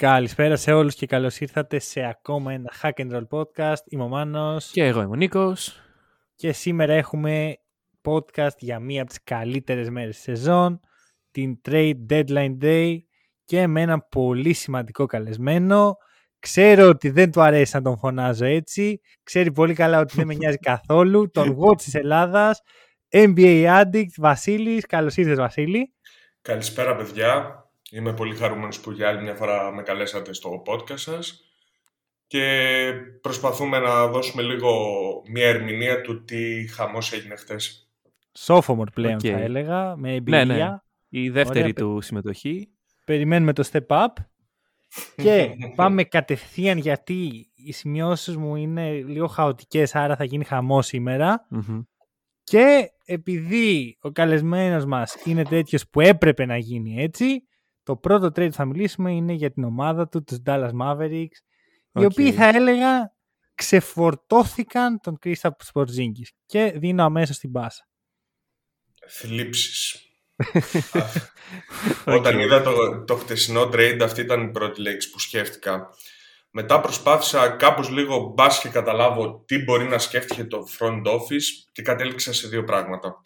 Καλησπέρα σε όλους και καλώς ήρθατε σε ακόμα ένα Hack and Roll podcast. Είμαι ο Μάνος Και εγώ είμαι ο Νίκος. και σήμερα έχουμε podcast για μία από τις καλύτερες μέρες της σεζόν, την Trade Deadline Day και με ένα πολύ σημαντικό καλεσμένο. Ξέρω ότι δεν του αρέσει να τον φωνάζω έτσι. Ξέρει πολύ καλά ότι δεν με νοιάζει καθόλου. Τον watch της Ελλάδας, NBA Addict, Βασίλης. Καλώς ήρθες Βασίλη. Καλησπέρα παιδιά. Είμαι πολύ χαρούμενος που για άλλη μια φορά με καλέσατε στο podcast σας και προσπαθούμε να δώσουμε λίγο μια ερμηνεία του τι χαμός έγινε χτες. Sophomore πλέον Οκ. θα έλεγα, με εμπειρία. Ναι, ναι. Η δεύτερη Ωραία, του συμμετοχή. περιμένουμε το step up και πάμε κατευθείαν γιατί οι σημειώσεις μου είναι λίγο χαοτικές άρα θα γίνει χαμός σήμερα Μμμ. και επειδή ο καλεσμένος μας είναι τέτοιος που έπρεπε να γίνει έτσι το πρώτο trade που θα μιλήσουμε είναι για την ομάδα του, τους Dallas Mavericks οι Οκ. οποίοι θα έλεγα ξεφορτώθηκαν τον Kristaps Porzingis και δίνω αμέσως την πάσα. Θλίψεις. Όταν είδα το, το χτεσινό trade, αυτή ήταν η πρώτη λέξη που σκέφτηκα. Μετά προσπάθησα κάπως λίγο μπας και καταλάβω τι μπορεί να σκέφτηκε το front office και κατέληξα σε δύο πράγματα.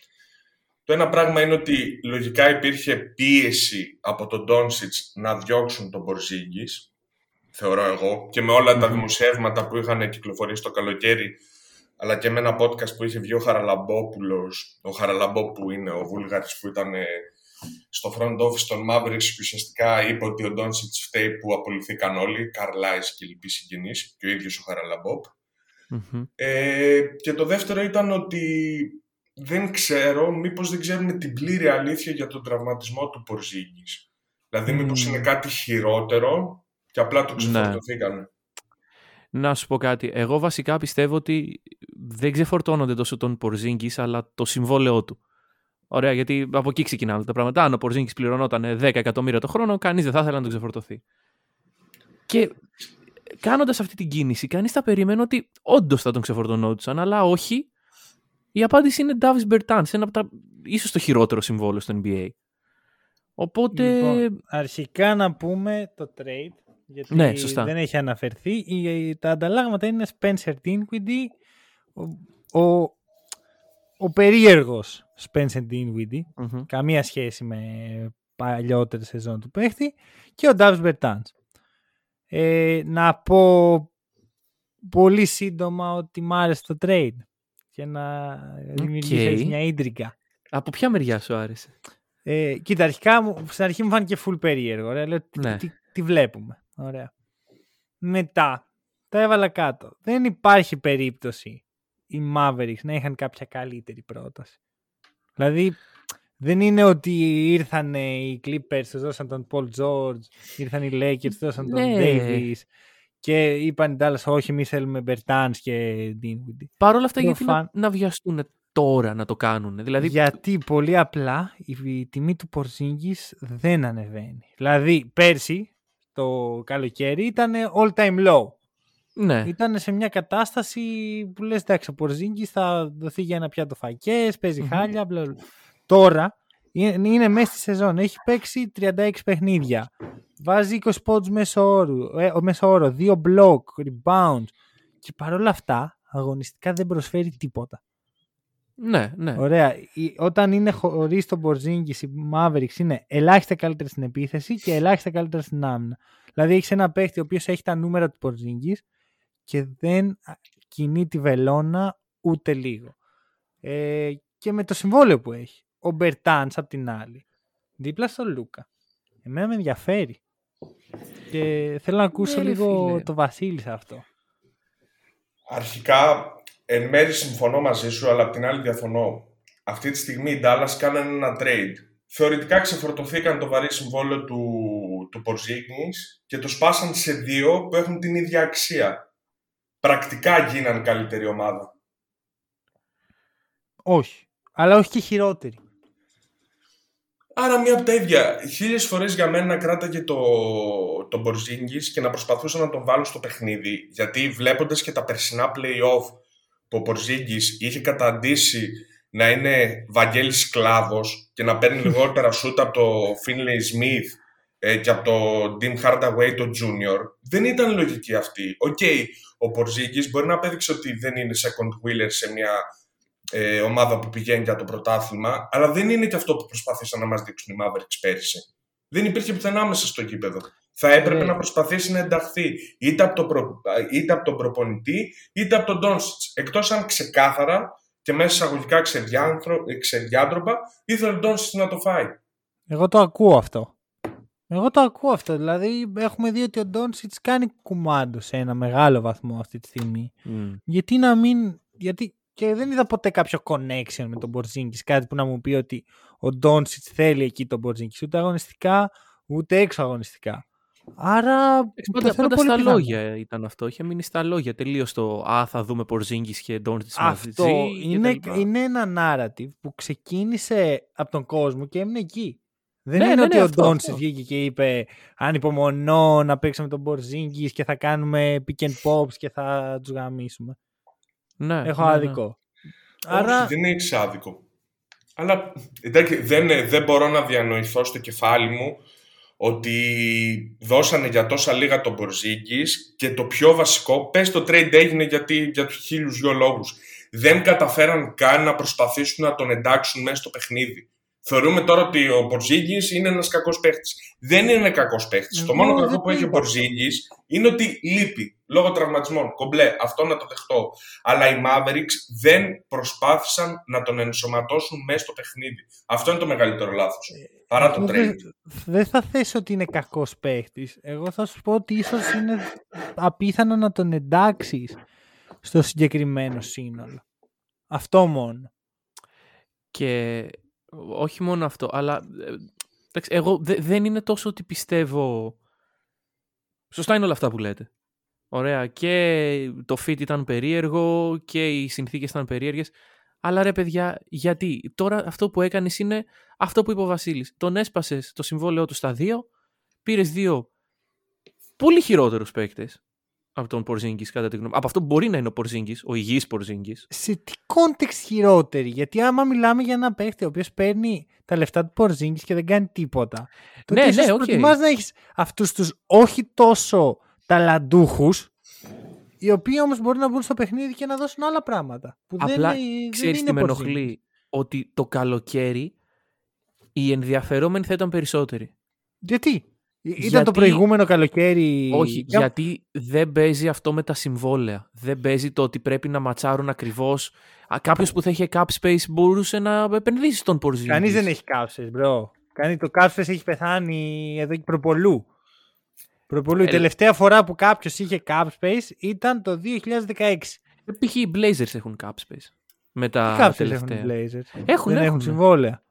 Το ένα πράγμα είναι ότι λογικά υπήρχε πίεση από τον Doncic να διώξουν τον Porzingis, θεωρώ εγώ, και με όλα τα Μμμ. δημοσιεύματα που είχαν κυκλοφορήσει το καλοκαίρι, αλλά και με ένα podcast που είχε βγει ο Χαραλαμπόπουλος, ο Χαραλαμπό που είναι ο Βούλγαρης που ήταν ε, στο front office των Mavericks και ουσιαστικά είπε ότι ο Doncic φταίει που απολυθήκαν όλοι, Καρλάης και λοιποί συγγενείς, και ο ίδιος ο Χαραλαμπόπ. Μμμ. Ε, και το δεύτερο ήταν ότι δεν ξέρω, μήπως δεν ξέρουμε την πλήρη αλήθεια για τον τραυματισμό του Πορζίνγκης. Δηλαδή μήπως Μμμ. είναι κάτι χειρότερο και απλά Ναι. το ξεφορτωθήκαν. Να σου πω κάτι. Εγώ βασικά πιστεύω ότι δεν ξεφορτώνονται τόσο τον Πορζίνγκης, αλλά το συμβόλαιό του. Ωραία, γιατί από εκεί ξεκινάνε τα πράγματα. Αν ο Πορζίνγκης πληρωνόταν 10 εκατομμύρια το χρόνο, κανείς δεν θα ήθελε να τον ξεφορτωθεί. Και κάνοντας αυτή την κίνηση, κανείς θα περίμενε ότι όντως θα τον ξεφορτωνόντουσαν, αλλά όχι. Η απάντηση είναι Davis Bertans, ένα από τα ίσως το χειρότερο συμβόλαιο στο NBA. Οπότε, Λοιπόν, αρχικά να πούμε το trade, γιατί Ναι, σωστά. δεν έχει αναφερθεί. Οι- Τα ανταλλάγματα είναι Spencer Dinwiddie, ο, ο, ο περίεργος Spencer Dinwiddie, Μμμ. καμία σχέση με παλιότερη σεζόν του παίχτη, και ο Davis Bertans. Ε, να πω πολύ σύντομα ότι μ' άρεσε το trade και να δημιουργήσει έτσι μια ίντριγκα. από ποια μεριά σου άρεσε; Ε, κοίτα, αρχικά μου, στην αρχή μου φάνηκε full περίεργο. Ωραία. Λέω, τι, Ναι. τι, τι βλέπουμε. Ωραία. Μετά, τα έβαλα κάτω. Δεν υπάρχει περίπτωση οι Mavericks να είχαν κάποια καλύτερη πρόταση. Δηλαδή, δεν είναι ότι ήρθαν οι Clippers, τους δώσαν τον Paul George, ήρθαν οι Lakers, τους δώσαν τον Ναι. Davis και είπαν οι Dallas, όχι, εμείς θέλουμε Bertans και Dinwiddie. Παρ' όλα αυτά, Το γιατί φαν- να, να βιαστούν τώρα να το κάνουν. Δηλαδή, Γιατί πολύ απλά η, η τιμή του Porzingis δεν ανεβαίνει. Δηλαδή πέρσι το καλοκαίρι ήταν all time low. ναι, Ήταν σε μια κατάσταση που λες εντάξει ο Porzingis θα δοθεί για ένα πιάτο φακές, παίζει Μμμ. χάλια. Μπλα, μπλα. Τώρα είναι, είναι μέσα στη σεζόν. Έχει παίξει 36 παιχνίδια. Βάζει 20 πόντους μέσω, όρου, ε, μέσω όρο, 2 block, rebounds. Και παρόλα αυτά αγωνιστικά δεν προσφέρει τίποτα. ναι, ναι. Ωραία. Η- Όταν είναι χωρίς τον Μπορζίνγκης, οι Mavericks είναι ελάχιστα καλύτερα στην επίθεση και ελάχιστα καλύτερα στην άμυνα. Δηλαδή έχεις ένα παίχτη ο οποίος έχει τα νούμερα του Μπορζίνγκης και δεν κινεί τη βελόνα ούτε λίγο. Ε, και με το συμβόλαιο που έχει. Ο Μπερτάνς απ' την άλλη. Δίπλα στον Λούκα. Εμένα με ενδιαφέρει. Και θέλω να ακούσω Ναι, ρε λίγο φίλε. το Βασίλη σε αυτό. Αρχικά, εν μέρει συμφωνώ μαζί σου, αλλά απ' την άλλη διαφωνώ. Αυτή τη στιγμή οι Dallas κάνανε ένα trade. Θεωρητικά ξεφορτωθήκαν το βαρύ συμβόλαιο του, του Porzingis και το σπάσαν σε δύο που έχουν την ίδια αξία. πρακτικά γίναν καλύτερη ομάδα. Όχι. Αλλά όχι και χειρότερη. Άρα μία από τα ίδια. Χίλιες φορές για μένα κράταγε το, το Μπορζίνγκης και να προσπαθούσα να τον βάλω στο παιχνίδι. Γιατί βλέποντας και τα περσινά playoff που ο Μπορζίνγκης είχε καταντήσει να είναι Βαγγέλης σκλάβος και να παίρνει λιγότερα σούτ από το Finlay Smith ε, και από το Dim Hardaway το Junior, δεν ήταν λογική αυτή. Οκ, okay, ο Πορζίνγκις μπορεί να απέδειξε ότι δεν είναι second wheel σε μια ε, ομάδα που πηγαίνει για το πρωτάθλημα, αλλά δεν είναι και αυτό που προσπάθησαν να μας δείξουν οι Mavericks πέρυσι. Δεν υπήρχε πουθενά μέσα στο γήπεδο. Θα έπρεπε ναι. να προσπαθήσει να ενταχθεί είτε από, το προ... είτε από τον προπονητή είτε από τον Ντόντσιτς. Εκτός αν ξεκάθαρα και μέσα σε εισαγωγικά ξεδιάντροπα ήθελε ο Ντόντσιτς να τον φάει. Εγώ το ακούω αυτό. Εγώ το ακούω αυτό. Δηλαδή, έχουμε δει ότι ο Ντόνσιτ κάνει κουμάντο σε ένα μεγάλο βαθμό αυτή τη στιγμή. Mm. Γιατί να μην. Γιατί και δεν είδα ποτέ κάποιο connection με τον Μπορζίνκης. Κάτι που να μου πει ότι ο Ντόνσιτς θέλει εκεί τον Μπορζίνκης. Ούτε αγωνιστικά, ούτε έξω αγωνιστικά. Άρα. Πάντα, πάντα στα πιθανό. λόγια ήταν αυτό. Είχε μείνει στα λόγια τελείως το Α, θα δούμε Πορζίνγκη και Ντόνσιτς μαζί. Αυτό είναι, είναι ένα narrative που ξεκίνησε από τον κόσμο και έμεινε εκεί. Δεν ναι, είναι ναι, ότι ναι, ο Ντόνσιτς βγήκε και είπε Ανυπομονώ να παίξουμε τον Πορζίνγκη και θα κάνουμε pick and pops και θα τους γαμίσουμε. Ναι, Έχω ναι, ναι. άδικο. Ναι. Άρα... Όχι, δεν έχεις άδικο. Αλλά εντάξει, δεν, δεν μπορώ να διανοηθώ στο κεφάλι μου ότι δώσανε για τόσα λίγα τον Μπορζίγκης και το πιο βασικό, πες το trade έγινε γιατί, για τους χίλιους δυο λόγους. Δεν καταφέραν καν να προσπαθήσουν να τον εντάξουν μέσα στο παιχνίδι. Θεωρούμε τώρα ότι ο Μπορζίγκη είναι ένας κακός παίχτης. Δεν είναι κακός παίχτης. Το μόνο κακό που έχει ο Μπορζίγκη είναι ότι λείπει λόγω τραυματισμών. Κομπλέ, αυτό να το δεχτώ. Αλλά οι Mavericks δεν προσπάθησαν να τον ενσωματώσουν μέσα στο παιχνίδι. Αυτό είναι το μεγαλύτερο λάθος. Παρά το trade. Δεν θα θέσω ότι είναι κακός παίχτης. Εγώ θα σου πω ότι ίσως είναι απίθανο να τον εντάξεις στο συγκεκριμένο σύνολο. Αυτό μόνο. Και όχι μόνο αυτό, αλλά ε, εγώ δεν είναι τόσο ότι πιστεύω... Σωστά είναι όλα αυτά που λέτε. Ωραία. Και το fit ήταν περίεργο και οι συνθήκες ήταν περίεργες. Αλλά ρε παιδιά, γιατί τώρα αυτό που έκανες είναι αυτό που είπε ο Βασίλης. Τον έσπασες το συμβόλαιό του στα δύο, πήρες δύο πολύ χειρότερους παίκτες από τον Πορζίνγκη, κατά τη γνώμη Από αυτό που μπορεί να είναι ο Πορζίνγκη, ο υγιής Πορζίνγκη. Σε τι context χειρότερη, Γιατί άμα μιλάμε για ένα παίχτη ο οποίος παίρνει τα λεφτά του Πορζίνγκη και δεν κάνει τίποτα. Ναι, ναι, okay. προτιμάς να έχεις αυτούς τους όχι τόσο ταλαντούχους, οι οποίοι όμως μπορεί να μπουν στο παιχνίδι και να δώσουν άλλα πράγματα. Που Απλά ξέρεις τι με ενοχλεί, ότι το καλοκαίρι οι ενδιαφερόμενοι θα ήταν περισσότεροι. Γιατί; Ήταν το προηγούμενο καλοκαίρι. Όχι, γιατί δεν παίζει αυτό με τα συμβόλαια. Δεν παίζει το ότι πρέπει να ματσάρουν ακριβώς. Κάποιος που θα είχε cap space μπορούσε να επενδύσει στον Πορζίνη. Κανείς δεν έχει cap space, bro. Το cap space έχει πεθάνει εδώ και προπολού. Προπολού. Η ε, τελευταία φορά που κάποιος είχε cap space ήταν το 2016. Π.χ. οι Blazers έχουν cap space. Με τα τελευταία. Έχουν Blazers; Έχουν, δεν έχουν συμβόλαια.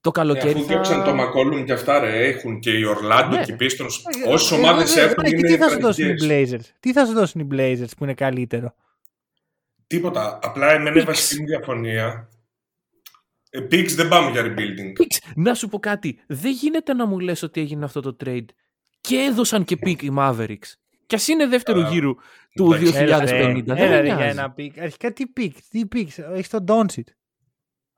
Το καλοκαίρι. Ε, αφού διώξαν το ΜακΚόλουμ και αυτά, ρε, έχουν και οι Ορλάντο ναι. και οι Πίστονς. Όσες ομάδες έχουν. Και τι θα σου δώσουν οι Blazers; Τι θα σου δώσουν οι Blazers που είναι καλύτερο; Τίποτα. Απλά εμένα η βασική μου διαφωνία. Picks δεν πάμε για rebuilding. Picks, να σου πω κάτι. Δεν γίνεται να μου λες ότι έγινε αυτό το trade και έδωσαν και pick οι Mavericks. Κι ας είναι δεύτερο γύρο του 2050. Έλα, για ένα pick. Αρχικά τι pick. Τι pick. Έχεις τον Doncic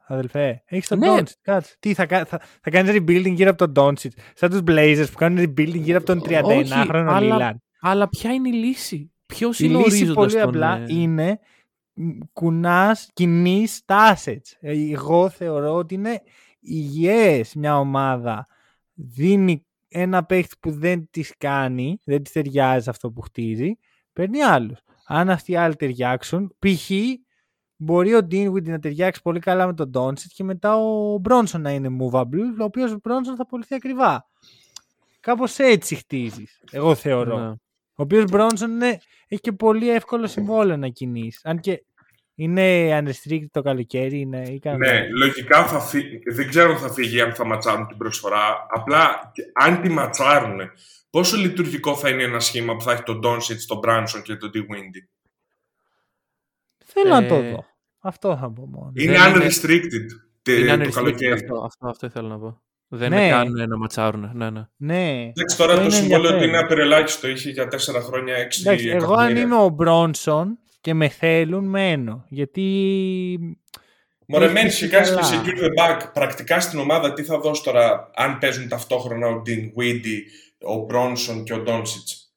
αδελφέ. Έχεις τον ναι. Κάτσε. Τι θα, θα, θα κάνεις rebuilding γύρω από τον Doncic. Σαν τους Blazers που κάνουν rebuilding γύρω από τον 31χρονο Λίλαρντ. Αλλά ποια είναι η λύση; Ποια είναι η λύση πολύ απλά ε, είναι κουνάς εκείνη τα assets. Εγώ θεωρώ ότι είναι υγιές μια ομάδα. Δίνει ένα παίχτη που δεν της κάνει, δεν της ταιριάζει αυτό που χτίζει, παίρνει άλλους. Αν αυτοί οι άλλοι ταιριάξουν, π.χ μπορεί ο Dinwiddie να ταιριάξει πολύ καλά με τον Doncic και μετά ο Bronson να είναι movable, ο οποίος ο Bronson θα πωληθεί ακριβά. Κάπως έτσι χτίζεις, εγώ θεωρώ. Ναι. Ο οποίος Bronson έχει και πολύ εύκολο συμβόλαιο να κινήσει. Αν και είναι unrestricted το καλοκαίρι. Είναι, ναι, λογικά θα φύγει. Δεν ξέρω αν θα φύγει αν θα ματσάρουν την προσφορά. Απλά αν τη ματσάρουν, πόσο λειτουργικό θα είναι ένα σχήμα που θα έχει τον Doncic, τον Branson και τον D. Windy; Θέλω να το Ε, δω. Αυτό θα πω μόνο. Είναι Δεν είναι- unrestricted τε- Είναι το unrestricted καλοκαίρι. αυτό, αυτό, αυτό ήθελα να πω. Δεν Ναι. με κάνουν να ματσάρουν. Ναι, ναι. Ναι. Εντάξει, τώρα Αυτό το είναι συμβόλαιο του ενδιαφέρον. είναι απερελάχιστο. Είχε για τέσσερα χρόνια έξι Εντάξει, εγώ αν εκατομμύρια. είμαι ο Μπρόνσον και με θέλουν, μένω. Γιατί. Μωρέ, Έχει μένεις και πει κάνεις και καλά. secure the back. Πρακτικά στην ομάδα τι θα δώσει τώρα αν παίζουν ταυτόχρονα ο Dean Weedy, ο Bronson και ο Doncic;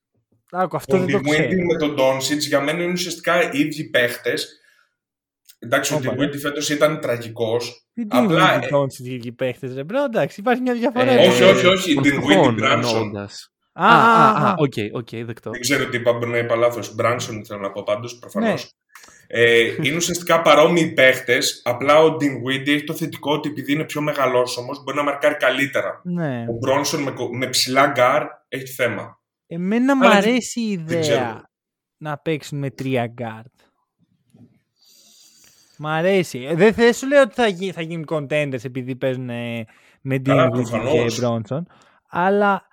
Άκου, αυτό Ο δεν το Dean Weedy ξέρω. με τον Doncic για μένα είναι ουσιαστικά οι ίδιοι παίχτες. Εντάξει, ο Όπα, Dean ρε. Weedy φέτος ήταν τραγικός. Τι Απλά, τι ε, τον οι παίχτες, ρε μπρο, εντάξει, υπάρχει μια διαφορά. Ε, όχι, όχι, όχι, των την στοχών Whitney Branson. εννοώντας. Α, α, α. οκ, οκ, δεκτό. Δεν ξέρω τι είπα, μπορεί να είπα λάθος. Branson θέλω να πω πάντως, προφανώς. Ναι. Ε, είναι ουσιαστικά παρόμοιοι παίχτες. Απλά ο Dean Weedy έχει το θετικό ότι επειδή είναι πιο μεγαλόσωμο μπορεί να μαρκάρει καλύτερα. Ναι. Ο Bronson με, κο- με ψηλά γκάρ έχει θέμα. Εμένα μου Αλλά αρέσει η δεν ξέρω. ιδέα να παίξουν με τρία γκάρτ. Μ' αρέσει. Ε, Δεν δεν σου λέω ότι θα, γι, θα γίνουν contenders επειδή παίζουν ε, με Καλά, Dinwiddie και προφανώς. Brunson. Αλλά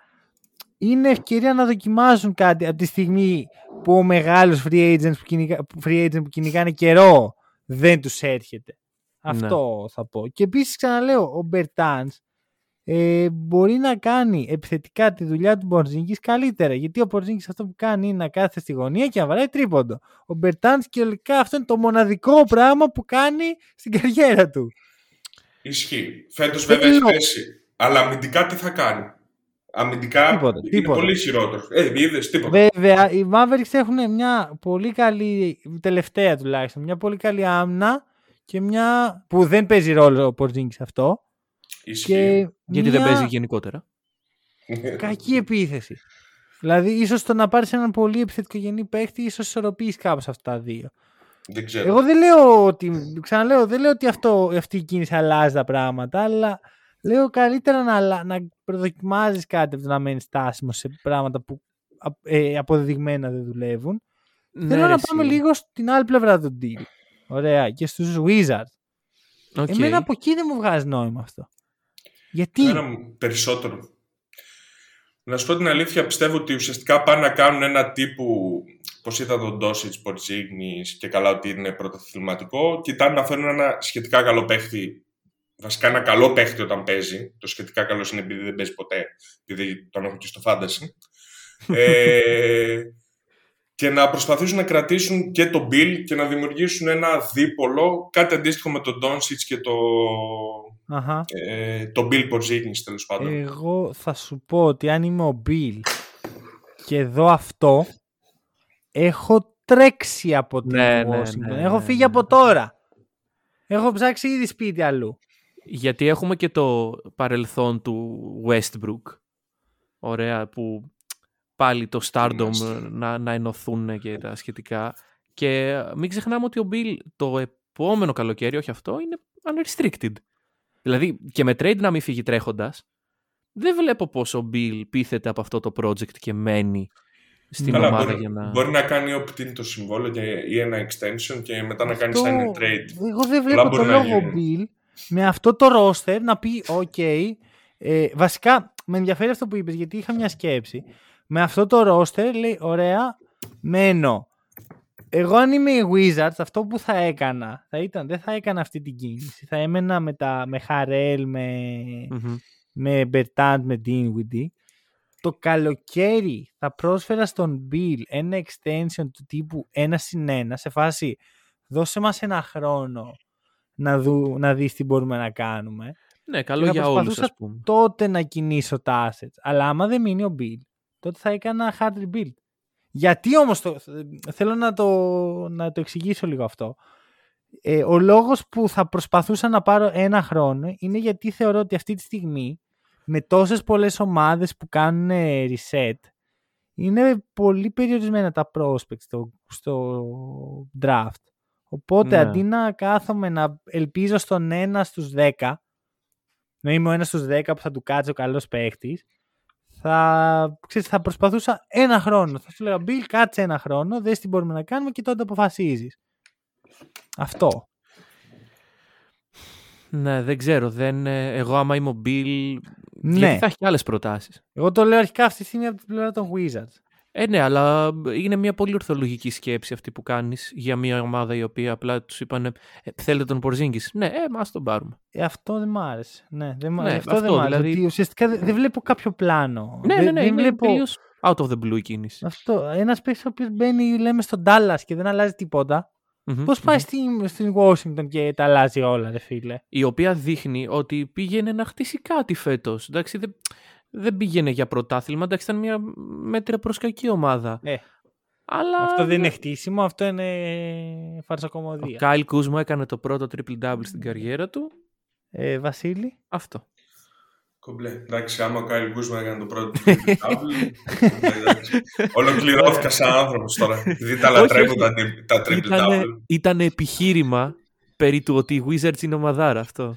είναι ευκαιρία να δοκιμάσουν κάτι από τη στιγμή που ο μεγάλος free agent που, κυνηγά, που free agent που κυνηγάνε καιρό δεν τους έρχεται. Αυτό θα πω. Και επίσης ξαναλέω, ο Μπερτάνς ε, μπορεί να κάνει επιθετικά τη δουλειά του Μπορζίνγκης καλύτερα. Γιατί ο Μπορζίνγκης αυτό που κάνει είναι να κάθεται στη γωνία και να βαράει τρίποντο. Ο Μπερτάνς κυριολεκτικά αυτό είναι το μοναδικό πράγμα που κάνει στην καριέρα του. Ισχύει. Φέτος βέβαια έχει Θέλω. πέσει. Αλλά αμυντικά τι θα κάνει; Αμυντικά Τίποτα, είναι τίποτα. πολύ χειρότερο. Ε, είδες τίποτα. Βέβαια, οι Mavericks έχουν μια πολύ καλή, τελευταία τουλάχιστον, μια πολύ καλή άμυνα και μια που δεν παίζει ρόλο ο Μπορζίνγκης αυτό. Ισχύει. Και Γιατί μια δεν παίζει γενικότερα. κακή επίθεση. Δηλαδή, ίσως το να πάρεις έναν πολύ επιθετικογενή παίχτη, ίσως ισορροπήσει κάπως αυτά τα δύο. δεν ξέρω. Εγώ δεν λέω ότι. Ξαναλέω, δεν λέω ότι αυτό, αυτή η κίνηση αλλάζει τα πράγματα, αλλά λέω καλύτερα να, αλλα- να προδοκιμάζεις κάτι από το να μένεις στάσιμος σε πράγματα που α- ε, αποδεδειγμένα δεν δουλεύουν. Ναι, Θέλω ρε, να πάμε εσύ. λίγο στην άλλη πλευρά του deal. Ωραία. Και στους Wizards. Οκ. Εμένα από εκεί δεν μου βγάζει νόημα αυτό. Γιατί; Εμένα μου περισσότερο. Να σου πω την αλήθεια, πιστεύω ότι ουσιαστικά πάνε να κάνουν ένα τύπου. Πώς είδα τον Ντόντσιτς, Πορζίνγκις και καλά ότι είναι πρωταθληματικό. Κοιτάνε να φέρουν ένα σχετικά καλό παίχτη. Βασικά ένα καλό παίχτη όταν παίζει. Το σχετικά καλό είναι επειδή δεν παίζει ποτέ. Επειδή τον έχω και στο fantasy. ε, και να προσπαθήσουν να κρατήσουν και τον Bill και να δημιουργήσουν ένα δίπολο, κάτι αντίστοιχο με τον Doncic και το, Αχα. ε, το Bill Porzingis τέλος πάντων. Εγώ θα σου πω ότι αν είμαι ο Bill και δω αυτό, έχω τρέξει από την Ναι, ναι, Washington. ναι, έχω ναι, φύγει ναι. από τώρα. Έχω ψάξει ήδη σπίτι αλλού. Γιατί έχουμε και το παρελθόν του Westbrook. Ωραία, που πάλι το Stardom Είμαστε. να, να ενωθούν και τα σχετικά. Και μην ξεχνάμε ότι ο Bill το επόμενο καλοκαίρι, όχι αυτό, είναι unrestricted. Δηλαδή και με trade να μην φύγει τρέχοντας, δεν βλέπω πώς ο Bill πείθεται από αυτό το project και μένει στην Καλά, ομάδα μπορεί, για να... μπορεί να κάνει opt-in το συμβόλαιο και- ή ένα extension και μετά να κάνει Αυτό- sign and trade. Εγώ δεν Πολλά βλέπω το μπορεί να λόγο γίνουν. Bill με αυτό το roster να πει OK. Ε, βασικά με ενδιαφέρει αυτό που είπες γιατί είχα μια σκέψη. Με αυτό το roster λέει ωραία μένω. Εγώ αν είμαι η Wizards αυτό που θα έκανα θα ήταν, δεν θα έκανα αυτή την κίνηση. Θα έμενα με, τα, με Χαρέλ, με, Μμμ. με Bertand, με Dinwiddie. Το καλοκαίρι θα πρόσφερα στον Bill ένα extension του τύπου ένα συν ένα σε φάση δώσε μας ένα χρόνο να, δου, να δεις τι μπορούμε να κάνουμε. Ναι, καλό θα για όλους προσπαθούσα ας πούμε. Τότε να κινήσω τα assets. Αλλά άμα δεν μείνει ο Bill, τότε θα έκανα hard rebuild. Γιατί όμως, το, θέλω να το, να το εξηγήσω λίγο αυτό. Ε, ο λόγος που θα προσπαθούσα να πάρω ένα χρόνο είναι γιατί θεωρώ ότι αυτή τη στιγμή με τόσες πολλές ομάδες που κάνουν ε, reset είναι πολύ περιορισμένα τα prospects στο, στο draft. Οπότε Ναι. αντί να κάθομαι να ελπίζω στον ένα στους 10 να είμαι ο ένας στους 10 που θα του κάτσει ο καλός παίχτης θα, ξέρεις, θα προσπαθούσα ένα χρόνο. Θα σου λέγα Bill κάτσε ένα χρόνο, δες τι μπορούμε να κάνουμε και τότε αποφασίζεις. Αυτό. Ναι, δεν ξέρω. Δεν, ε, εγώ άμα είμαι ο Bill... Ναι. Γιατί θα έχει άλλες προτάσεις. Εγώ το λέω αρχικά αυτή τη στιγμή από την πλευρά των Wizards. Ε, ναι, αλλά είναι μια πολύ ορθολογική σκέψη αυτή που κάνεις για μια ομάδα η οποία απλά τους είπαν ε, θέλετε τον Πορζίνγκης. Ναι, ε, μας τον πάρουμε. Ε, αυτό δεν μ' άρεσε. Ναι, δεν μ' Ναι, αυτό, αυτό δεν μ' άρεσε. δηλαδή- Ότι ουσιαστικά δεν, δεν βλέπω κάποιο πλάνο. Ναι, δεν, ναι, ναι, δεν είναι βλέπω... τελείως out of the blue η κίνηση. Αυτό. Ένας παίκτης ο οποίος μπαίνει, λέμε, στον Dallas και δεν αλλάζει τίποτα. Μμμ, Πώς πάει μμμ. στην, στην Washington και τα αλλάζει όλα, ρε φίλε; Η οποία δείχνει ότι πήγαινε να χτίσει κάτι φέτος. Εντάξει, δεν, δεν πήγαινε για πρωτάθλημα. Εντάξει, ήταν μια μέτρια προς κακή ομάδα. Ε, Αλλά αυτό δεν είναι χτίσιμο, αυτό είναι Ο φαρσακομωδία. Κάιλ Κούσμα έκανε το πρώτο triple-double στην καριέρα του. Ε, Βασίλη. Αυτό. Κομπλέ. Εντάξει, άμα ο Κάιλ Κούσμα έκανε το πρώτο του double, εντάξει. Ολοκληρώθηκα σαν άνθρωπος τώρα. Επειδή τα Όχι, λατρεύω όχι. τα, τρι- τα triple Ήτανε, double. ήταν επιχείρημα περί του ότι οι Wizards είναι ομαδάρα αυτό.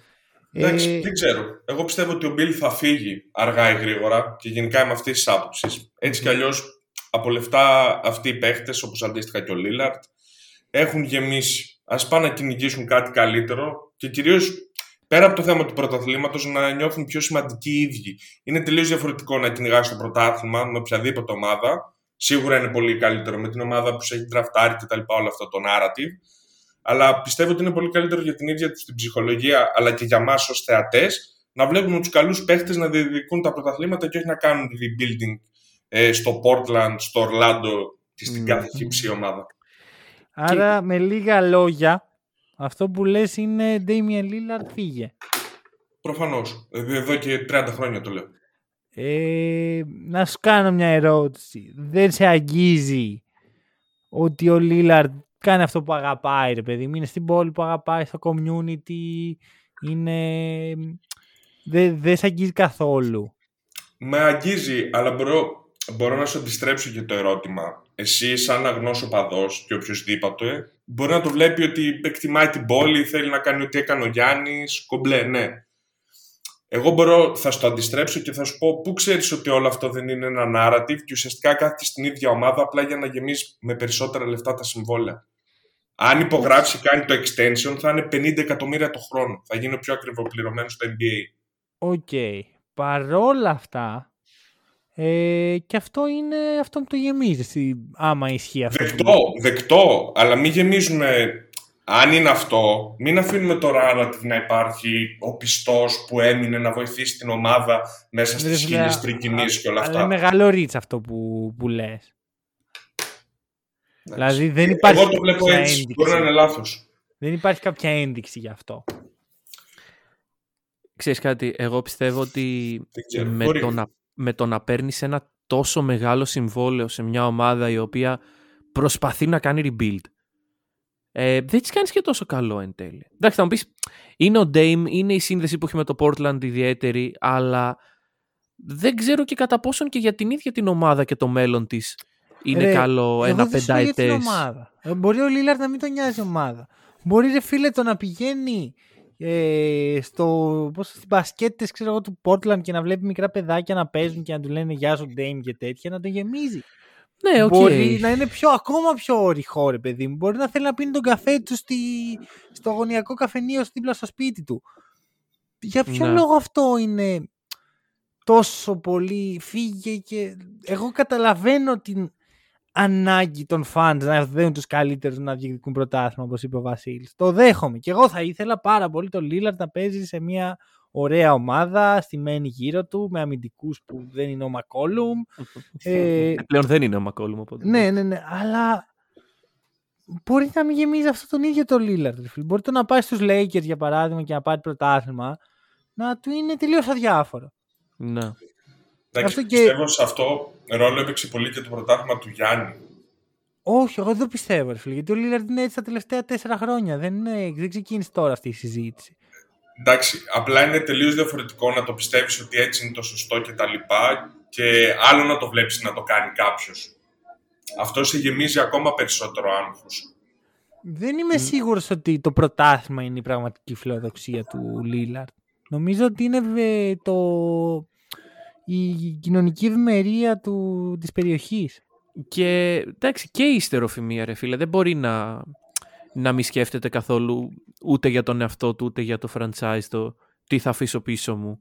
Εντάξει, Ε, δεν ξέρω. Εγώ πιστεύω ότι ο Μπιλ θα φύγει αργά ή γρήγορα και γενικά είμαι αυτή τη άποψη. Έτσι κι αλλιώς από λεφτά αυτοί οι παίχτες, όπως αντίστοιχα και ο Λίλαρτ, έχουν γεμίσει. Α πάνε να κυνηγήσουν κάτι καλύτερο και κυρίως πέρα από το θέμα του πρωταθλήματος να νιώθουν πιο σημαντικοί οι ίδιοι. Είναι τελείως διαφορετικό να κυνηγάς το πρωτάθλημα με οποιαδήποτε ομάδα. Σίγουρα είναι πολύ καλύτερο με την ομάδα που σε έχει τραφτάρει και τα λοιπά, όλο αυτό το narrative. Αλλά πιστεύω ότι είναι πολύ καλύτερο για την ίδια τους την ψυχολογία, αλλά και για εμά ως θεατές, να βλέπουμε τους καλούς παίχτες να διεκδικούν τα πρωταθλήματα και όχι να κάνουν rebuilding ε, στο Portland, στο Orlando και στην Ναι. κάθε χύψη ομάδα. άρα, με λίγα λόγια, αυτό που λες είναι Damian Lillard φύγε. Προφανώς. Εδώ και 30 χρόνια το λέω. Ε, να σου κάνω μια ερώτηση. Δεν σε αγγίζει ότι ο Λίλαρντ κάνει αυτό που αγαπάει, ρε παιδί μου. Είναι στην πόλη που αγαπάει, στο community. Είναι... Δεν δεν σε αγγίζει καθόλου. Με αγγίζει, αλλά μπορώ, μπορώ να σου αντιστρέψω και το ερώτημα. Εσύ, σαν αγνός οπαδός και οποιοδήποτε, μπορεί να το βλέπει ότι εκτιμάει την πόλη, θέλει να κάνει ό,τι έκανε ο Γιάννης, κομπλέ, ναι. Εγώ μπορώ, θα στο αντιστρέψω και θα σου πω πού ξέρεις ότι όλο αυτό δεν είναι ένα narrative και ουσιαστικά κάθεται στην ίδια ομάδα απλά για να γεμίσει με περισσότερα λεφτά τα συμβόλαια. Αν υπογράψει και κάνει το extension θα είναι 50 εκατομμύρια το χρόνο. Θα γίνει ο πιο ακριβοπληρωμένος στο NBA. Οκ. Παρόλα αυτά, ε, και αυτό είναι αυτό που το γεμίζει, εσύ, άμα ισχύει αυτό. που Δεκτό, δεκτό, αλλά μην γεμίζουμε. Αν είναι αυτό, μην αφήνουμε το narrative να υπάρχει ο πιστός που έμεινε να βοηθήσει την ομάδα μέσα Ρε στις φίλε, χίλιες τρικυμίες και όλα Αλλά αυτά. είναι μεγάλο reach αυτό που, που λες. Εντάξει. Δηλαδή δεν υπάρχει Εγώ το βλέπω κάποια έτσι. ένδειξη. Μπορεί να είναι λάθος. Δεν υπάρχει κάποια ένδειξη γι' αυτό. Ξέρεις κάτι, εγώ πιστεύω ότι Δεν ξέρω. με Μπορεί. το, να, με το να παίρνεις ένα τόσο μεγάλο συμβόλαιο σε μια ομάδα η οποία προσπαθεί να κάνει rebuild ε, δεν της κάνεις και τόσο καλό εν τέλει. Εντάξει, θα μου πεις, είναι ο Dame, είναι η σύνδεση που έχει με το Portland ιδιαίτερη, αλλά δεν ξέρω και κατά πόσον και για την ίδια την ομάδα και το μέλλον της είναι Ρε, καλό Εγώ ένα δεν σου λέω για την πενταετές. ομάδα. Ε, Μπορεί ο Λίλαρντ να μην τον νοιάζει η ομάδα. Μπορεί ρε φίλε το να πηγαίνει ε, στο, πώς, στις μπασκέτες ξέρω εγώ, του Portland και να βλέπει μικρά παιδάκια να παίζουν και να του λένε Γεια σου Dame και τέτοια να τον γεμίζει. Ναι, οκ. Μπορεί να είναι πιο, ακόμα πιο ρηχό ρε παιδί μου. Μπορεί να θέλει να πίνει τον καφέ του στη, στο γωνιακό καφενείο δίπλα στο σπίτι του. Για ποιο Ναι. λόγο αυτό είναι τόσο πολύ φύγε και εγώ καταλαβαίνω την ανάγκη των fans να δίνουν τους καλύτερους να διεκδικούν πρωτάθλημα όπως είπε ο Βασίλης. Το δέχομαι και εγώ θα ήθελα πάρα πολύ το Lillard να παίζει σε μια ωραία ομάδα στημένη γύρω του με αμυντικούς που δεν είναι ο Μακόλουμ ε, Πλέον δεν είναι ο Μακόλουμ. Οπότε. ναι, ναι, ναι, αλλά μπορεί να μην γεμίζει αυτό τον ίδιο το Lillard. ρε φίλε. Μπορεί το να πάει στους Lakers για παράδειγμα και να πάρει πρωτάθλημα να του είναι τελείως αδιάφορο. Ναι. Εντάξει, Αυτό και- Πιστεύω σε αυτό ρόλο έπαιξε πολύ και το πρωτάθλημα του Γιάννη. Όχι, εγώ δεν το πιστεύω, ρε φίλε, γιατί ο Lillard είναι έτσι τα τελευταία τέσσερα χρόνια. Δεν, είναι, δεν ξεκίνησε τώρα αυτή η συζήτηση. Εντάξει, απλά είναι τελείως διαφορετικό να το πιστεύεις ότι έτσι είναι το σωστό και τα λοιπά και άλλο να το βλέπεις να το κάνει κάποιος. Αυτό σε γεμίζει ακόμα περισσότερο άγχος. Δεν είμαι σίγουρος ότι το πρωτάθλημα είναι η πραγματική φιλοδοξία του Lillard. Νομίζω ότι είναι ε, το, η κοινωνική ευημερία του, της περιοχής. Και εντάξει, και η ιστεροφημία, ρε φίλε, δεν μπορεί να, να μην σκέφτεται καθόλου ούτε για τον εαυτό του, ούτε για το franchise το τι θα αφήσω πίσω μου.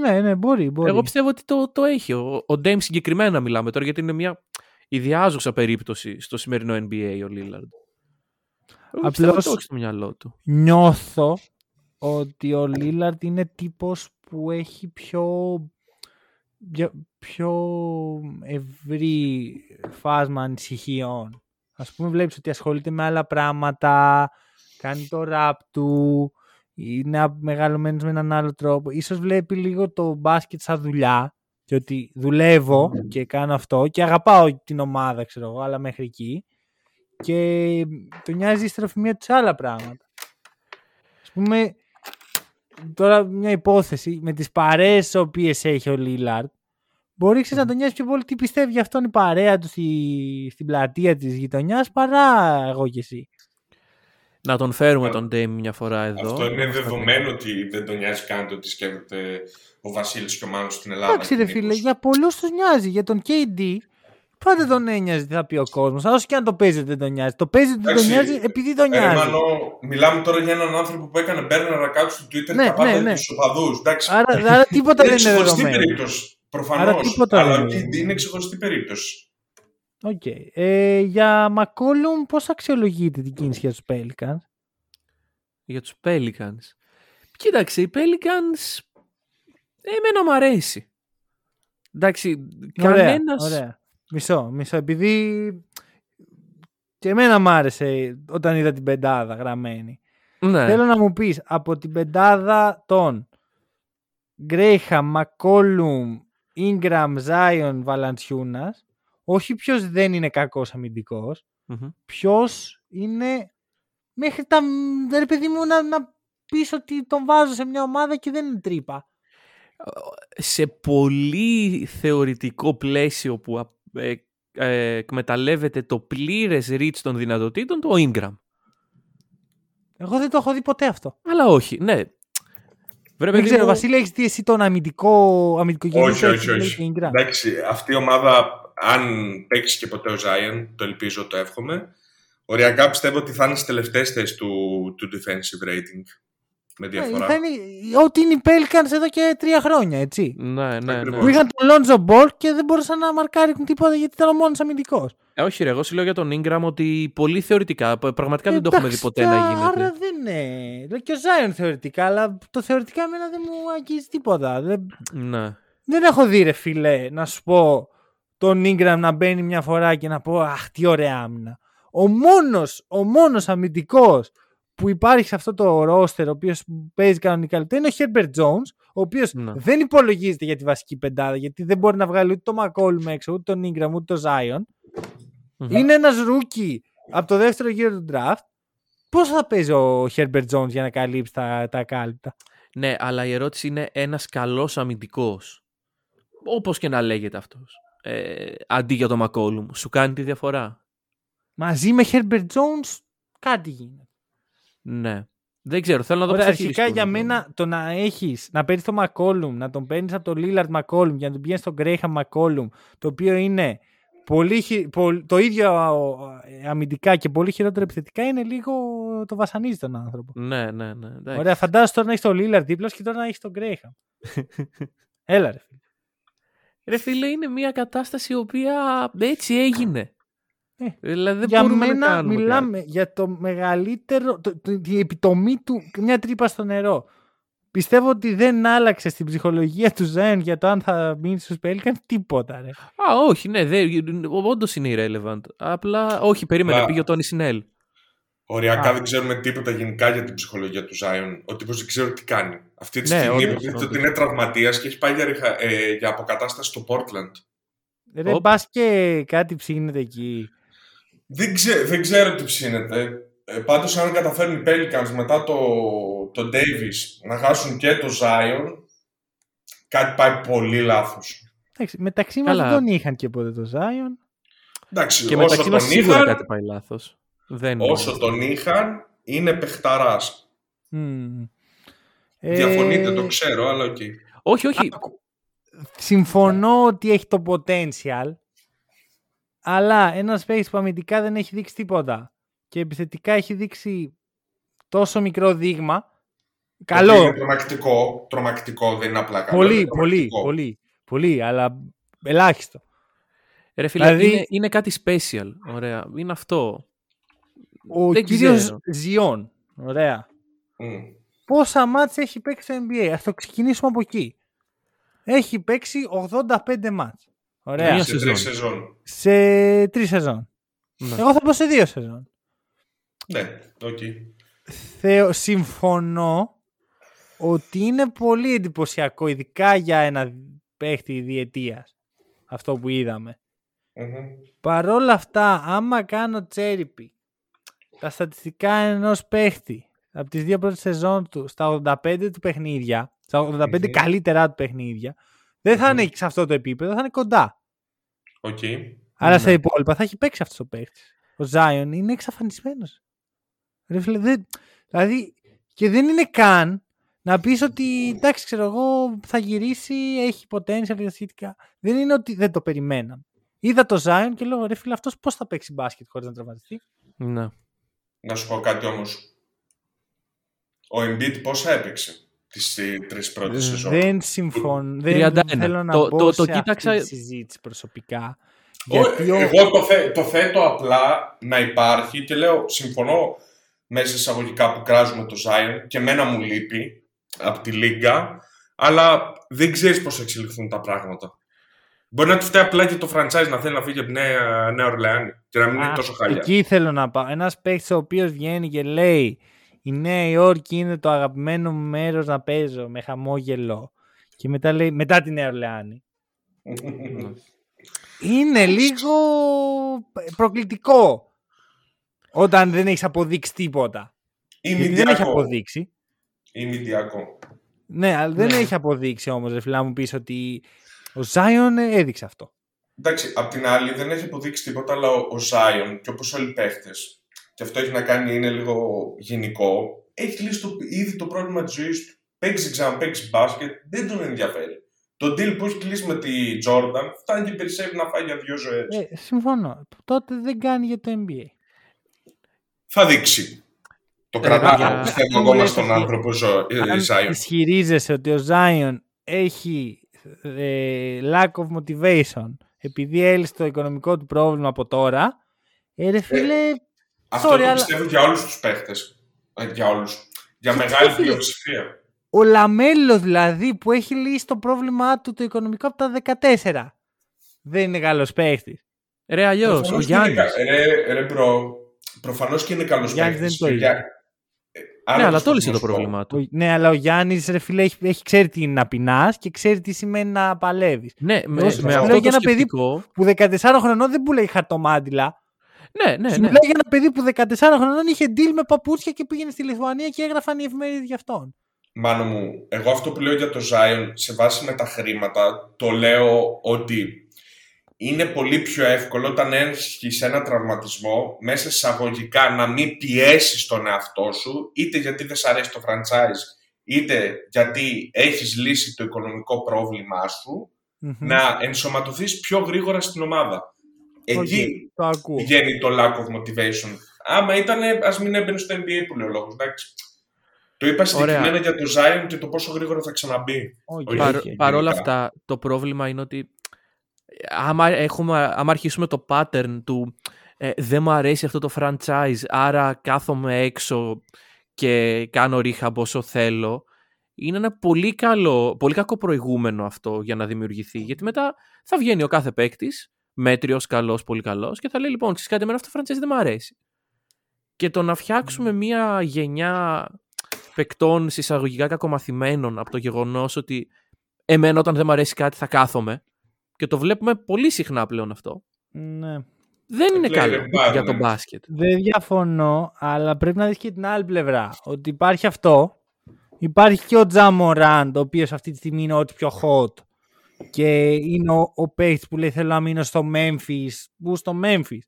Ναι, ναι, μπορεί, μπορεί. Εγώ πιστεύω ότι το, το έχει. Ο, ο Dame συγκεκριμένα μιλάμε τώρα, γιατί είναι μια ιδιάζουσα περίπτωση στο σημερινό NBA ο Λίλαρντ. Απλώς- Απλώς... Το έχει στο μυαλό του. Νιώθω ότι ο Λίλαρντ είναι τύπος που έχει πιο, πιο- πιο ευρύ φάσμα ανησυχιών. Ας πούμε βλέπεις ότι ασχολείται με άλλα πράγματα, κάνει το ραπ του, είναι μεγαλωμένος με έναν άλλο τρόπο. Ίσως βλέπει λίγο το μπάσκετ σαν δουλειά και ότι δουλεύω και κάνω αυτό και αγαπάω την ομάδα, ξέρω εγώ, αλλά μέχρι εκεί. Και το νοιάζει η στροφημία τους σε άλλα πράγματα. Ας πούμε, τώρα μια υπόθεση με τις παρέες τις οποίες έχει ο Λίλαρντ μπορεί ξέρεις, να τον νοιάζει πιο πολύ τι πιστεύει για αυτόν η παρέα του στη, στην πλατεία της γειτονιάς παρά εγώ και εσύ. Να τον φέρουμε Α, τον Dame μια φορά εδώ. Αυτό είναι Να μας τα δεδομένο ότι δεν τον νοιάζει καν το τι σκέφτεται ο Βασίλης και ο Μάνος στην Ελλάδα. Εντάξει ρε και φίλε, μήπως. για πολλούς τους νοιάζει. Για τον KD πάντα τον ένοιαζε τι θα πει ο κόσμος. Αλλά όσο και αν το παίζει ότι δεν τον νοιάζει. Το παίζει ότι δεν τον Εντάξει, νοιάζει επειδή τον Ε, νοιάζει. Μάνο, μιλάμε τώρα για έναν άνθρωπο που έκανε burner account στο Twitter Ναι, τα πάντα ναι, για ναι. τους οπαδούς. Εντάξει, Άρα, άρα τίποτα είναι δεν είναι ξεχωριστή δεδομένο. Περίπτωση. Άρα Προφανώς. τίποτα Αλλά δεν ο είναι. KD είναι ξεχωριστή περίπτωση. Οκ. Ε, για McCollum πώς αξιολογείτε την κίνηση για τους Pelicans; Για τους Pelicans. Κοίταξε, οι Pelicans εμένα μου αρέσει. Εντάξει, Ωραία, κανένας... ωραία. Μισό, μισό. Επειδή και εμένα μ' άρεσε όταν είδα την πεντάδα γραμμένη. Ναι. Θέλω να μου πεις από την πεντάδα των Γκρέιχα, Μακόλουμ, Ingram, Zion, Βαλαντσιούνας όχι ποιος δεν είναι κακός αμυντικός, Μμμ. ποιος είναι μέχρι τα ρε παιδί μου να, να πεις ότι τον βάζω σε μια ομάδα και δεν είναι τρύπα. σε πολύ θεωρητικό πλαίσιο που α- ε, ε, εκμεταλλεύεται το πλήρες reach των δυνατοτήτων του ο Ingram. Εγώ δεν το έχω δει ποτέ αυτό. Αλλά όχι, ναι. Βρε, Δεν παιδί ξέρω, μου, Βασίλη, έχεις δει εσύ τον αμυντικό, αμυντικό Όχι, όχι, όχι. Ingram. Εντάξει, αυτή η ομάδα, αν παίξει και ποτέ ο Zion, το ελπίζω, το εύχομαι, οριακά πιστεύω ότι θα είναι στις τελευταίες θέσεις του, του defensive rating. Με Ε, διαφορά. θα είναι ό,τι είναι οι Pelicans εδώ και τρία χρόνια, έτσι. Ναι, ναι, ναι. Ακριβώς. Που είχαν τον Lonzo Ball και δεν μπορούσαν να μαρκάρουν τίποτα γιατί ήταν ο μόνος αμυντικός. Ε, όχι ρε, εγώ σου λέω για τον Ingram ότι πολύ θεωρητικά, π- πραγματικά δεν το έχουμε δει Εντάξει, ποτέ να γίνεται. Άρα δεν είναι. Λέω Και ο Zion θεωρητικά, αλλά το θεωρητικά εμένα δεν μου αγγίζει τίποτα. Δεν, Ναι. δεν έχω δει ρε φίλε να σου πω τον Ingram να μπαίνει μια φορά και να πω αχ τι ωραία άμυνα. Ο μόνος, ο μόνος αμυντικός που υπάρχει σε αυτό το roster ο οποίος παίζει κανονικά λεπτά είναι ο Herbert Jones ο οποίος Ναι. δεν υπολογίζεται για τη βασική πεντάδα γιατί δεν μπορεί να βγάλει ούτε το McCollum έξω ούτε τον Ingram ούτε το Zion Μμμ. είναι ένας rookie από το δεύτερο γύρο του draft πώς θα παίζει ο Herbert Jones για να καλύψει τα, τα ακάλυπτα Ναι, αλλά η ερώτηση είναι ένας καλός αμυντικός. Όπως και να λέγεται αυτός. Ε, αντί για το McCollum. Σου κάνει τη διαφορά. μαζί με Herbert Jones κάτι γίνεται Ναι. Δεν ξέρω, θέλω να δω Ωραία, πώς θα αρχικά χειριστούν για αυτό. μένα το να έχεις να παίρνεις το McCollum, να τον παίρνεις από το Lillard McCollum για να τον πηγαίνεις στον Graham McCollum, το οποίο είναι πολύ, χει- πολ- το ίδιο α, ε, αμυντικά και πολύ χειρότερο επιθετικά, είναι λίγο το βασανίζει τον άνθρωπο. Ναι, ναι, ναι. εντάξει. Ωραία, φαντάζομαι τώρα να έχεις το Lillard δίπλα σου και τώρα να έχεις τον Graham. Έλα ρε. φίλε. Ρε φίλε, είναι μια κατάσταση η οποία έτσι έγινε. Ε, δηλαδή δεν για μπορούμε να μένα κάνουμε μιλάμε για το μεγαλύτερο, το, το, τη επιτομή του, μια τρύπα στο νερό. Πιστεύω ότι δεν άλλαξε στην ψυχολογία του Ζέν για το αν θα μείνει στους Pelicans τίποτα. Ρε. κάτι. Α, όχι, ναι, όντως είναι irrelevant. Απλά, όχι, περίμενε, Μα- πήγε ο Τόνι Σινέλ. Οριακά Α. δεν ξέρουμε τίποτα γενικά για την ψυχολογία του Zion. Ο τύπος δεν ξέρω τι κάνει. Αυτή τη Ναι, στιγμή όντως, υποτίθεται όντως. ότι είναι τραυματίας και έχει πάει για, ριχα- ε, για αποκατάσταση στο Portland. Ρε, Οπ. μπας και κάτι ψήνεται εκεί. Δεν, ξέ, δεν ξέρω τι ψήνεται. Ε, πάντως αν καταφέρουν οι Pelicans μετά το, το Davis να χάσουν και το Zion, κάτι πάει πολύ λάθος. Εντάξει, μεταξύ μας Καλά. δεν τον είχαν και ποτέ το Zion. Εντάξει, Και όσο μεταξύ τον μας σίγουρα είχαν, κάτι πάει λάθος. Δεν όσο τον είχαν, είναι παιχταράς. Μμμ. Ε, Διαφωνείτε, το ξέρω, αλλά οκ. Όχι, όχι. Συμφωνώ ότι έχει το potential, αλλά ένας παίκτης που αμυντικά δεν έχει δείξει τίποτα και επιθετικά έχει δείξει τόσο μικρό δείγμα. Το Καλό. οποίο Είναι τρομακτικό, τρομακτικό, δεν είναι απλά καλό. Πολύ, είναι πολύ, τρομακτικό. πολύ, πολύ, αλλά ελάχιστο. Ρε φίλε, Δηλαδή- είναι, είναι κάτι special. Ωραία. Είναι αυτό. Ο Δεν κύριος ξέρω. Zion. Ωραία. Μμ. Πόσα ματς έχει παίξει στο NBA. Ας το ξεκινήσουμε από εκεί. Έχει παίξει 85 ματς. Ωραία. Μία Σε τρεις σεζόν. σεζόν. Σε τρεις σεζόν. Ναι. Εγώ θα πω σε δύο σεζόν. Ναι, οκ. Θεωρώ, συμφωνώ ότι είναι πολύ εντυπωσιακό, ειδικά για ένα παίχτη διετίας, αυτό που είδαμε. Μμμ. Παρόλα αυτά, άμα κάνω cherry pick τα στατιστικά ενός παίχτη από τις δύο πρώτες σεζόν του στα 85 του παιχνίδια, στα 85 Μμμ. καλύτερά του παιχνίδια, δεν θα Μμμ. είναι σε αυτό το επίπεδο, θα είναι κοντά. Οκ. Αλλά Ναι. στα υπόλοιπα θα έχει παίξει αυτός ο παίχτης. Ο Zion είναι εξαφανισμένος. Δηλαδή και δεν είναι καν να πεις ότι εντάξει ξέρω εγώ θα γυρίσει, έχει potential και τα σχετικά. Δεν είναι ότι δεν το περιμέναμε. Είδα το Ζάιον και λέω ρε φίλε αυτός πώς θα παίξει μπάσκετ χωρίς να τραυματιστεί; Ναι. Να σου πω κάτι όμως. Ο Embiid πόσα έπαιξε τις ε, τρεις πρώτες σεζόν; Δεν συμφωνώ. Δεν 31. θέλω να Το- μπω το- σε το κοίταξα- αυτή τη συζήτηση προσωπικά. Ο- Γιατί ο- Εγώ το, θε- το θέτω απλά να υπάρχει και λέω συμφωνώ μέσα εισαγωγικά που κράζουμε το Zion και μένα μου λείπει από τη Λίγκα αλλά δεν ξέρεις πώς θα εξελιχθούν τα πράγματα. Μπορεί να του φταίει απλά και το franchise να θέλει να φύγει από τη Νέα, Νέα Ορλεάνη και να μην Α, είναι τόσο χάλια. Εκεί θέλω να πάω. Ένας παίκτης ο οποίος βγαίνει και λέει Η Νέα Υόρκη είναι το αγαπημένο μου μέρος να παίζω με χαμόγελο. Και μετά λέει μετά τη Νέα Ορλεάνη. Είναι λίγο προκλητικό όταν δεν έχεις αποδείξει τίποτα. Ή Γιατί δεν έχει Μηντιακό. αποδείξει. Ή Μηντιακό. Ναι, αλλά δεν Ναι. έχει αποδείξει όμως, ρε φίλα μου πεις ότι ο Ζάιον έδειξε αυτό. Εντάξει, απ' την άλλη δεν έχει αποδείξει τίποτα, αλλά ο, ο Zion και όπως όλοι οι παίχτες, και αυτό έχει να κάνει, είναι λίγο γενικό, έχει λύσει το, ήδη το πρόβλημα της ζωής του. Παίξει ξαναπαίξει μπάσκετ, δεν τον ενδιαφέρει. Το deal που έχει κλείσει με τη Jordan φτάνει και περισσεύει να φάει για δύο ζωές. Ε, συμφωνώ. Τότε δεν κάνει για το NBA. Θα δείξει. Το Ε, κρατάω, για- πιστεύω μου ακόμα λες στον ότι- άνθρωπο ζω, ε, αν Zion. ισχυρίζεσαι ότι ο Zion έχει ε, lack of motivation επειδή έλυσε το οικονομικό του πρόβλημα από τώρα, ε, ρε φίλε, Αυτό sorry, το αλλά πιστεύω για όλους τους παίχτες. Ε, για όλους. Για Τι μεγάλη φίλε. πλειοψηφία. ο Λαμέλος δηλαδή που έχει λύσει το πρόβλημά του το οικονομικό από τα 14 δεν είναι καλός παίχτης. Ρε αλλιώς, ο Προφανώς και είναι Γιάννης. κα- Ρε, ρε μπρο, προφανώς και είναι καλός Γιάννης παίκτης. δεν το Για- είναι. Ε, άλλο Ναι, αλλά τους το λύσε το κόσμος πρόβλημά του. Ο- ναι, αλλά ο Γιάννης ρε φίλε έχει, έχει ξέρει τι είναι να πεινάς και ξέρει τι σημαίνει να παλεύεις. Ναι, με, Εγώ σου με λέω αυτό για το ένα παιδί σκεπτικό. Που 14 χρονών δεν πουλάει χαρτομάτιλα. Ναι, ναι, Σου ναι. μιλάει για ένα παιδί που 14 χρονών είχε deal με παπούτσια και πήγαινε στη Λιθουανία και έγραφαν οι εφημερίδες για αυτόν. Μάνο μου, εγώ αυτό που λέω για το Zion σε βάση με τα χρήματα, το λέω ότι είναι πολύ πιο εύκολο όταν έχει ένα τραυματισμό μέσα εισαγωγικά να μην πιέσεις τον εαυτό σου, είτε γιατί δεν σ' αρέσει το franchise, είτε γιατί έχεις λύσει το οικονομικό πρόβλημά σου, Μμμ. να ενσωματωθείς πιο γρήγορα στην ομάδα. Οκ, Εκεί το ακούω. βγαίνει το lack of motivation. Άμα ήταν, ας μην έμπαινε στο NBA που λέει ο λόγο. Το είπα συγκεκριμένα για το Zion και το πόσο γρήγορα θα ξαναμπεί. Οκ, Όχι, Παρ, οκ. παρόλα γενικά. αυτά, το πρόβλημα είναι ότι άμα, έχουμε, άμα αρχίσουμε το pattern του ε, δεν μου αρέσει αυτό το franchise, άρα κάθομαι έξω και κάνω rehab όσο θέλω, είναι ένα πολύ, καλό, πολύ κακό προηγούμενο αυτό για να δημιουργηθεί. Γιατί μετά θα βγαίνει ο κάθε παίκτης, μέτριος, καλός, πολύ καλός, και θα λέει: Λοιπόν, ξέρεις κάτι, εμένα αυτό το franchise δεν μου αρέσει. Και το να φτιάξουμε μία γενιά παικτών συσσαγωγικά κακομαθημένων από το γεγονός ότι εμένα όταν δεν μου αρέσει κάτι θα κάθομαι. Και το βλέπουμε πολύ συχνά πλέον αυτό. Ναι. Δεν είναι Πλέον καλό εμπάρ, για ναι. το μπάσκετ. Δεν διαφωνώ, αλλά πρέπει να δεις και την άλλη πλευρά. Ότι υπάρχει αυτό. Υπάρχει και ο Τζαμοράντ, ο οποίος αυτή τη στιγμή είναι ό,τι πιο hot. Και είναι ο, ο παίκτης που λέει θέλω να μείνω στο Memphis. Πού στο Memphis;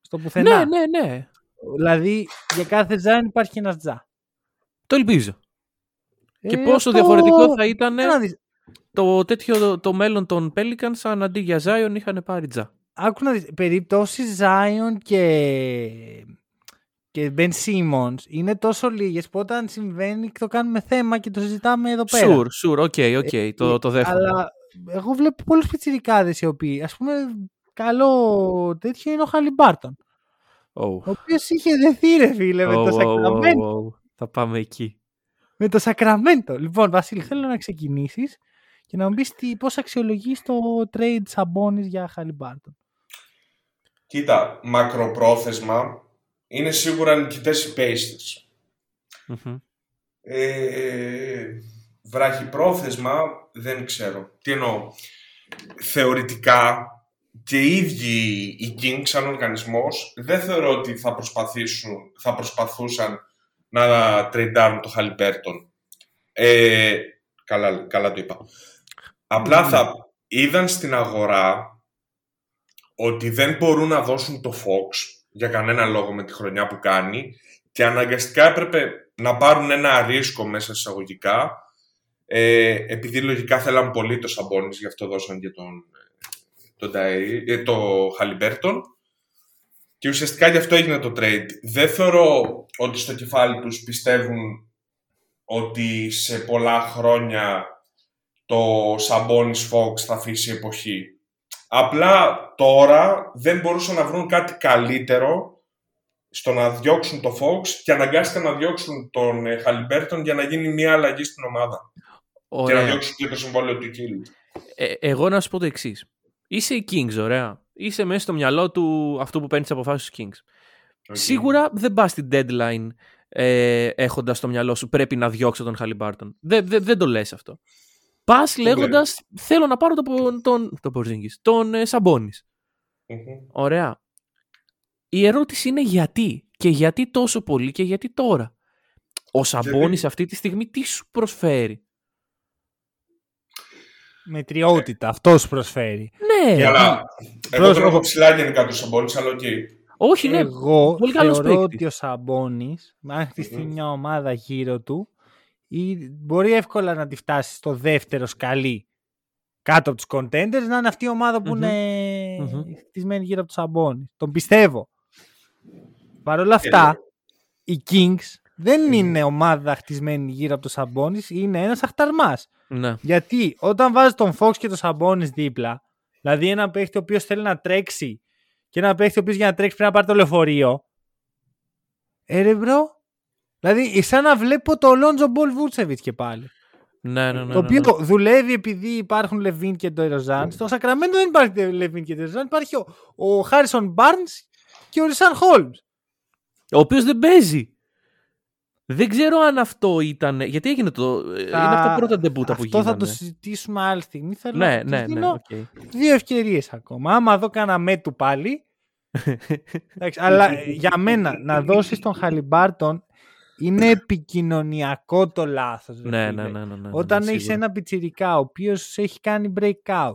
Στο πουθενά. Ναι, ναι, ναι. Δηλαδή για κάθε Ζάιν υπάρχει ένας Τζα. Το ελπίζω. Και Ε, πόσο αυτό- διαφορετικό θα ήταν Να δεις. Το τέτοιο το, το μέλλον των Pelicans αν αντί για Zion είχαν πάρει Τζα. Άκου να δεις, περιπτώσεις Zion και, και Ben Simmons είναι τόσο λίγες που όταν συμβαίνει το κάνουμε θέμα και το συζητάμε εδώ πέρα. Sure, sure, οκ, οκ, το, το δέχομαι. Αλλά εγώ βλέπω πολλούς πιτσιρικάδες οι οποίοι, ας πούμε, καλό τέτοιο είναι ο Haliburton. Oh. Ο οποίος είχε δεθεί, ρε φίλε, με Oh, το oh, Σακραμέντο. oh, oh. Θα πάμε εκεί. Με το Σακραμέντο. Λοιπόν, Βασίλη, θέλω να ξεκινήσεις και να μου πεις πώς αξιολογείς το trade Σαμπόνις για Χαλιμπάρτον. Κοίτα, μακροπρόθεσμα είναι σίγουρα νικητές οι Pacers. Μμμ. Ε, βραχυπρόθεσμα δεν ξέρω. Τι εννοώ. Θεωρητικά και οι ίδιοι οι Kings σαν οργανισμός δεν θεωρώ ότι θα, προσπαθήσουν, θα προσπαθούσαν να τρεντάρουν το Χαλιμπέρτον. Ε, καλά, καλά το είπα. Απλά θα είδαν στην αγορά ότι δεν μπορούν να δώσουν το Fox για κανένα λόγο με τη χρονιά που κάνει και αναγκαστικά έπρεπε να πάρουν ένα ρίσκο μέσα εισαγωγικά ε, επειδή λογικά θέλαν πολύ το Σαμπόνις, γι' αυτό δώσαν και τον, τον, Νταΐ- ε, το Χαλιμπέρτον και ουσιαστικά γι' αυτό έγινε το trade. Δεν θεωρώ ότι στο κεφάλι τους πιστεύουν ότι σε πολλά χρόνια το Σαμπόνις Fox θα αφήσει εποχή. Απλά τώρα δεν μπορούσαν να βρουν κάτι καλύτερο στο να διώξουν το Fox και αναγκάστηκαν να διώξουν τον ε, Χαλιμπέρτον για να γίνει μια αλλαγή στην ομάδα. Και να Ωραία. διώξουν και το συμβόλαιο του Κίλ. Ε, εγώ να σου πω το εξής. Είσαι οι Kings, ωραία. Είσαι μέσα στο μυαλό του αυτού που παίρνεις τις αποφάσεις του Kings. Σίγουρα δεν πας στην deadline ε, έχοντας στο μυαλό σου πρέπει να διώξω τον Χαλιμπάρτον. Δεν, δεν, δεν το λες αυτό. Πα λέγοντας θέλω να πάρω τον, τον, τον, Porzingis, τον ε, Σαμπόνις. Ωραία. Η ερώτηση είναι γιατί. Και γιατί τόσο πολύ και γιατί τώρα. Ο Σαμπόνις αυτή τη στιγμή τι σου προσφέρει; Μετριότητα, αυτό σου προσφέρει. Ναι, Αλλά εγώ Προς- τον έχω ψηλά γενικά του Σαμπόνις, αλλά οκ. όχι, ναι. Εγώ πολύ καλός θεωρώ παίκτης. ότι ο Σαμπόνις, αν χτιστεί Μμμ. μια ομάδα γύρω του, ή μπορεί εύκολα να τη φτάσει στο δεύτερο σκαλί κάτω από τους contenders, να είναι αυτή η ομάδα που Μμμ. είναι Μμμ. χτισμένη γύρω από τους Σαμπόνι. Τον πιστεύω. Παρ' όλα αυτά, οι Kings δεν είναι ομάδα χτισμένη γύρω από τους Σαμπόνι, είναι ένας αχταρμάς. ναι. Γιατί όταν βάζεις τον Fox και τον Σαμπόνι δίπλα, δηλαδή ένα παίχτη ο οποίος θέλει να τρέξει και ένα παίχτη ο οποίος για να τρέξει πρέπει να πάρει το λεωφορείο. Ε, ρε bro. Δηλαδή, σαν να βλέπω το Lonzo Ball Βούτσεβιτς και πάλι. Ναι, ναι, ναι, το ναι, οποίο ναι. δουλεύει επειδή υπάρχουν LaVine και το Εροζάν. Στο Σακραμέντο δεν υπάρχει LaVine και το Εροζάν. Υπάρχει ο, ο Harrison Barnes και ο Richaun Holmes. Ο οποίος δεν παίζει. Δεν ξέρω αν αυτό ήταν. Γιατί έγινε το. Είναι από τα πρώτα ντεμπούτα που Αυτό γίνανε. θα το συζητήσουμε άλλη στιγμή. Θέλω Ναι, να τους ναι, ναι. δίνω οκ. δύο ευκαιρίες ακόμα. Άμα δω κανένα με του πάλι. εντάξει, αλλά ε, για μένα να δώσεις τον Χαλιμπάρτον είναι επικοινωνιακό το λάθος. ναι, ναι, ναι, ναι, ναι. Όταν ναι, έχεις σίγουρα. ένα πιτσιρικά ο οποίος έχει κάνει breakout.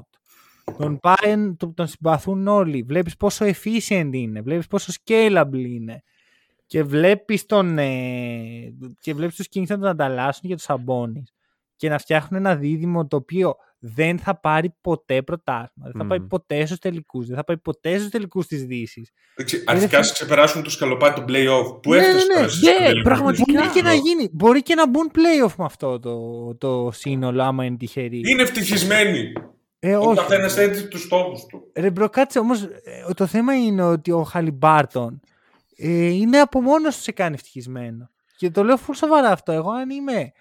Τον πάει, τον, τον συμπαθούν όλοι. Βλέπεις πόσο efficient είναι. Βλέπεις πόσο scalable είναι. Και βλέπεις τον. Ε, και βλέπεις τους Kings να τον ανταλλάσσουν για τους Σαμπόνι. Και να φτιάχνουν ένα δίδυμο το οποίο δεν θα πάρει ποτέ πρωτάθλημα. Δεν θα Μμμ. πάει ποτέ στους τελικούς. Δεν θα πάει ποτέ στους τελικούς της Δύσης. Εντάξει, Αρχικά σε ξεπεράσουν το σκαλοπάτι των play-off. Πού Ναι, έφτασε ναι, τώρα ναι. στις Ναι, τελικούς. πραγματικά. Μπορεί και να γίνει. Μπορεί και να μπουν playoff με αυτό το, το σύνολο, άμα είναι τυχεροί. Είναι ευτυχισμένοι. Ε, Ο όχι. καθένας έτσι τους στόχους του. Ρε bro, κάτσε όμως, ε, το θέμα είναι ότι ο Χαλιμπάρτον ε, είναι από μόνος του σε κάνει ευτυχισμένο. Και το λέω full σοβαρά αυτό. Εγώ αν είμαι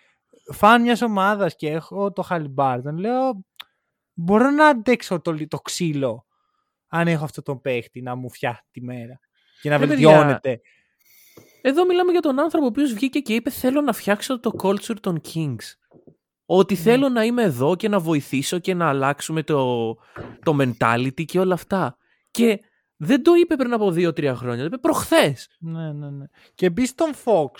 φαν μιας ομάδας και έχω το Χαλιμπάρτον, λέω μπορώ να αντέξω το, λι- το ξύλο αν έχω αυτό τον παίχτη να μου φτιάχνει τη μέρα και να Ρε, παιδιά, βελτιώνεται. Εδώ μιλάμε για τον άνθρωπο ο οποίος βγήκε και είπε θέλω να φτιάξω το culture των Kings. Ότι Ναι. θέλω να είμαι εδώ και να βοηθήσω και να αλλάξουμε το, το mentality και όλα αυτά. Και δεν το είπε πριν από δύο-τρία χρόνια. Το είπε προχθές. Ναι, ναι, ναι. Και επίσης τον Fox.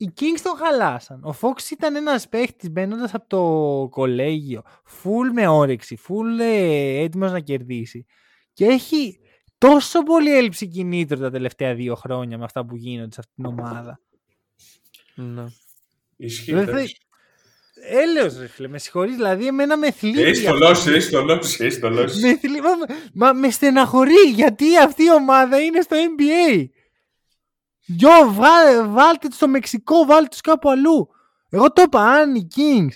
Οι Kings τον χαλάσαν. Ο Fox ήταν ένας παίχτης μπαίνοντας από το κολέγιο. Full με όρεξη. Full ε, έτοιμος να κερδίσει. Και έχει τόσο πολύ έλλειψη κινήτρου τα τελευταία δύο χρόνια με αυτά που γίνονται σε αυτήν την ομάδα. Ναι. Ισχύει. Δηλαδή, εντάξει. Έλεος ρε φίλε, με συγχωρείς, δηλαδή εμένα με θλίβει. Έχει το αυτό. λόση, έχει το λόση, έχει το λόση. με, θλίβει, μα, μα με στεναχωρεί γιατί αυτή η ομάδα είναι στο NBA. Γιο, βά, βάλτε τους στο Μεξικό, βάλτε τους κάπου αλλού. Εγώ το είπα, αν οι Kings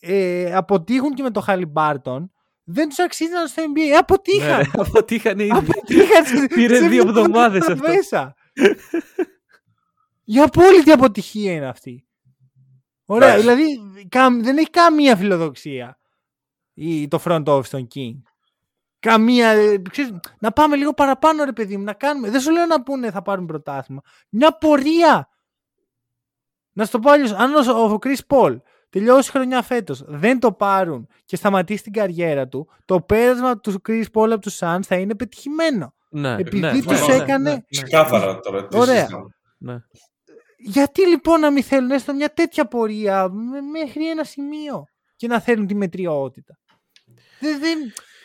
ε, αποτύχουν και με το Χαλιμπάρτον, δεν τους αξίζαν στο NBA. Αποτύχαν. Ναι, αποτύχαν ήδη. Αποτύχαν. σε- Πήρε σε δύο μια εβδομάδες εβδομάδα αυτό. Μέσα. Η απόλυτη αποτυχία είναι αυτή. Ωραία, Εντάξει. δηλαδή καμ- δεν έχει καμία φιλοδοξία η, το front office των King. Καμία. ε, ξέρεις, να πάμε λίγο παραπάνω, ρε παιδί μου, να κάνουμε. Δεν σου λέω να πούνε θα πάρουν πρωτάθλημα. Μια πορεία. Να σου το πω αλλιώς, αν ο, ο Chris Paul τελειώσει χρονιά φέτος, δεν το πάρουν και σταματήσει την καριέρα του, το πέρασμα του Chris Paul από τους Suns θα είναι πετυχημένο. Ναι, Επειδή ναι, τους ναι, έκανε- ναι, ναι, Ξεκάθαρα τώρα. τι Ωραία. συζητάμε. ναι. Γιατί λοιπόν να μην θέλουν έστω μια τέτοια πορεία με- μέχρι ένα σημείο και να θέλουν τη μετριότητα; Δεν, δεν,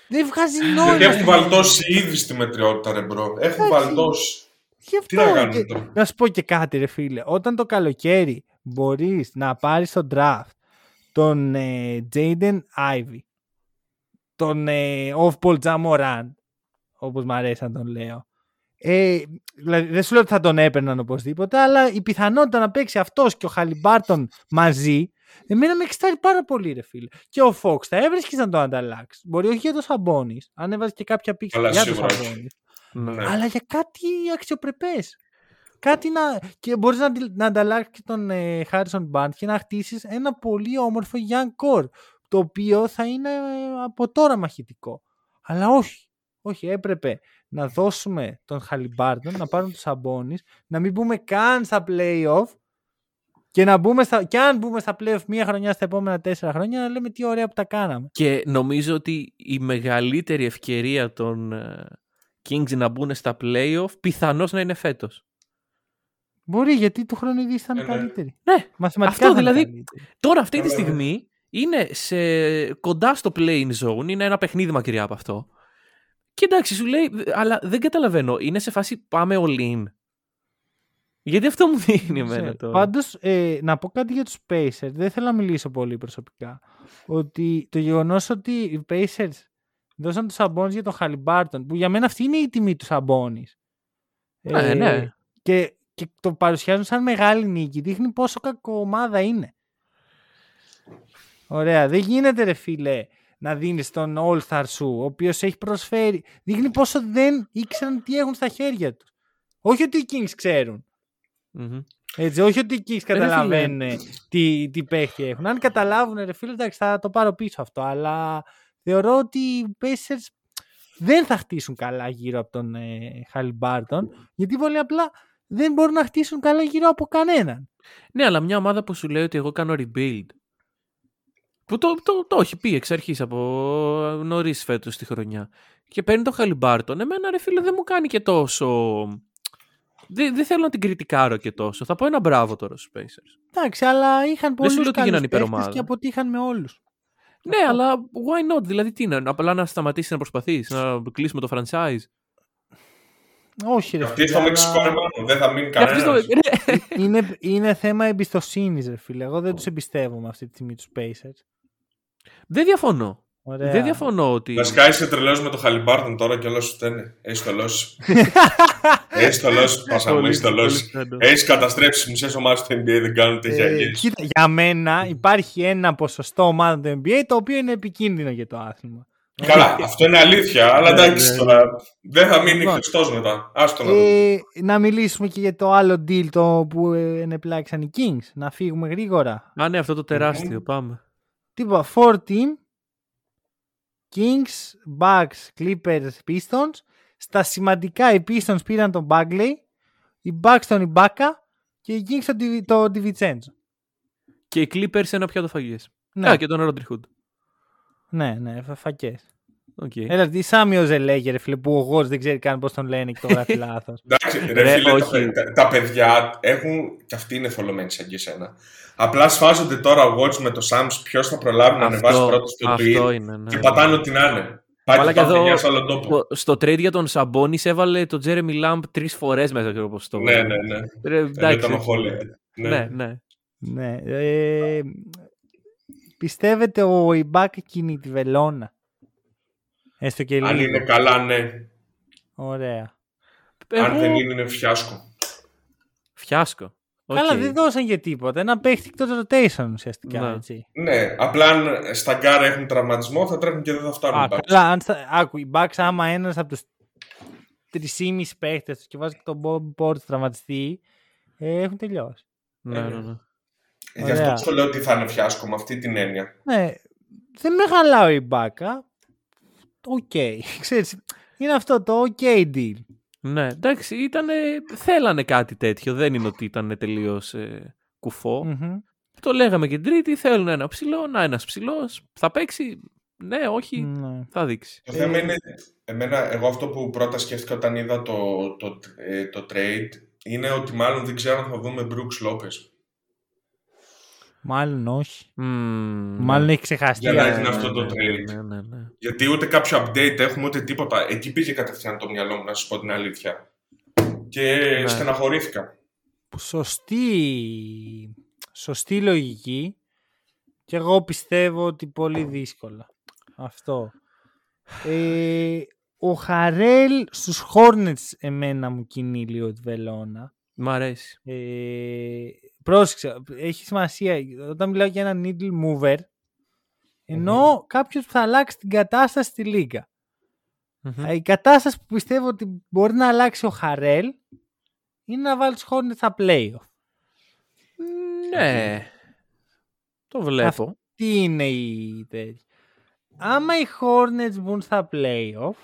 δεν βγάζει νόημα. Γιατί έχουν στην βαλτώσει ήδη στη μετριότητα, ρε bro. Έχουν Εντάξει. βαλτώσει. Γι' αυτό Τι να κάνουμε και- τώρα; Να σου πω και κάτι ρε φίλε. Όταν το καλοκαίρι μπορείς να πάρεις στο draft τον ε, Jaden Ivy, τον ε, Off-Ball Jamoran, όπως μου αρέσει να τον λέω. Ε, δηλαδή, δεν σου λέω ότι θα τον έπαιρναν οπωσδήποτε, αλλά η πιθανότητα να παίξει αυτός και ο Χαλιμπάρτον μαζί, εμένα με εξτάρει πάρα πολύ ρε φίλε. Και ο Fox θα έβρισκες να τον ανταλλάξεις. Μπορεί όχι για το Σαμπόνις, αν έβαζες και κάποια πίξη Καλά, για το σίγουρα όχι. Σαμπόνις Ναι. αλλά για κάτι αξιοπρεπές. Κάτι να. και μπορείς να, αντι- να ανταλλάξεις και τον ε, Harrison Barnes και να χτίσεις ένα πολύ όμορφο young core. Το οποίο θα είναι ε, από τώρα μαχητικό. Αλλά όχι. Όχι, έπρεπε να δώσουμε τον Χαλιμπάρτον, να πάρουν τους Σαμπόνις, να μην μπούμε καν στα playoff και να μπούμε στα, και αν μπούμε στα playoff μία χρονιά στα επόμενα τέσσερα χρόνια να λέμε τι ωραία που τα κάναμε. Και νομίζω ότι η μεγαλύτερη ευκαιρία των ε, Kings να μπουν στα playoff πιθανώς να είναι φέτος. Μπορεί γιατί του χρόνου η Δύση θα είναι Ε, ναι. καλύτερη. Ναι, Μαθηματικά Αυτό θα είναι δηλαδή- καλύτερη. Τώρα αυτή τη Καλά, ναι. στιγμή είναι σε, κοντά στο playing zone, είναι ένα παιχνίδι μακριά από αυτό. Και εντάξει, σου λέει, αλλά δεν καταλαβαίνω, είναι σε φάση πάμε all in. Γιατί αυτό μου δίνει εμένα Ξέρω. τώρα. Πάντως, ε, να πω κάτι για τους Pacers. Δεν θέλω να μιλήσω πολύ προσωπικά. Ότι το γεγονός ότι οι Pacers δώσαν τους Sabonis για τον Χαλιμπάρτον, που για μένα αυτή είναι η τιμή τους Sabonis. Ναι, ναι. Και, και το παρουσιάζουν σαν μεγάλη νίκη. Δείχνει πόσο κακό ομάδα είναι. Ωραία. Δεν γίνεται ρε φίλε να δίνεις τον All-Star σου, ο οποίος έχει προσφέρει. Δείχνει πόσο δεν ήξεραν τι έχουν στα χέρια τους. Όχι ότι οι Kings ξέρουν. Μμμ. Έτσι, όχι ότι οι Kings Ε, φίλε. καταλαβαίνουν τι, τι παίχτη έχουν. Αν καταλάβουν, ρε φίλε, εντάξει, θα το πάρω πίσω αυτό. Αλλά θεωρώ ότι οι Pacers δεν θα χτίσουν καλά γύρω από τον ε, Χαλιμπάρτον, γιατί πολύ απλά δεν μπορούν να χτίσουν καλά γύρω από κανέναν. Ναι, αλλά μια ομάδα που σου λέει ότι εγώ κάνω rebuild. Που το, το, το έχει πει εξ αρχής από νωρίς φέτος τη χρονιά. Και παίρνει τον Χαλιμπάρτον. Εμένα, ρε φίλε, δεν μου κάνει και τόσο. Δεν, δεν θέλω να την κριτικάρω και τόσο. Θα πω ένα μπράβο τώρα στους Pacers. Εντάξει, αλλά είχαν σου πολλούς λέω ότι καλούς γίνανε παίχτες υπερομάδα. και αποτύχαν με όλους. Ναι, αλλά why not? Δηλαδή, τι είναι, απλά να σταματήσεις να προσπαθείς, να κλείσουμε το franchise. Όχι, ρε Αυτή φίλε. στο Μεξικό, αλλά ρε μάλλον, δεν θα μείνει Και αυτοί στο- κανένας. Ναι. είναι, είναι θέμα εμπιστοσύνης, ρε φίλε. Εγώ δεν τους εμπιστεύομαι αυτή τη στιγμή τους Pacers. Δεν διαφωνώ. Ωραία. Δεν διαφωνώ ότι. Βασικά είσαι τρελός με το Χαλιμπάρτον τώρα και όλα σου φταίνε. Έχεις το λόση. Έχεις το λόση, Πασαμό, έχεις το λόση. Έχεις καταστρέψεις μισές ομάδες του NBA, δεν κάνουν τέτοια Ε, αγγέλια. κοίτα, για μένα υπάρχει ένα ποσοστό ομάδων του NBA το οποίο είναι επικίνδυνο για το άθλημα. Καλά, αυτό είναι αλήθεια, αλλά Ναι, εντάξει ναι, τώρα. Δεν θα μείνει Λοιπόν. Χριστός μετά. Άστο να δούμε. Ε, να μιλήσουμε και για το άλλο deal το που ε, ενεπλάξαν οι Kings. Να φύγουμε γρήγορα. Α, ναι, αυτό το τεράστιο. Πάμε. Τίποτα. 4 team. Kings, Bucks, Clippers, Pistons. Στα σημαντικά οι Pistons πήραν τον Bagley. Οι Bucks τον Ibaka και οι Kings τον, Di- τον DiVincenzo. Και οι Clippers ένα πιάτο φακές. Ναι, Α, και τον Rodney Hood. ναι, ναι, φα- φακές. Οκ. Έλα, τι Semi Ojeleye, ρε φίλε, που ο Woj δεν ξέρει καν πώς τον λένε και το γράφει λάθος. Εντάξει, ρε, Ρε, φίλε, τα, όχι. τα- τα παιδιά έχουν και αυτοί είναι θολωμένοι σαν και εσένα. Απλά σφάζονται τώρα ο Woj με το Shams ποιος θα προλάβει να ανεβάσει πρώτος στο αυτό tweet είναι. Ναι, και ναι. πατάνε ό,τι να είναι. Πάει Μαλάκα, το εδώ- παιδιά σε άλλον τόπο. Στο- Στο trade για τον Σαμπόνις έβαλε τον Jeremy Lamb τρεις φορές μέσα. Ξέρω πώς το Ναι, βάλε. ναι, ναι. Ρε, Ενώ εντάξει, ήταν ο έτσι. Holiday. Ναι, ναι. ναι. Ε, πιστεύετε ο Ιμπάκα κινεί τη βελόνα; Έστω και Αν λίγο. είναι καλά, ναι. Ωραία. Αν Εγώ- δεν είναι, είναι φιάσκο. Φιάσκο. Καλά, Οκ. δεν δώσαν και τίποτα. Ένα παίχτη εκτός rotation ουσιαστικά. Ναι. Έτσι. Ναι, απλά αν στα γκάρα έχουν τραυματισμό θα τρέχουν και δεν θα φτάνουν. Α, οι Bucks. καλά, αν στα... άκου, οι Bucks άμα ένας από τους 3,5 παίχτες τους και βάζει και τον Bob Portis τραυματιστεί, ε, έχουν τελειώσει. Ναι, ναι, ναι. Γι' Ωραία. αυτό σου λέω ότι θα είναι φιάσκο με αυτή την έννοια. Ναι, δεν με χαλάει ο Ιμπάκα. Οκ. Ξέρεις, είναι αυτό το ok deal. Ναι, εντάξει, ήτανε, θέλανε κάτι τέτοιο. Δεν είναι ότι ήταν τελείως κουφό. Μμμ. Το λέγαμε και την Τρίτη. Θέλουν ένα ψηλό, να ένας ψηλός. Θα παίξει. Ναι, όχι, Ναι. θα δείξει. Το θέμα είναι, εμένα, εγώ αυτό που πρώτα σκέφτηκα όταν είδα το, το, ε, το trade είναι ότι μάλλον δεν ξέρω αν θα δούμε Brooks Lopez. Μάλλον όχι. Μμμ, Μάλλον έχει ξεχαστεί. Για να αυτό. γίνει αυτό το ναι, trade. Ναι, ναι, ναι. Γιατί ούτε κάποιο update έχουμε ούτε τίποτα. Εκεί πήγε κατευθείαν το μυαλό μου, να σα πω την αλήθεια. Και Ναι. στεναχωρήθηκα. Σωστή, σωστή λογική και εγώ πιστεύω ότι πολύ δύσκολα. Αυτό. Ε, ο Χαρέλ στους Hornets εμένα μου κινεί λίγο τη βελόνα. Μ' αρέσει. Ε, πρόσεξε, έχει σημασία όταν μιλάω για ένα needle mover ενώ κάποιος που θα αλλάξει την κατάσταση στη λίγα. Μμμ. Ε, Η κατάσταση που πιστεύω ότι μπορεί να αλλάξει ο Χαρέλ είναι να βάλει τους Hornets στα playoff. Ναι. Το βλέπω. Τι είναι η τέτοια. Άμα οι Hornets μπουν στα playoff,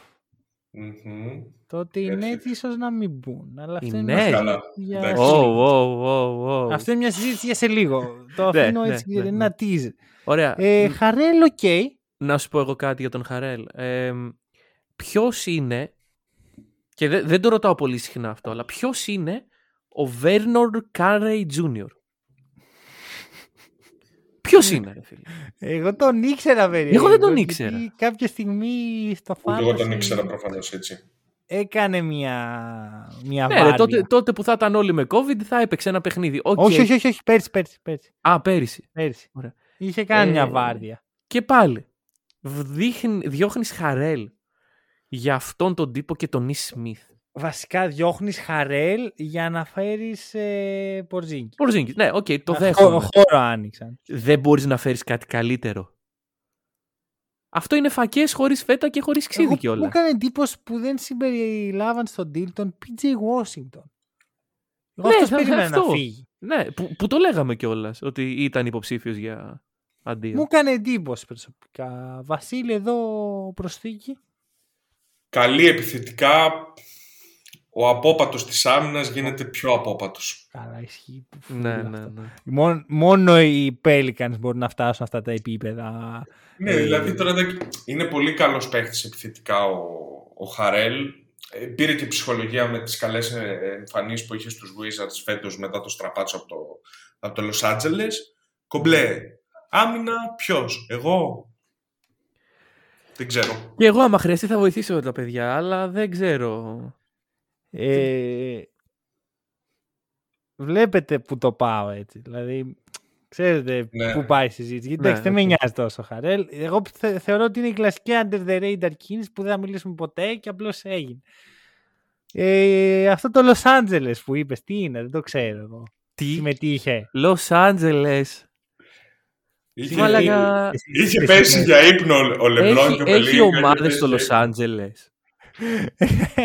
Μμμ. τότε οι Έτσι. Nets ίσως να μην μπουν. Αλλά αυτό Οι είναι Nets. μια Καλά. συζήτηση για Εντάξει. Wow, σε- wow, wow, wow. Αυτό είναι μια συζήτηση για σε λίγο. Το Ναι, αφήνω ναι, έτσι ναι, για ναι. ένα teaser. Ωραία. Ε, Χαρέλ, οκ. Να σου πω εγώ κάτι για τον Χαρέλ. Ε, ποιος είναι, και δεν, δεν το ρωτάω πολύ συχνά αυτό, αλλά ποιος είναι ο Βέρνον Κάρεϊ Jr. Ποιος είναι, ρε φίλε; Εγώ τον ήξερα περίπου. Εγώ δεν τον ήξερα. Κάποια στιγμή στο Ούτε εγώ τον fantasy ήξερα προφανώς έτσι. Έκανε μια, μια ναι, ρε, βάρδια. τότε, τότε που θα ήταν όλοι με COVID θα έπαιξε ένα παιχνίδι. Οκ. Όχι, όχι, όχι, όχι, πέρσι, πέρσι, πέρσι. Α, πέρυσι. πέρσι. Ωραία. Είχε κάνει Ε, μια βάρδια. Και πάλι. Δείχνει, διώχνεις Χαρέλ για αυτόν τον τύπο και τον Ις Σμιθ. Βασικά διώχνεις Χαρέλ για να φέρεις ε, Πορζίνκι. Πορζίνγκης. Ναι, οκ, το Α, δέχομαι. χώ- Χώρο άνοιξαν. δεν μπορείς να φέρεις κάτι καλύτερο. Αυτό είναι φακές χωρίς φέτα και χωρίς ξύδι Εγώ μου κιόλα. έκανε εντύπωση που δεν συμπεριλάβαν στον deal τον PJ Washington. Εγώ Ναι, αυτός θα- περίμενα αυτό. να φύγει. Ναι, που, που το λέγαμε κιόλας ότι ήταν υποψήφιος για αντίο. Μου έκανε εντύπωση προσωπικά. Βασίλη, εδώ προσθήκη. Καλή επιθετικά. Ο απόπατος της άμυνας γίνεται πιο απόπατος. Καλά, ισχύει. Ναι, Αυτό; ναι, ναι. Μόνο, μόνο οι Pelicans μπορούν να φτάσουν αυτά τα επίπεδα. Ναι, Ε, δηλαδή τώρα δεν- είναι πολύ καλός παίχτης επιθετικά ο, ο Χαρέλ. Ε, πήρε και ψυχολογία με τις καλές ε, εμφανίσεις που είχε στους Wizards φέτος μετά το στραπάτσο από το, από το Los Angeles. Κομπλέ. Άμυνα ποιος, εγώ; Δεν ξέρω. Και εγώ άμα χρειαστεί θα βοηθήσω τα παιδιά, αλλά δεν ξέρω. Ε, βλέπετε που το πάω έτσι. Δηλαδή, ξέρετε Ναι. που πάει η συζήτηση. Γιατί Ναι, εντάξει, δεν με οκ. νοιάζει τόσο Χαρέλ. Εγώ θε- θεωρώ ότι είναι η κλασική under the radar κίνηση που δεν θα μιλήσουμε ποτέ και απλώς έγινε. Ε, αυτό το Los Angeles που είπες, τι είναι, δεν το ξέρω εγώ. Τι; Συμμετείχε. Los Angeles. Είχε, Μαλάκα. είχε πέσει για ύπνο ο- ο Λεμπρόν Έχει, και ο έχει Pelicans ομάδες και στο πέσει Los Angeles.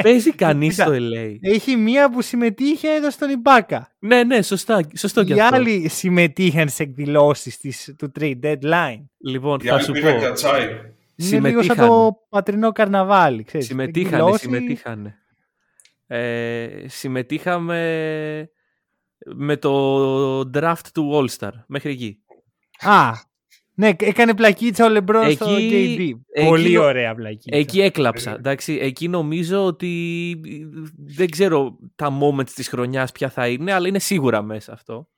Παίζει κανείς Κοίτα. στο LA. Έχει μία που συμμετείχε εδώ στον Ιμπάκα. Ναι, ναι, σωστά, σωστό κι Οι αυτό. άλλοι συμμετείχαν σε εκδηλώσεις της, του trade deadline. Λοιπόν, Οι θα άλλοι σου πήγαν πω. για τσάι. Είναι λίγο σαν Συμμετείχανε. το πατρινό καρναβάλι. Ξέρεις. Συμμετείχανε, Εκδηλώσεις- συμμετείχανε. Ε, συμμετείχαμε με το draft του All Star μέχρι εκεί. Α, ναι, έκανε πλακίτσα ο Λεμπρόν στο Εκεί- KD. εκεί Πολύ νο- ωραία πλακίτσα. Εκεί έκλαψα. Εντάξει, εκεί νομίζω ότι δεν ξέρω τα moments της χρονιάς ποια θα είναι, αλλά είναι σίγουρα μέσα αυτό.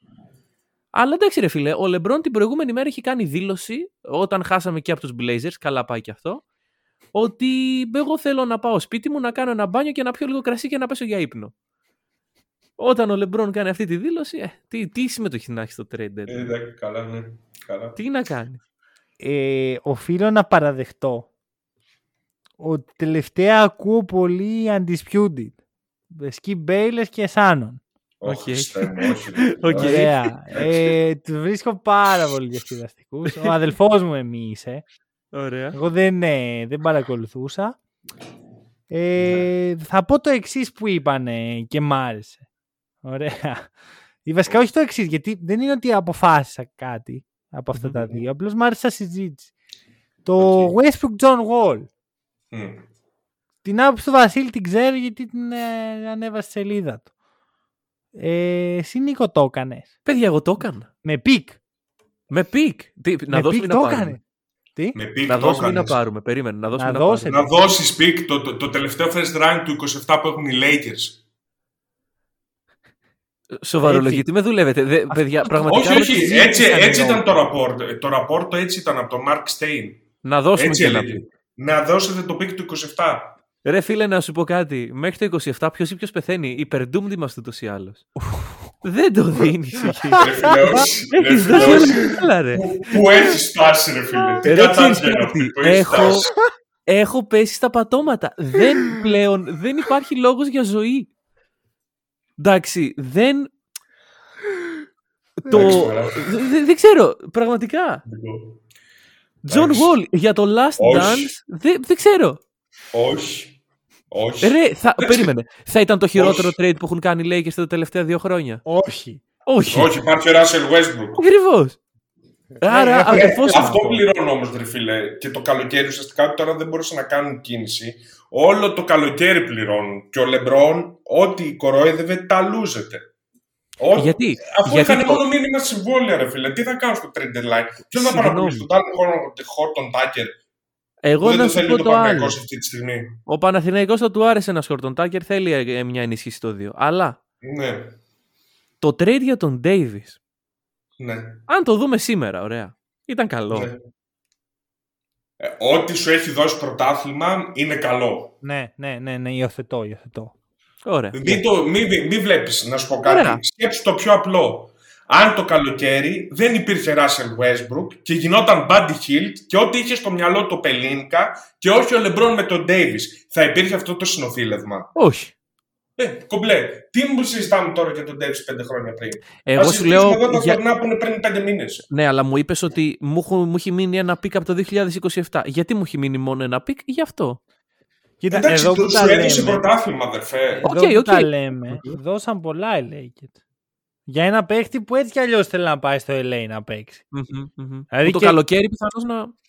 Αλλά εντάξει ρε φίλε, ο Λεμπρόν την προηγούμενη μέρα έχει κάνει δήλωση, όταν χάσαμε και από τους Blazers, καλά πάει και αυτό, ότι εγώ θέλω να πάω σπίτι μου, να κάνω ένα μπάνιο και να πιω λίγο κρασί και να πέσω για ύπνο. Όταν ο Λεμπρόν κάνει αυτή τη δήλωση, ε, τι, τι συμμετοχή να έχει στο trade deadline; Ε, εντάξει, καλά, ναι. Καλά. Τι να κάνει; Ε, οφείλω να παραδεχτώ ότι τελευταία ακούω πολύ undisputed. Σκιπ Μπέιλες και Σάνον. Όχι, Οκ. Χριστέ μου, όχι. Οκ. Ωραία. ε, τους βρίσκω πάρα πολύ διασκεδαστικούς. Ο αδελφός μου με μίσησε. Ωραία. Εγώ δεν, ε, δεν παρακολουθούσα. Ε, θα πω το εξής που είπανε και μ' άρεσε. Ωραία. Ή βασικά όχι το εξής, γιατί δεν είναι ότι αποφάσισα κάτι από αυτά τα Μμμ. δύο. Απλώς μ' άρεσε σαν συζήτηση. Το Οκ. Westbrook John Wall. Μμ. Την άποψη του Βασίλη την ξέρω γιατί την ε, ανέβασε στη σελίδα του. Ε, εσύ Νίκο το έκανες. Παιδιά, εγώ το έκανα. Με pick. Με πικ. Τι, να με δώσουμε πικ ή να το πάρουμε; έκανες. Τι; Με πικ Να το δώσουμε ή να έκανες. πάρουμε. Περίμενε. Να δώσουμε Να ή να δώσετε. πάρουμε. Να δώσεις πικ το, το, το τελευταίο first rank του 27 που έχουν οι Lakers. Σοβαρόλο, Έτσι. γιατί με δουλεύετε. Δε, παιδιά, πραγματικά. όχι, με τη όχι. συζήτηση Έτσι, ήταν έτσι εδώ. ήταν το rapport. Το rapport το έτσι ήταν από τον Mark Stein. Να δώσουμε Έτσι και ένα έλεγε. πικ. Να δώσετε το πικ του 27. Ρε φίλε, να σου πω κάτι. Μέχρι το 27, ποιος ή ποιος πεθαίνει. Υπερντούμ είμαστε ούτω ή άλλω. Δεν το δίνεις εκεί. Ρε φίλε, όχι. Ρε Έχεις φίλε, δώσει όχι. όλα καλά, ρε. Που- Που έχεις σπάσει, ρε φίλε. Τι Ρε, κατάντια ξέρεις είναι κάτι, αυτή που έχεις έχω- σπάσει. Έχω πέσει στα πατώματα. Δεν πλέον, δεν υπάρχει λόγος για ζωή. Εντάξει, δεν... Το... Εντάξει, μωρέ. δε- δε- δεν ξέρω, πραγματικά. John Εντάξει. Wall για το Last Όχι. Dance, δεν δεν ξέρω. Όχι. Όχι. Ρε, θα, Εντάξει. περίμενε. Θα ήταν το χειρότερο Όχι. trade που έχουν κάνει οι Lakers τα τελευταία δύο χρόνια. Όχι. Όχι. Όχι, υπάρχει ο Russell Westbrook. Ακριβώς. Άρα, έχω- αδερφός Ε, Αυτό μου. πληρώνω όμως, ρε φίλε. Και το καλοκαίρι ουσιαστικά τώρα δεν μπορούσαν να κάνουν κίνηση. Όλο το καλοκαίρι πληρώνουν. Και ο Λεμπρόν, ό,τι κορόιδευε, τα λούζεται. Ό, Γιατί, Αφού γιατί είχαν το- μόνο μήνυμα συμβόλαια, ρε φίλε. Τι θα κάνουν στο trade deadline. Ποιος θα Συγγνώμη. παραπολίσει τον Τάλεν Χόρτον Τάκερ. εγώ Που δεν να το σου θέλει πω το το άλλο. Παναγιακός αυτή τη στιγμή. Ο Παναθηναϊκός θα του άρεσε ένας Σκόρτον Τάκερ, θέλει ε, μια ενίσχυση στο 2. Αλλά Ναι, το trade για τον Davis, ναι. αν το δούμε σήμερα, ωραία, ήταν καλό. ναι. Ε, ό,τι σου έχει δώσει πρωτάθλημα είναι καλό. Ναι, ναι, ναι, ναι, υιοθετώ, υιοθετώ. Ωραία. Μην, το, μην, μην, μην βλέπεις, να σου πω κάτι. Ωραία. Σκέψου το πιο απλό. Αν το καλοκαίρι δεν υπήρχε Russell Westbrook και γινόταν Buddy Hield και ό,τι είχε στο μυαλό ο Πελίνκα και όχι ο Λεμπρόν με τον Davis, θα υπήρχε αυτό το συνονθύλευμα. Όχι. Ε, κομπλέ. Τι μου συζητάμε τώρα για τον Davis πέντε χρόνια πριν; Εγώ Θα σου συζητήσουμε λέω. εδώ τα για- τωρινά που είναι πριν πέντε μήνες. Ναι, αλλά μου είπες ότι μου, έχω- μου έχει μείνει ένα pick από το 2027. Γιατί μου έχει μείνει μόνο ένα pick, γι' αυτό. Κοίτα, Εντάξει, εδώ του που σου τα έδωσε λέμε, πρωτάθλημα, αδερφέ. εδώ Οκ, που οκ. τα λέμε, δώσαν πολλά οι Lakers. Για ένα παίχτη που έτσι κι αλλιώς θέλει να πάει στο LA να παίξει. Μμμ, μμμ. Δηλαδή Που το και- καλοκαίρι πιθανώς να.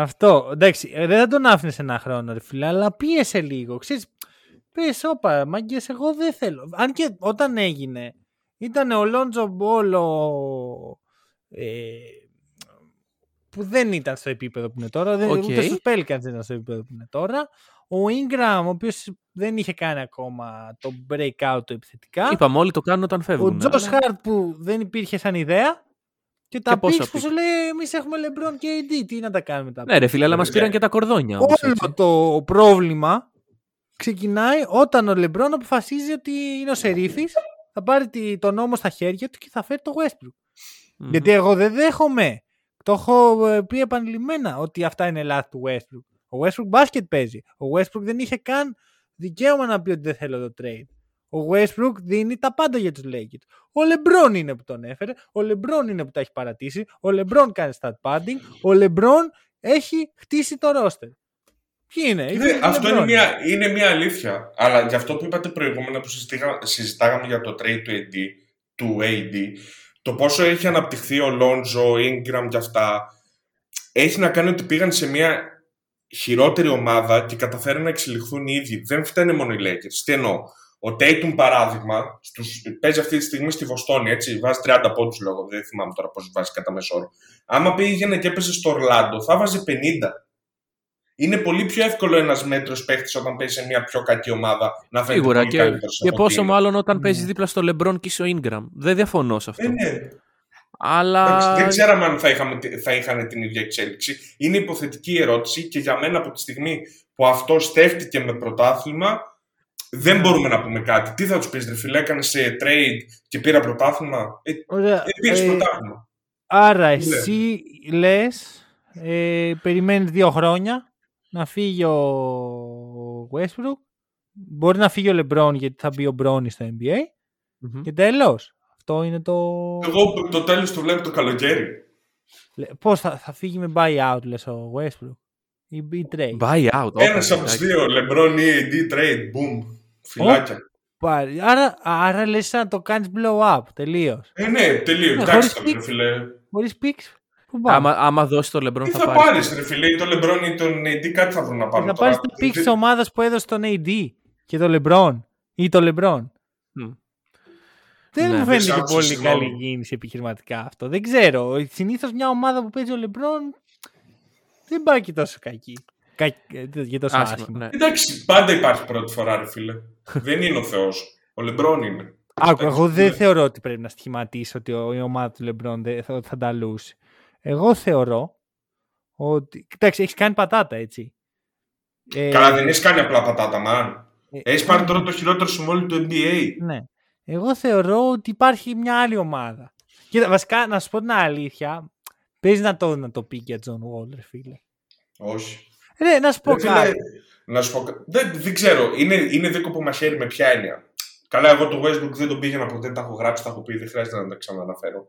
Αυτό, εντάξει, ε, δεν θα τον άφηνε ένα χρόνο, ρε φίλε, αλλά πίεσε λίγο. Ξέρεις, πες, όπα, μάγκες, εγώ δεν θέλω. Αν και όταν έγινε, ήταν ο Λόντζο Μπολ ο ε, που δεν ήταν στο επίπεδο που είναι τώρα, δεν, Οκ. ούτε στους Pelicans δεν ήταν στο επίπεδο που είναι τώρα. Ο Ingram, ο οποίος δεν είχε κάνει ακόμα το breakout του επιθετικά. Είπαμε όλοι το κάνουν όταν Ο φεύγουν. Τζο αλλά- Χάρτ που δεν υπήρχε σαν ιδέα. Και τα πόσα picks που picks. σου λέει εμείς έχουμε LeBron και AD. Τι να τα κάνουμε τα Ναι, ρε φίλε, αλλά μας Ναι. πήραν και τα κορδόνια. Όμως, Όλο έτσι. το πρόβλημα ξεκινάει όταν ο Λεμπρόν αποφασίζει ότι είναι ο Σερίφης, θα πάρει τη- τον νόμο στα χέρια του και θα φέρει το Westbrook. Μμμ. Γιατί εγώ δεν δέχομαι. Το έχω ε, πει επανειλημμένα ότι αυτά είναι λάθη του Westbrook. Ο Westbrook μπάσκετ παίζει. Ο Westbrook δεν είχε καν δικαίωμα να πει ότι δεν θέλω το trade. Ο Westbrook δίνει τα πάντα για τους Lakers. Ο LeBron είναι που τον έφερε. Ο LeBron είναι που τα έχει παρατήσει. Ο LeBron κάνει stat padding. Ο LeBron έχει χτίσει το roster. Ποιοι είναι. οι Ναι, φίλοι του αυτό LeBron. είναι μια, είναι μια αλήθεια. Αλλά για αυτό που είπατε προηγούμενα που συζητήγα- συζητάγαμε για το trade του AD, του AD, το πόσο έχει αναπτυχθεί ο Lonzo, Ingram και αυτά, έχει να κάνει ότι πήγαν σε μια χειρότερη ομάδα και καταφέρουν να εξελιχθούν οι ίδιοι. Δεν φταίνε μόνο οι Lakers. Τι εννοώ; Ο Tatum παράδειγμα, στους, παίζει αυτή τη στιγμή στη Βοστόνη, έτσι, βάζει 30 πόντους λόγω, δεν θυμάμαι τώρα πώς βάζει κατά μέσο όρο. Άμα πήγαινε και έπαιζε στο Ορλάντο, θα βάζει 50. Είναι πολύ πιο εύκολο ένας μέτρος παίχτης όταν παίζει σε μια πιο κακή ομάδα να φαίνεται Σίγουρα πολύ και, καλύτερος και από πόσο ότι είναι. μάλλον όταν Ναι. παίζεις δίπλα στο LeBron και είσαι ο Ingram. Δεν διαφωνώ σε αυτό. Ε, ναι. Αλλά. Εντάξει, δεν ξέραμε αν θα, είχαμε, θα είχαν την ίδια εξέλιξη. Είναι υποθετική ερώτηση και για μένα από τη στιγμή που αυτό στέφτηκε με πρωτάθλημα, δεν μπορούμε να πούμε κάτι. Τι θα τους πεις, Ρε φίλε, έκανε trade και πήρα πρωτάθλημα; Ε, Ωραία. ε, πήρες Ε, πρωτάθλημα. Άρα εσύ λες, ε, περιμένεις δύο χρόνια να φύγει ο Westbrook. Μπορεί να φύγει ο LeBron γιατί θα μπει ο Bronny στο NBA. Μμμ. Και τέλος. Αυτό είναι το... Εγώ το τέλος το βλέπω το καλοκαίρι. Λε- Πώς θα, θα φύγει με buyout, λες ο Westbrook; Ή, ή trade; Buy out. Ένας όπα, από τους εντάξει. δύο, LeBron ή AD trade, boom. Φυλάκια. Πάρει. Άρα, άρα λες να το κάνεις blow up. Τελείως. Ε, ναι, τελείως. Ναι, Εντάξει χωρίς το ρε pick. φίλε. Χωρίς picks. Πού πάμε; Άμα, άμα δώσει το LeBron Τι θα, θα πάρει. πάρεις ρε φίλε, ή τον LeBron ή τον AD, κάτι θα βρουν να πάρουν θα τώρα. πάρεις το pick Δεν- της ομάδας που έδωσε τον AD και τον LeBron. Ή τον LeBron. Μμ. Δεν Ναι. μου φαίνεται Δεν και σ' πολύ άκουσα, καλή συγγνώμη. κίνηση επιχειρηματικά αυτό. Δεν ξέρω. Συνήθως μια ομάδα που παίζει ο LeBron δεν πάει και τόσο κακή. Κα... ε, Και τόσο Άσχημα, άσχημα. ναι. Εντάξει, πάντα υπάρχει πρώτη φορά ρε φίλε. Δεν είναι ο Θεός. Ο LeBron είναι. Άκου, εγώ δεν Ναι. θεωρώ ότι πρέπει να στοιχηματίσει ότι ο- η ομάδα του LeBron δεν θα, ότι θα τα λούσει. Εγώ θεωρώ ότι. Κοιτάξτε, έχεις κάνει πατάτα έτσι. Ε, Καλά, δεν έχεις κάνει απλά πατάτα, μαν. ε, Έχεις πάρει τώρα το χειρότερο συμβόλαιο του NBA. Ναι. Εγώ θεωρώ ότι υπάρχει μια άλλη ομάδα. Κοίτα, βασικά να σου πω την αλήθεια, παίζει να το, να το πει για John Wall, ρε φίλε. Όχι. Ρε, να σου πω Ρε φίλε, κάτι. να σου πω κα- δεν, δεν ξέρω. Είναι, είναι δίκοπο μαχαίρι με ποια έννοια. Καλά, εγώ το Westbrook δεν τον πήγαινα ποτέ, τα έχω γράψει, τα έχω πει, δεν χρειάζεται να τα ξαναναφέρω.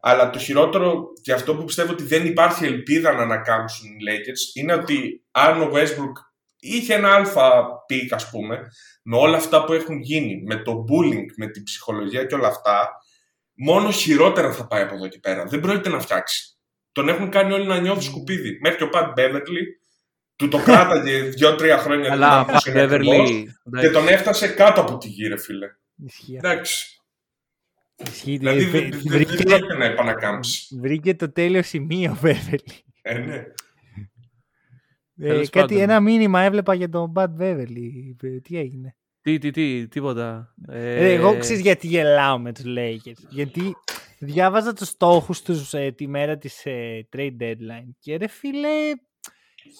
Αλλά το χειρότερο και αυτό που πιστεύω ότι δεν υπάρχει ελπίδα να ανακάμψουν οι Lakers είναι ότι αν ο Westbrook είχε ένα άλφα peak, ας πούμε, με όλα αυτά που έχουν γίνει, με το bullying, με την ψυχολογία και όλα αυτά, μόνο χειρότερα θα πάει από εδώ και πέρα. Δεν πρόκειται να φτιάξει. Τον έχουν κάνει όλοι να νιώθει σκουπίδι. Μέχρι και ο Pat Beverley του το κράταγε δύο-τρία χρόνια Αλλά να ακούσει ένας ακριβώς, Beverley. και τον έφτασε κάτω από τη γη, ρε φίλε. Ισχύει. Εντάξει. Ισχύει. Δηλαδή Βρ- δεν δεν- δεν βρήκε, πρόκειται να επανακάμψει. βρήκε το τέλειο σημείο, Beverley. Ε, ναι. Ε, Τέλος κάτι, πάντων. ένα μήνυμα έβλεπα για τον Bad Beverly. Ε, Τι έγινε; Τι, τι, τι, τίποτα. Ε, εγώ ξέρεις γιατί γελάω με τους Lakers. Γιατί διάβαζα τους στόχους τους ε, τη μέρα της ε, trade deadline και ρε φίλε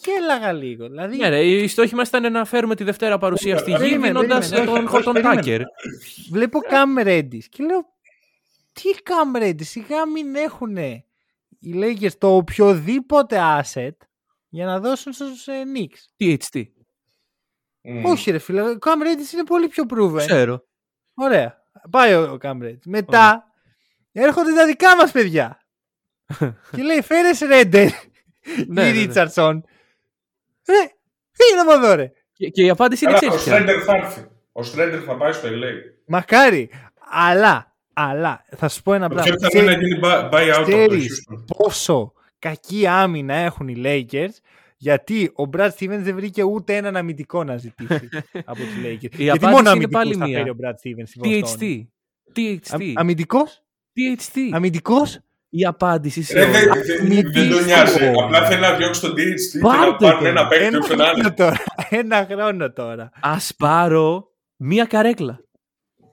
γέλαγα λίγο. Δηλαδή, Ναι, ρε, η στόχη μας ήταν να φέρουμε τη Δευτέρα παρουσία στη γη Περίμενε, δίνοντα περίμενε, τον όχι, όχι, Χόρτον περίμενε. Τάκερ. βλέπω Cam Reddish και λέω τι Cam Reddish, σιγά μην έχουν οι Lakers το οποιοδήποτε asset για να δώσουν στους ε, Knicks. THT. Μμ. Όχι ρε φίλε, ο Cam Reddish είναι πολύ πιο proven. Ξέρω. Ωραία. Πάει ο, ο Cam Reddish. Μετά έρχονται τα δικά μας παιδιά. και λέει φέρες Ρέντερ Ναι, ή ναι, ναι. Ρίτσαρdsον. Ρε, φύγε από εδώ ρε. Και, και η απάντηση είναι Καλά, ο ξέρεις ποια. Στρέντερ θα έρθει. Ο Στρέντερ θα πάει στο LA. Μακάρι. Αλλά, αλλά, θα σου πω ένα Το πράγμα. πιο πιθανό Ξέρεις- είναι να γίνει buy- buyout από το Ξέρεις Houston. πόσο κακή άμυνα έχουν οι Lakers γιατί ο Brad Stevens δεν βρήκε ούτε έναν αμυντικό να ζητήσει από τους Lakers. γιατί απάντηση μόνο είναι αμυντικούς πάλι θα μία. φέρει ο Brad Stevens στη Βοστόνη. THT. THT. Α- αμυντικός, THT. αμυντικός; Η απάντηση σε Ρε, όλα. δεν- δεν- Δεν τον νοιάζει. Απλά θέλει να διώξει τον THT και να Πάρτε πάρουν τον. ένα παίκτη Ένα όποιον άλλο. χρόνο τώρα. Ένα χρόνο τώρα. Ας πάρω μία καρέκλα.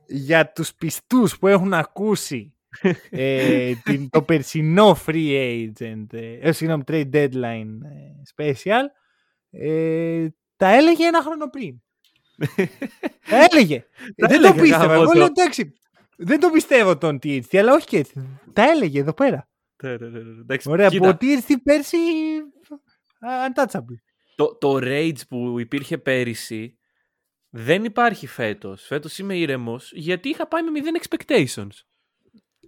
Για τους πιστούς που έχουν ακούσει ε, την, το περσινό free agent, ε, ε, συγγνώμη, trade deadline ε, special, ε, τα έλεγε ένα χρόνο πριν. τα έλεγε. Τα δεν το έλεγε, πίστευα. γάμο Εγώ το. λέω εντάξει, δεν το πιστεύω τον THT, αλλά όχι και έτσι. Τα έλεγε εδώ πέρα. Εντάξει, Ωραία, κοίτα, από THT πέρσι α, untouchable. το, το rage που υπήρχε πέρυσι δεν υπάρχει φέτος. Φέτος είμαι ήρεμος γιατί είχα πάει με 0 expectations.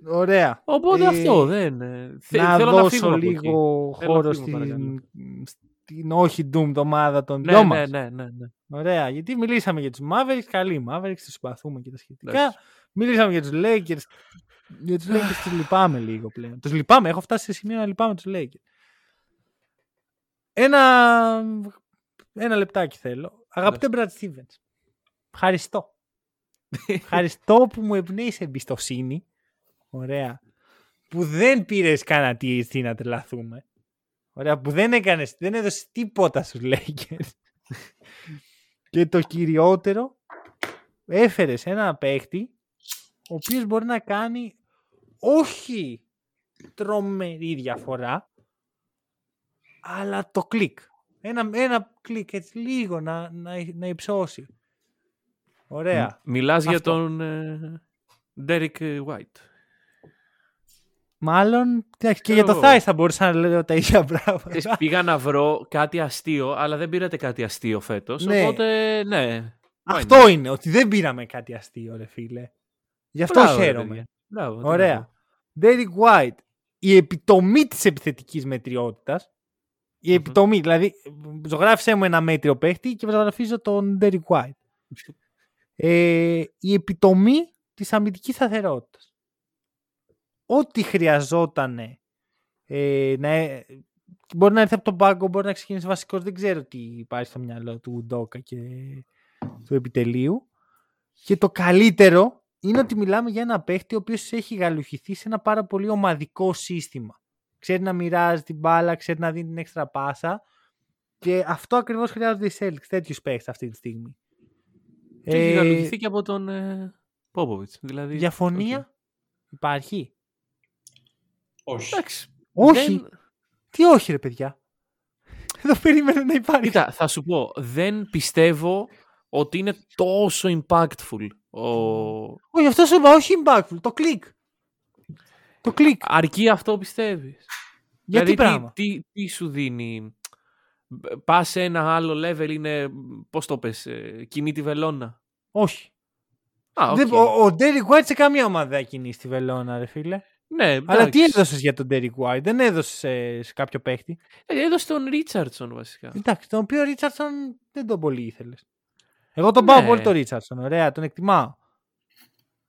Ωραία. Οπότε Ε, αυτό δεν... ε, θε- να θέλω δώσω να φύγουμε από εκεί. λίγο Θέλω να χώρο φύγουμε, παρακαλώ. στην, στην όχι Doom ομάδα των Ναι, δυο ναι, μας. ναι, ναι, ναι. Ωραία, γιατί μιλήσαμε για τους Mavericks, καλοί Mavericks, τους συμπαθούμε και τα σχετικά. Εντάξει. Μιλήσαμε για τους Lakers. Για τους Lakers τους λυπάμαι λίγο πλέον. Τους λυπάμαι, έχω φτάσει σε σημείο να λυπάμαι τους Lakers. Ένα, ένα λεπτάκι θέλω. Αγαπητέ Brad Stevens, ευχαριστώ. ευχαριστώ που μου εμπνέεις εμπιστοσύνη. Ωραία. Που δεν πήρες κανένα THT να τρελαθούμε. Ωραία, που δεν έκανες, δεν έδωσες τίποτα στους Lakers. και το κυριότερο, έφερες ένα παίχτη ο οποίος μπορεί να κάνει όχι τρομερή διαφορά, αλλά το κλικ. Ένα, ένα κλικ έτσι λίγο να, να, να υψώσει. Ωραία. Μιλάς για Αυτό. τον ε, Derek White. Μάλλον εντάξει, και Ξέρω για το εγώ. Thais θα μπορούσα να λέω τα ίδια πράγματα. Ξέρεις, πήγα να βρω κάτι αστείο, αλλά δεν πήρατε κάτι αστείο φέτος. Ναι. Οπότε, ναι. Αυτό είναι, ότι δεν πήραμε κάτι αστείο, ρε φίλε. Γι' αυτό Μπράβο, ρε, χαίρομαι. παιδιά. Μπράβο, τι να Ωραία. πω. Derek White, η επιτομή της επιθετικής μετριότητας. Η Μμμ. επιτομή, δηλαδή ζωγράφισε μου ένα μέτριο παίχτη και ζωγραφίζω τον Derek White. Ε, η επιτομή της αμυντικής σταθερότητας. Ό,τι χρειαζόταν ε, να, ε, μπορεί να έρθει από τον πάγκο, μπορεί να ξεκινήσει βασικός, δεν ξέρω τι υπάρχει στο μυαλό του Ντόκα και του επιτελείου. Και το καλύτερο είναι ότι μιλάμε για ένα παίχτη ο οποίος έχει γαλουχηθεί σε ένα πάρα πολύ ομαδικό σύστημα. Ξέρει να μοιράζει την μπάλα, ξέρει να δίνει την έξτρα πάσα και αυτό ακριβώς χρειάζονται οι Celtics, τέτοιους παίχτες αυτή τη στιγμή. Και έχει Ε, γαλουχηθεί και από τον ε, Πόποβιτς. Δηλαδή, διαφωνία οκ. υπάρχει; Όχι. Εντάξει. Όχι. Δεν- Τι όχι ρε παιδιά; Εδώ περίμενα να υπάρχει. Κοίτα, θα σου πω, δεν πιστεύω ότι είναι τόσο impactful ο... Όχι, αυτός σου είπα, όχι impactful, το κλικ. Το κλικ. Αρκεί αυτό πιστεύεις. Γιατί δηλαδή, πράγμα; Τι, τι, τι σου δίνει. Πας σε ένα άλλο level είναι, πώς το πες, ε, κινεί τη βελόνα; Όχι. Α, Δεν- οκ. ο, ο Derek White σε καμία ομάδα δεν κινεί τη βελόνα, ρε φίλε. Ναι, Αλλά τι εντάξει. έδωσες για τον Derek White, δεν έδωσες σε, σε κάποιο παίχτη; Ε, Έδωσε τον Ρίτσαρτσον βασικά. Εντάξει, τον οποίο Ρίτσαρdsον δεν τον πολύ ήθελες. Εγώ τον πάω Ναι. πολύ τον Ρίτσαρdsον, ωραία, τον εκτιμάω.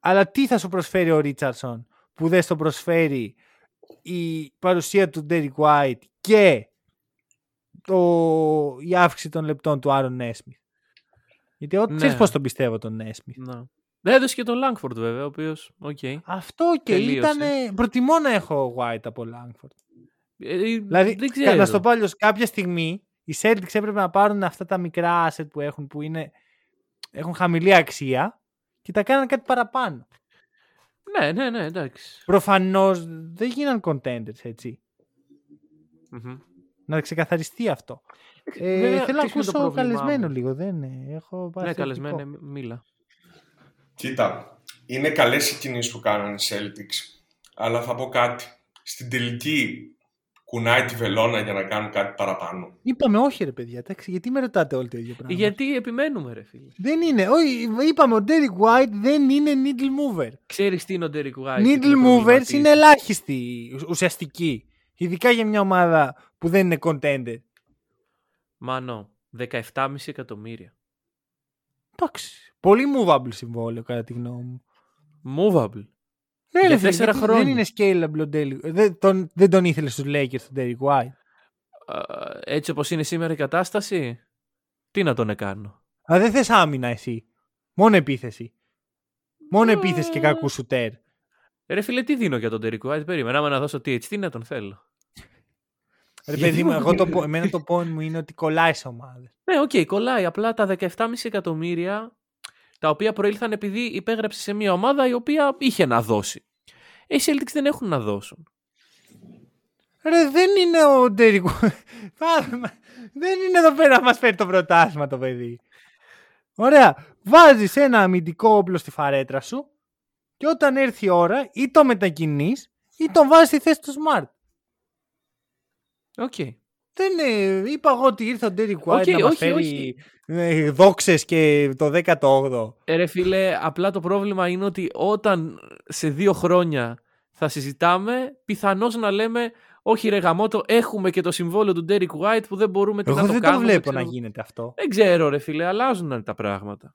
Αλλά τι θα σου προσφέρει ο Ρίτσαρdsον που δεν στο προσφέρει η παρουσία του Derek White και το, η αύξηση των λεπτών του Άρον Νέσμιθ. Γιατί εγώ Ναι. ξέρεις πώς τον πιστεύω τον Νέσμιθ. Να. Δεν έδωσε και τον Langford βέβαια, ο οποίος. οκ. Αυτό και Τελείωσε. ήταν. Προτιμώ να έχω White από Langford. Ε, Δηλαδή, δεν κα- ξέρω. να στο πω αλλιώς, κάποια στιγμή οι Celtics έπρεπε να πάρουν αυτά τα μικρά asset που έχουν, που είναι, έχουν χαμηλή αξία και τα κάναν κάτι παραπάνω. Ναι, ναι, ναι, εντάξει. Προφανώς δεν γίναν contenders, έτσι. Μμμ. Να ξεκαθαριστεί αυτό. Ε, Βέβαια, θέλω να ξέρεις ποιο είναι το ακούσω πρόβλημά καλεσμένο μου. λίγο, δεν είναι. Έχω πάρει Ναι, θετικό. καλεσμένο, μίλα. Κοίτα, είναι καλές οι κινήσεις που κάνανε οι Celtics, αλλά θα πω κάτι. Στην τελική κουνάει τη βελόνα για να κάνουν κάτι παραπάνω. Είπαμε όχι ρε παιδιά, εντάξει, γιατί με ρωτάτε όλοι το ίδιο πράγμα; Γιατί επιμένουμε, ρε φίλε. Δεν είναι, όχι, είπαμε ο Derek White δεν είναι needle mover. Ξέρεις τι είναι ο Derek White. Needle και τι με movers προβληματίζει. είναι ελάχιστοι ουσιαστικοί. Ειδικά για μια ομάδα που δεν είναι contender. Μάνο, 17,5 εκατομμύρια. Εντάξει. Πολύ movable συμβόλαιο κατά τη γνώμη μου. Movable. Ναι, Για ρε φίλε, τέσσερα γιατί χρόνια. Δεν είναι scalable ο Derek. Δεν τον, δεν τον ήθελες στους Lakers τον Derek White. Α, Έτσι όπως είναι σήμερα η κατάσταση, τι να τον κάνω. Αλλά δεν θες άμυνα εσύ. Μόνο επίθεση. Μόνο Ε. επίθεση και κακού σουτέρ. Ρε φίλε, τι δίνω για τον Derek White, περίμενα άμα να δώσω THT να τον θέλω. Ρε Γιατί παιδί μου, μου- εγώ το, πω- εμένα το point μου είναι ότι κολλάει σε ομάδες. Ναι, οκ, κολλάει. Απλά τα 17,5 εκατομμύρια, τα οποία προήλθαν επειδή υπέγραψε σε μια ομάδα η οποία είχε να δώσει. Ε, Οι Celtics δεν έχουν να δώσουν. Ρε δεν είναι ο Derek White. Πάμε. δεν είναι εδώ πέρα να μας φέρει το πρωτάθλημα το παιδί. Ωραία. Βάζεις ένα αμυντικό όπλο στη φαρέτρα σου και όταν έρθει η ώρα ή το μετακινείς ή τον βάζεις στη θέση του Smart. OK. Δεν είναι, είπα εγώ ότι ήρθε ο Derek White OK, να μας όχι, φέρει όχι. ε, δόξες και το 18ο. Ε, ρε φίλε, απλά το πρόβλημα είναι ότι όταν σε δύο χρόνια θα συζητάμε, πιθανώς να λέμε όχι ρε γαμώτο, έχουμε και το συμβόλαιο του Derek White που δεν μπορούμε τι Εγώ να το δεν το κάνουμε. βλέπω ξέρω. να γίνεται αυτό. Δεν ξέρω ρε φίλε, αλλάζουν τα πράγματα.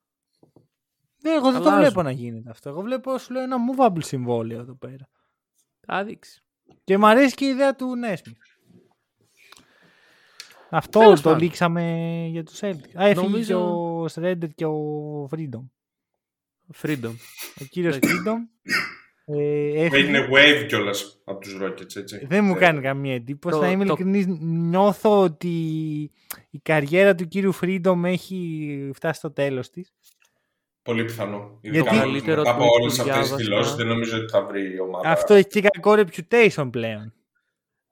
Ναι, εγώ δεν το Αλλάζουν. βλέπω να γίνεται αυτό. Εγώ βλέπω σου λέω ένα movable συμβόλαιο εδώ πέρα. Θα δείξει. Και μου αρέσει και η ιδέα του Νέσμιθ. Αυτό Τέλος το πάντων. λήξαμε για τους Celtics. Α, έφυγε Νομίζω- και ο Σρέντερ και ο Freedom. Freedom. Ο κύριος Εντάξει. Freedom ε, Που έφυγε. έγινε wave κιόλας από τους Rockets, έτσι. Δεν μου Ε, κάνει καμία εντύπωση. το- να είμαι το- ειλικρινής, νιώθω ότι η καριέρα του κύριου Freedom έχει φτάσει στο τέλος της. Πολύ πιθανό. Γιατί- Ειδικά Καλύτερο μετά από tweet όλες που αυτές τις διάβασα. δηλώσεις, δεν νομίζω ότι θα βρει η ομάδα. Αυτό έχει και κακό reputation πλέον.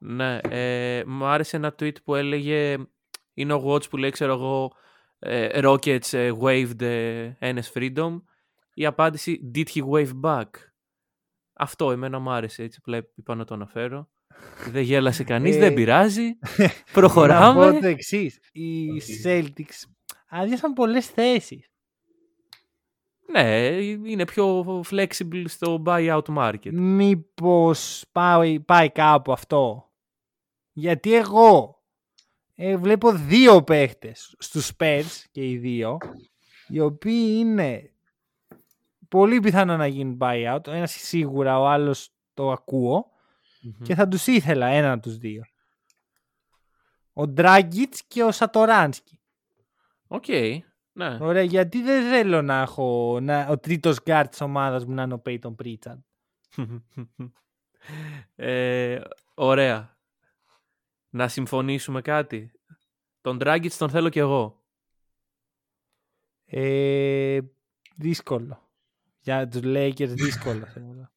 Ναι, ε, μου άρεσε ένα tweet που έλεγε είναι ο Watch που λέει ξέρω εγώ ε, Rockets ε, waved ε, NS Freedom η απάντηση did he wave back; Αυτό εμένα μου άρεσε έτσι απλά είπα να το αναφέρω δεν γέλασε κανείς, Ε, δεν πειράζει Να πω προχωράμε το εξής. Οι Celtics άδειασαν πολλές θέσεις. Ναι, είναι πιο flexible στο buyout market. Μήπως πάει, πάει κάπου αυτό; Γιατί εγώ ε, βλέπω δύο παίχτες στους Spurs και οι δύο, οι οποίοι είναι πολύ πιθανό να γίνουν buyout. Ο ένας σίγουρα, ο άλλος το ακούω και θα τους ήθελα έναν από τους δύο. Ο Dragic και ο Satoransky. OK. Ναι. Ωραία, γιατί δεν θέλω να έχω να, ο τρίτος γκάρτ της ομάδας μου να είναι ο Payton Pritchard. ε, ωραία. Να συμφωνήσουμε κάτι; Τον Dragic τον θέλω κι εγώ. Ε, δύσκολο. Για τους Lakers δύσκολο θέλω.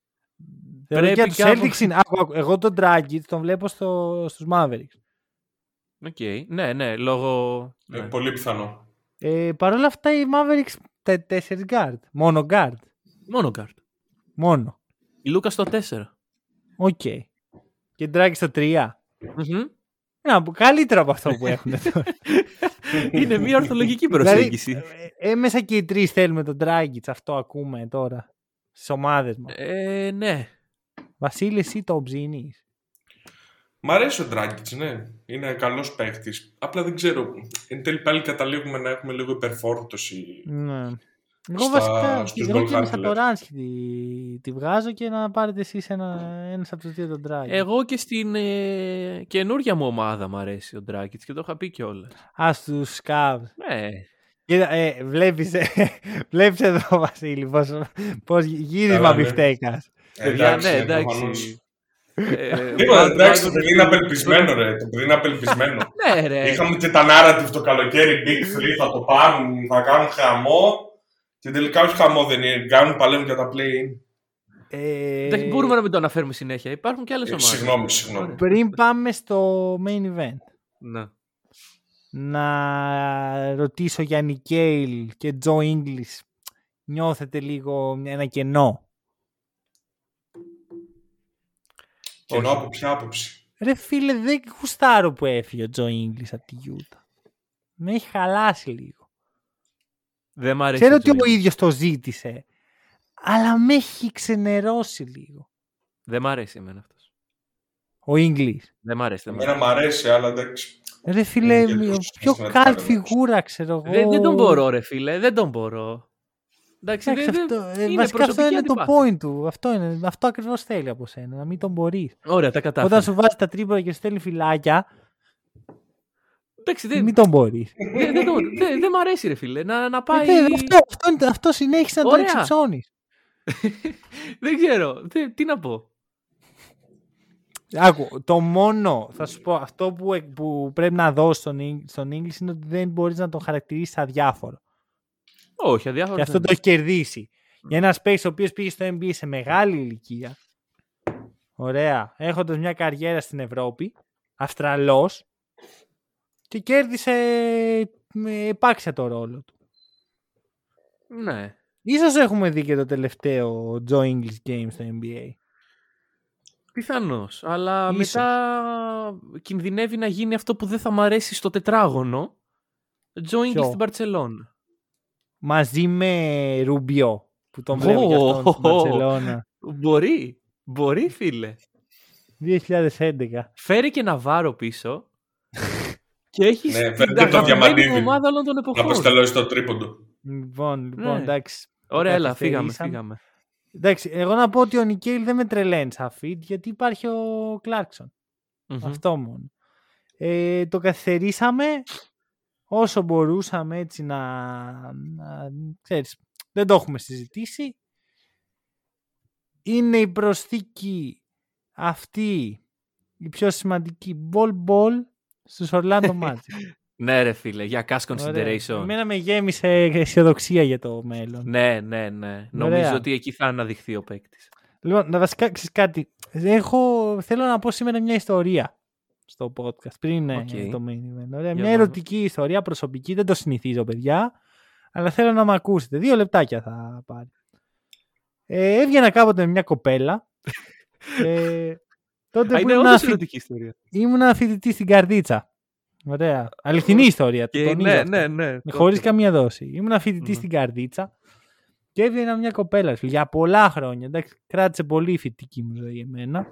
Πρέπει για τους κάπου- Celtics είναι- άκου, άκου, εγώ τον Dragic τον βλέπω στο, στους Mavericks. OK. Ναι, ναι, λόγω... Ε, ναι. πολύ πιθανό. Ε, Παρ' όλα αυτά οι Mavericks τε, τέσσερις guard. Μόνο guard. Μόνο guard. Μόνο. Ο Luka στο 4. Οκ. Και Dragic στο 3. Μμμ. Να, καλύτερο από αυτό που έχουν τώρα. Είναι μια ορθολογική Δηλαδή, προσέγγιση. ε, ε, μέσα και οι τρεις θέλουμε τον Dragic. Αυτό ακούμε τώρα. Στις ομάδες μας. Ε, ναι. Βασίλη, εσύ το ψήνεις. Μ' αρέσει ο Ντράγκητς, ναι. Είναι καλός παίχτη. Απλά δεν ξέρω. Εν τέλει πάλι καταλήγουμε να έχουμε λίγο υπερφόρτωση. Ναι. Εγώ Στα- βασικά στους εγώ goal και με handlers. Σατοράνσκι τη, τη βγάζω και να πάρετε εσείς ένα, ένας από τους δύο τον Dragic. Εγώ και στην ε, καινούργια μου ομάδα μου αρέσει ο Ντράκητ και το είχα πει κιόλας. Α, στους Cavs. Ναι. Κοίτα, ε, βλέπεις, ε, βλέπεις εδώ Βασίλη πώς, πώς γύρισμα Καλά, ναι. μπιφτέκας. Παιδιά, ναι, ε, εντάξει. προφανώς. Ε, Τίποτα, βάζω- εντάξει, το βάζω- παιδί είναι απελπισμένο, ρε. Το παιδί είναι απελπισμένο. Ναι, ρε. Είχαμε και τα narrative το καλοκαίρι, Big 3 θα το πάρουν, θα κάνουν χαμό. Και τελικά όχι χαμό δεν είναι. Κάνουν παλέμουν για τα play-in. Ε, Δεν μπορούμε να μην το αναφέρουμε συνέχεια. Υπάρχουν και άλλες Ε, ομάδες. Συγγνώμη, συγγνώμη. Πριν πάμε στο main event, Ναι. να ρωτήσω για Νικέιλ και Τζο Ίγκλης. Νιώθετε λίγο ένα κενό; Και ενώ Όχι. από ποια άποψη; Ρε φίλε, δεν γουστάρω που έφυγε ο Τζο Ίγκλης από τη Γιούτα. Με έχει χαλάσει λίγο. Δεν μ' αρέσει. Ξέρω ο ότι ο Τζοέλ. ίδιος το ζήτησε. Αλλά με έχει ξενερώσει λίγο. Δεν μ' αρέσει εμένα αυτός. Ο Ίγκλης. Δεν μ' αρέσει. Δεν, μ' Εμένα αρέσει. μ' αρέσει, αλλά εντάξει. Ρε φίλε, Είναι και ο αυτός πιο στην καλτ Ελλάδα, φιγούρα ξέρω εγώ. δεν, δεν τον μπορώ, ρε φίλε. Δεν τον μπορώ. Εντάξει, Εντάξει, δεν- αυτό, δεν- ε, είναι βασικά αυτό προσωπική είναι το αντιπάθεια. point του. Αυτό, είναι, αυτό ακριβώς θέλει από σένα, να μην τον μπορείς. Ωραία, τα κατάφερα. Όταν σου βάζει τα τρίποδα και σου στέλνει φυλάκια, Εντάξει, δεν, μην τον μπορεί. δεν, δεν, τον- δεν, δεν μ' αρέσει, ρε φίλε. Να, να πάει. αυτό, αυτό, είναι- αυτό συνέχισε να το Ωραία. εξυψώνει. δεν ξέρω. Δεν- τι να πω. Άκου, το μόνο, θα σου πω, αυτό που, ε- που πρέπει να δώσει στον, Ίγ- στον English είναι ότι δεν μπορείς να τον χαρακτηρίσεις αδιάφορο. Όχι, αδιάφορος. Και αυτό το έχει κερδίσει. Για ένας space ο οποίος πήγε στο NBA σε μεγάλη ηλικία. Ωραία. Έχοντας μια καριέρα στην Ευρώπη. Αυστραλός. Και κέρδισε με επάξια το ρόλο του. Ναι. Ίσως έχουμε δει και το τελευταίο Joe English Game στο NBA. Πιθανώς. Αλλά Ίσως. μετά κινδυνεύει να γίνει αυτό που δεν θα μ' αρέσει στο τετράγωνο. Τζο Ίγκλης Ποιο; στην Παρσελόνα. Μαζί με Ρουμπιό. Που τον βλέπω και αυτόν στην Ω. Barcelona. Μπορεί. Μπορεί, φίλε. 2011. Φέρει και Ναβάρο πίσω. Και έχεις Ναι, την φέρει και το αγαπημένη Διαμαντίδη. ομάδα όλων των Να εποχών. αποστελώσει το τρίποντο. Λοιπόν, λοιπόν, Ναι. εντάξει. Ωραία, Το έλα, φύγαμε, καθυστερήσαμε. φύγαμε. Εντάξει, εγώ να πω ότι ο Νικέιλ δεν με τρελαίνει σαν fit γιατί υπάρχει ο κλαρκσον Μμμ. Αυτό μόνο. Ε, το καθυστερήσαμε όσο μπορούσαμε έτσι να, να ξέρεις, δεν το έχουμε συζητήσει. Είναι η προσθήκη αυτή η πιο σημαντική Bol Bol στους Orlando Magic. Ναι, ρε φίλε, για cash Ωραία. consideration. Εμένα με γέμισε αισιοδοξία για το μέλλον. Ναι, ναι, ναι. Νομίζω ότι εκεί θα αναδειχθεί ο παίκτης. Λοιπόν, να βασικά ξέρεις κάτι. Έχω, θέλω να πω σήμερα μια ιστορία στο podcast πριν ε, Οκ. το main event. Ωραία, Για μια πάμε. ερωτική ιστορία προσωπική, δεν το συνηθίζω παιδιά, αλλά θέλω να με ακούσετε. Δύο λεπτάκια θα πάρει. Ε, έβγαινα κάποτε με μια κοπέλα. ε, τότε Α, που είναι ήμουν, όντως φοι... ερωτική ιστορία. ήμουν φοιτητή στην Καρδίτσα. Ωραία. Αληθινή ιστορία. Και τονίζω ναι, αυτό. ναι, ναι. το- Χωρίς καμία δόση. Ήμουν φοιτητή Μμμ. στην Καρδίτσα Και έβγαινα μια κοπέλα φίλε, για πολλά χρόνια. Εντάξει, κράτησε πολύ η φοιτική μου ζωή εμένα.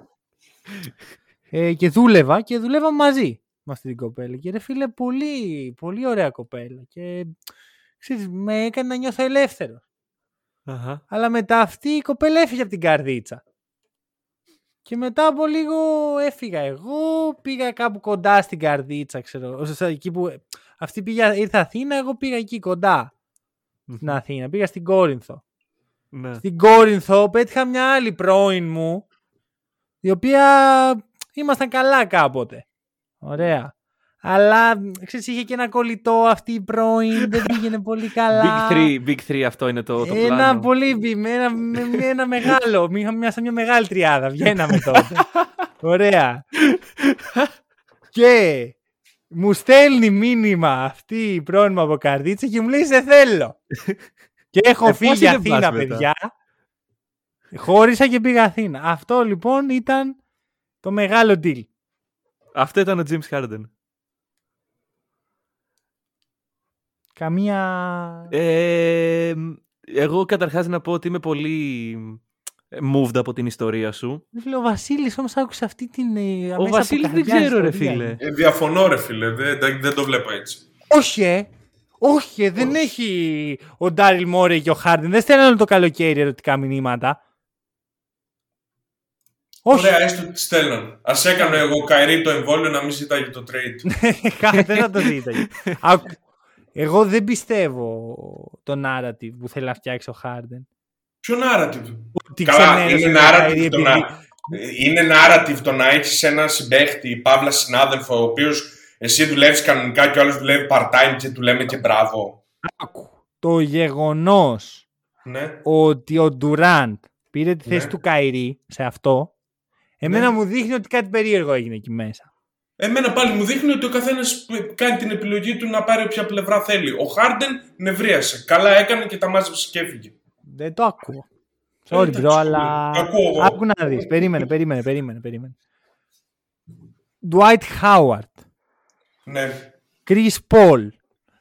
ε, και δούλευα και δούλευα μαζί με αυτή την κοπέλα. Και ρε φίλε, πολύ, πολύ ωραία κοπέλα. Και ξέρεις, με έκανε να νιώθω ελεύθερος. Αχα. Αλλά μετά αυτή η κοπέλα έφυγε από την καρδίτσα. Και μετά από λίγο έφυγα εγώ, πήγα κάπου κοντά στην καρδίτσα, ξέρω. ώστε Εκεί που αυτή πήγα, ήρθε Αθήνα, εγώ πήγα εκεί κοντά στην Αθήνα. Πήγα στην Κόρινθο. Ναι. Στην Κόρινθο πέτυχα μια άλλη πρώην μου, η οποία ήμασταν καλά κάποτε. Ωραία. Αλλά ξέρεις, είχε και ένα κολλητό αυτή η πρώην, δεν πήγαινε πολύ καλά. Big 3, big three αυτό είναι το, το Ένα πλάνο. πολύ μπι- με ένα, με, με ένα μεγάλο, μια, μια, σαν μια μεγάλη τριάδα. Βγαίναμε τότε. Ωραία. και μου στέλνει μήνυμα αυτή η πρώην μου από καρδίτσα και μου λέει σε θέλω. και έχω Ε, πώς φύγει είναι Αθήνα, πας μετά; παιδιά. Χώρισα και πήγα Αθήνα. Αυτό λοιπόν ήταν το μεγάλο deal. Αυτό ήταν ο James Harden. Καμία... Ε, εγώ καταρχάς να πω ότι είμαι πολύ moved από την ιστορία σου. Φίλε, ο Βασίλης όμως άκουσε αυτή την... ε, Ο αμέσα Βασίλης από δεν καρδιά ξέρω ρε ιστορία. φίλε. Ε, διαφωνώ, ρε φίλε. Δεν, δεν, δεν το βλέπω έτσι. Όχι, ε. Όχι, ε, δεν έχει ο Ντάριλ Μόρε και ο Χάρντιν. Δεν στέλνουν το καλοκαίρι ερωτικά μηνύματα. Όχι, Ωραία, έστω τι στέλνουν. Α έκανα εγώ Καϊρή το εμβόλιο να μην ζητάει το trade. δεν θα το ζήταγε. Άκου, Εγώ δεν πιστεύω το narrative που θέλει να φτιάξει ο Χάρντεν. Ποιο narrative; Ότι Καλά, ξενέρωσε είναι τον Kyrie narrative, το επειδή- να, είναι narrative το να έχεις ένα συμπαίχτη, παύλα συνάδελφο, ο οποίος εσύ δουλεύεις κανονικά και ο άλλος δουλεύει part-time και του λέμε και μπράβο. Άκου, Το γεγονός Ναι. ότι ο Ντουράντ πήρε τη θέση Ναι. του Καϊρή σε αυτό, εμένα Ναι. μου δείχνει ότι κάτι περίεργο έγινε εκεί μέσα. Εμένα πάλι μου δείχνει ότι ο καθένας κάνει την επιλογή του να πάρει όποια πλευρά θέλει. Ο Χάρντεν νευρίασε. Καλά έκανε και τα μάζεψε και έφυγε. Δεν το ακούω. Sorry, εντάξει, bro, αλλά. ακούω εγώ. Άκου να δεις. Περίμενε, περίμενε, περίμενε. περίμενε. Dwight Howard, Ναι. Chris Paul,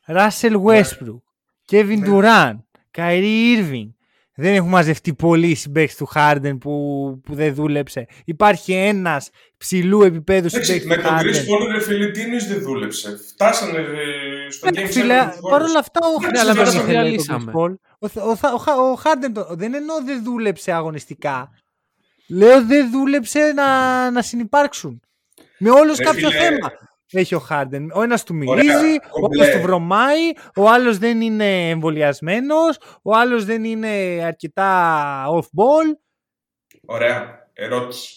Russell Westbrook, Kevin Ναι. Durant, Kyrie Irving. Δεν έχουν μαζευτεί πολλοί συμπαίκτες του Harden που, που δεν δούλεψε. Υπάρχει ένας ψηλού επίπεδου Εντάξει, συμπαίκτης με του τον Chris Harden. Paul ρε φίλε, τι εννοείς δεν δούλεψε; Φτάσανε ε, στο Game Ναι, 7 φίλε, του Παρ' όλα αυτά ο Ναι, Harden αλλά δεν τον ήθελε τον διαλύσαμε. Chris Paul. Ο, Θ- ο, Θ- ο, Χα- ο Harden το- δεν εννοώ δεν δούλεψε αγωνιστικά. Λέω δεν δούλεψε να, να συνεπάρξουν. Με όλους Ρε κάποιο φίλε, θέμα έχει ο Harden. Ο ένας του Ωραία, μυρίζει, ο κομπλέ. άλλος του βρωμάει, ο άλλος δεν είναι εμβολιασμένος, ο άλλος δεν είναι αρκετά off-ball. Ωραία. Ερώτηση.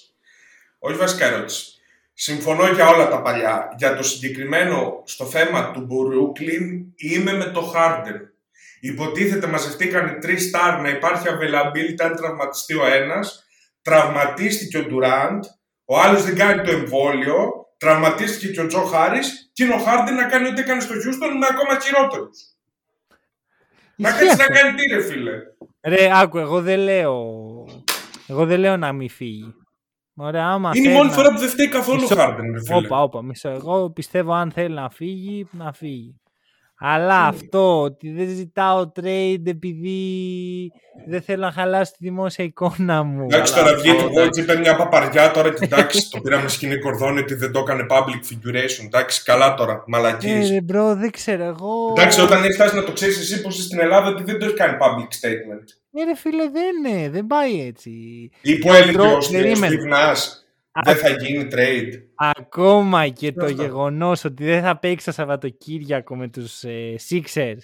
Όχι βασικά ερώτηση. Συμφωνώ για όλα τα παλιά. Για το συγκεκριμένο στο θέμα του Brooklyn είμαι με το Harden. Υποτίθεται μαζευτήκαν οι τρεις στάρ να υπάρχει availability αν τραυματιστεί ο ένας. Τραυματίστηκε ο Durant. Ο άλλος δεν κάνει το εμβόλιο. Τραυματίστηκε και ο Τζο Χάρη. Και είναι ο Harden να κάνει ό,τι έκανε στο Houston με ακόμα χειρότερου. Να Ισχύει κάτσει να αυτό. κάνει τι, ρε φίλε. Ρε, άκου, εγώ δεν λέω. Εγώ δεν λέω να μην φύγει. Ωραία, άμα Είναι η θέλει μόνη να- φορά που δεν φταίει καθόλου ο Μισό. Harden, ρε φίλε. Όπα, όπα, μισό. Εγώ πιστεύω αν θέλει να φύγει, να φύγει. Αλλά αυτό ότι δεν ζητάω trade επειδή δεν θέλω να χαλάσω τη δημόσια εικόνα μου. Εντάξει, Καλά, τώρα βγήκε αυτό, το Watch, εντάξει. είπε μια παπαριά τώρα και εντάξει, το πήραμε σκηνή κορδόνι ότι δεν το έκανε public figuration. Εντάξει, καλά τώρα, Ε, μαλακίες. ρε, μπρο, δεν ξέρω. Εγώ. Εντάξει, όταν έχει φτάσει να το ξέρεις εσύ πώ είσαι στην Ελλάδα, ότι δεν το έχει κάνει public statement. Ε, ρε, φίλε, δεν είναι. Δεν πάει έτσι. Ή που έλεγε Τρο- ο Steve περίμενε. Nash, δεν θα γίνει trade. Ακόμα και το Αυτό. γεγονός ότι δεν θα παίξει το Σαββατοκύριακο με τους ε, Sixers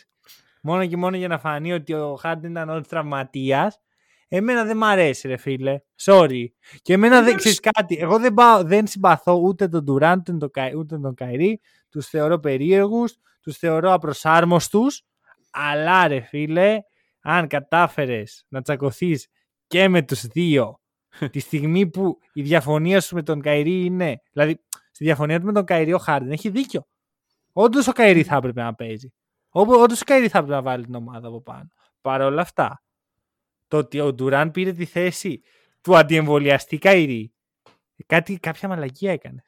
μόνο και μόνο για να φανεί ότι ο Harden ήταν όντως τραυματίας εμένα δεν μ' αρέσει ρε φίλε. Sorry. Και εμένα δεν Εντάξει. ξέρεις κάτι. Εγώ δεν, πάω, δεν συμπαθώ ούτε τον Durant ούτε τον, Κα- ούτε τον Kyrie. Τους θεωρώ περίεργους. Τους θεωρώ απροσάρμοστους. Αλλά ρε φίλε, αν κατάφερες να τσακωθείς και με τους δύο τη στιγμή που η διαφωνία σου με τον Kyrie είναι. Δηλαδή, στη διαφωνία του με τον Kyrie ο Χάρντεν έχει δίκιο. Όντως ο Καϊρή θα έπρεπε να παίζει. Όντως ο Καϊρή θα έπρεπε να βάλει την ομάδα από πάνω. Παρ' όλα αυτά, το ότι ο Ντουράν πήρε τη θέση του αντιεμβολιαστή Καϊρή, κάτι, κάποια μαλακία έκανε.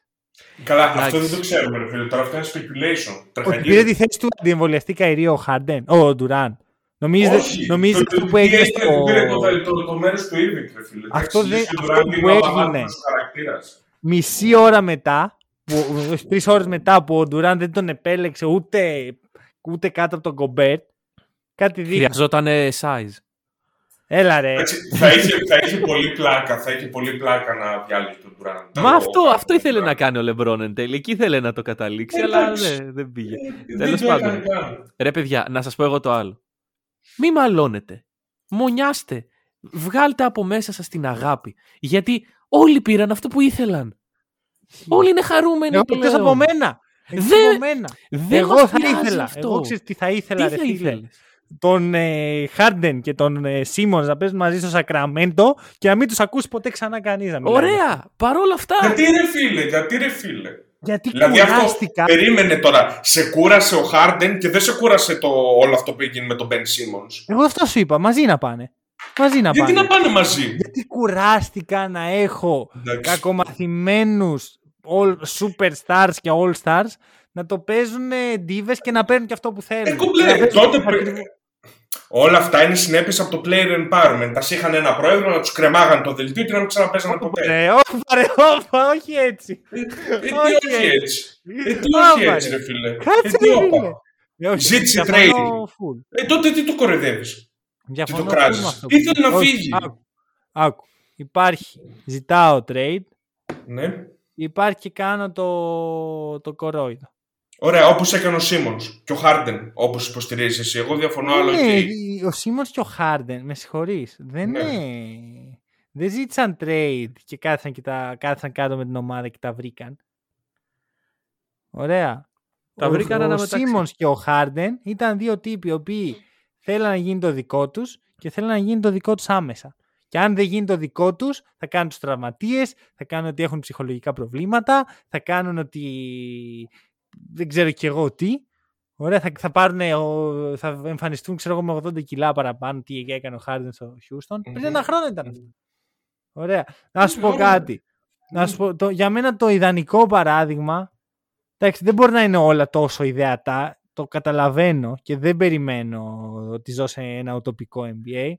Καλά, Εντάξει. αυτό δεν το ξέρουμε, ρε φίλε. Τώρα αυτό είναι speculation. Ότι Τρεχαγίδι. πήρε τη θέση του αντιεμβολιαστή Καϊρή ο Χάρντεν, ο Ντουράν. Νομίζετε, Όχι, νομίζετε το- αυτό το- που έγινε πήρε- στο... πήρε το, το, το μέρος του Irving, ρε φίλε. Αυτό Εντάξει, δεν- ο αυτό Durant που είναι ο έγινε. απαράδεκτος χαρακτήρας. μισή ώρα μετά, τρεις ώρες μετά που ο Ντουράν δεν τον επέλεξε ούτε, ούτε κάτω από τον Κομπέρτ, κάτι δείχνει. Χρειαζόταν size. Έλα ρε. Εντάξει, θα, είχε, θα είχε πολύ πλάκα, θα είχε πολύ πλάκα να διάλεγε τον Durant. Μα αυτό, αυτό ήθελε να κάνει ο Λεμπρόν εν τέλει. Εκεί ήθελε να το καταλήξει, αλλά Εντάξει. δεν, δεν πήγε. Ε, Τέλος δεν το πάντων. έκανε καν. Ρε παιδιά, να σας πω εγώ το άλλο. Μη μαλώνετε. Μονιάστε. Βγάλτε από μέσα σας την αγάπη. Γιατί όλοι πήραν αυτό που ήθελαν. Όλοι είναι χαρούμενοι Εγώ πλέον. εκτός από μένα. Εκτός Δεν- από μένα. Δεν Εγώ μας θα πειράζει ήθελα. αυτό. Εγώ ξέρεις τι θα ήθελα, Τι ρε θα φίλε. ήθελες; Τον ε, Χάρντεν και τον ε, Σίμονς να παίζουν μαζί στο Σακραμέντο και να μην τους ακούσει ποτέ ξανά κανείς να μιλάνε. Ωραία. Παρόλα αυτά. Γιατί ρε φίλε, γιατί ρε φίλε. Γιατί Δηλαδή αυτό κουράστηκα. περίμενε τώρα. Σε κούρασε ο Χάρντεν και δεν σε κούρασε το, όλο αυτό που έγινε με τον Μπεν Simmons. Εγώ αυτό σου είπα. Μαζί να πάνε. Μαζί να Γιατί πάνε. να πάνε μαζί; Γιατί κουράστηκα να έχω Εντάξει. κακομαθημένους all superstars και all stars να το παίζουν divas και να παίρνουν και αυτό που θέλουν. Ε, κουμπλέ, Και να παίζουν τότε ακριβώς- πρέ- Όλα αυτά είναι συνέπειες από το player empowerment. Τα είχαν ένα πρόεδρο να τους κρεμάγαν το δελτίο και να μην ξαναπέζανε ποτέ. Ε, όχι, παρε, όπα, όχι έτσι. Ε, τι όχι όχι έτσι. έτσι. Ε, τι όχι Όπα, έτσι, ρε. ρε φίλε. Κάτσε, Ε, τι ρε, όπα. φίλε. Ε, όχι, Ζήτησε διαφωνώ trade. full. Ε, τότε τι το κοροϊδεύεις; Διαφωνώ το full κράζεις; με αυτό Ήθελε που- να όχι, φύγει; Άκου, άκου. Υπάρχει, ζητάω trade, Ναι. υπάρχει και κάνω το, το κορόιδο. Ωραία, όπως έκανε ο Σίμονς και ο Χάρντεν, όπως υποστηρίζεις εσύ. Εγώ διαφωνώ, αλλά Ναι, οκ. ο Σίμονς και ο Χάρντεν, με συγχωρείς, δεν, Ναι. είναι- δεν ζήτησαν trade και κάθισαν, και τα, κάθισαν κάτω με την ομάδα και τα βρήκαν. Ωραία. Τα ο, βρήκαν ο αναμεταξύ. Σίμons και ο Χάρντεν ήταν δύο τύποι οι οποίοι θέλαν να γίνει το δικό τους και θέλαν να γίνει το δικό τους άμεσα. Και αν δεν γίνει το δικό τους, θα κάνουν τους τραυματίες, θα κάνουν ότι έχουν ψυχολογικά προβλήματα, θα κάνουν ότι δεν ξέρω κι εγώ τι. Ωραία, θα, θα, πάρουν, ο- θα εμφανιστούν ξέρω εγώ με 80 κιλά παραπάνω τι έκανε ο Χάρντεν στο Χιούστον. Πριν Μμμ. ένα χρόνο ήταν αυτό. Ωραία. Να σου πω Ωραία. κάτι. Να σου πω, το, για μένα το ιδανικό παράδειγμα, εντάξει δεν μπορεί να είναι όλα τόσο ιδεατά, το καταλαβαίνω και δεν περιμένω ότι ζω σε ένα ουτοπικό NBA.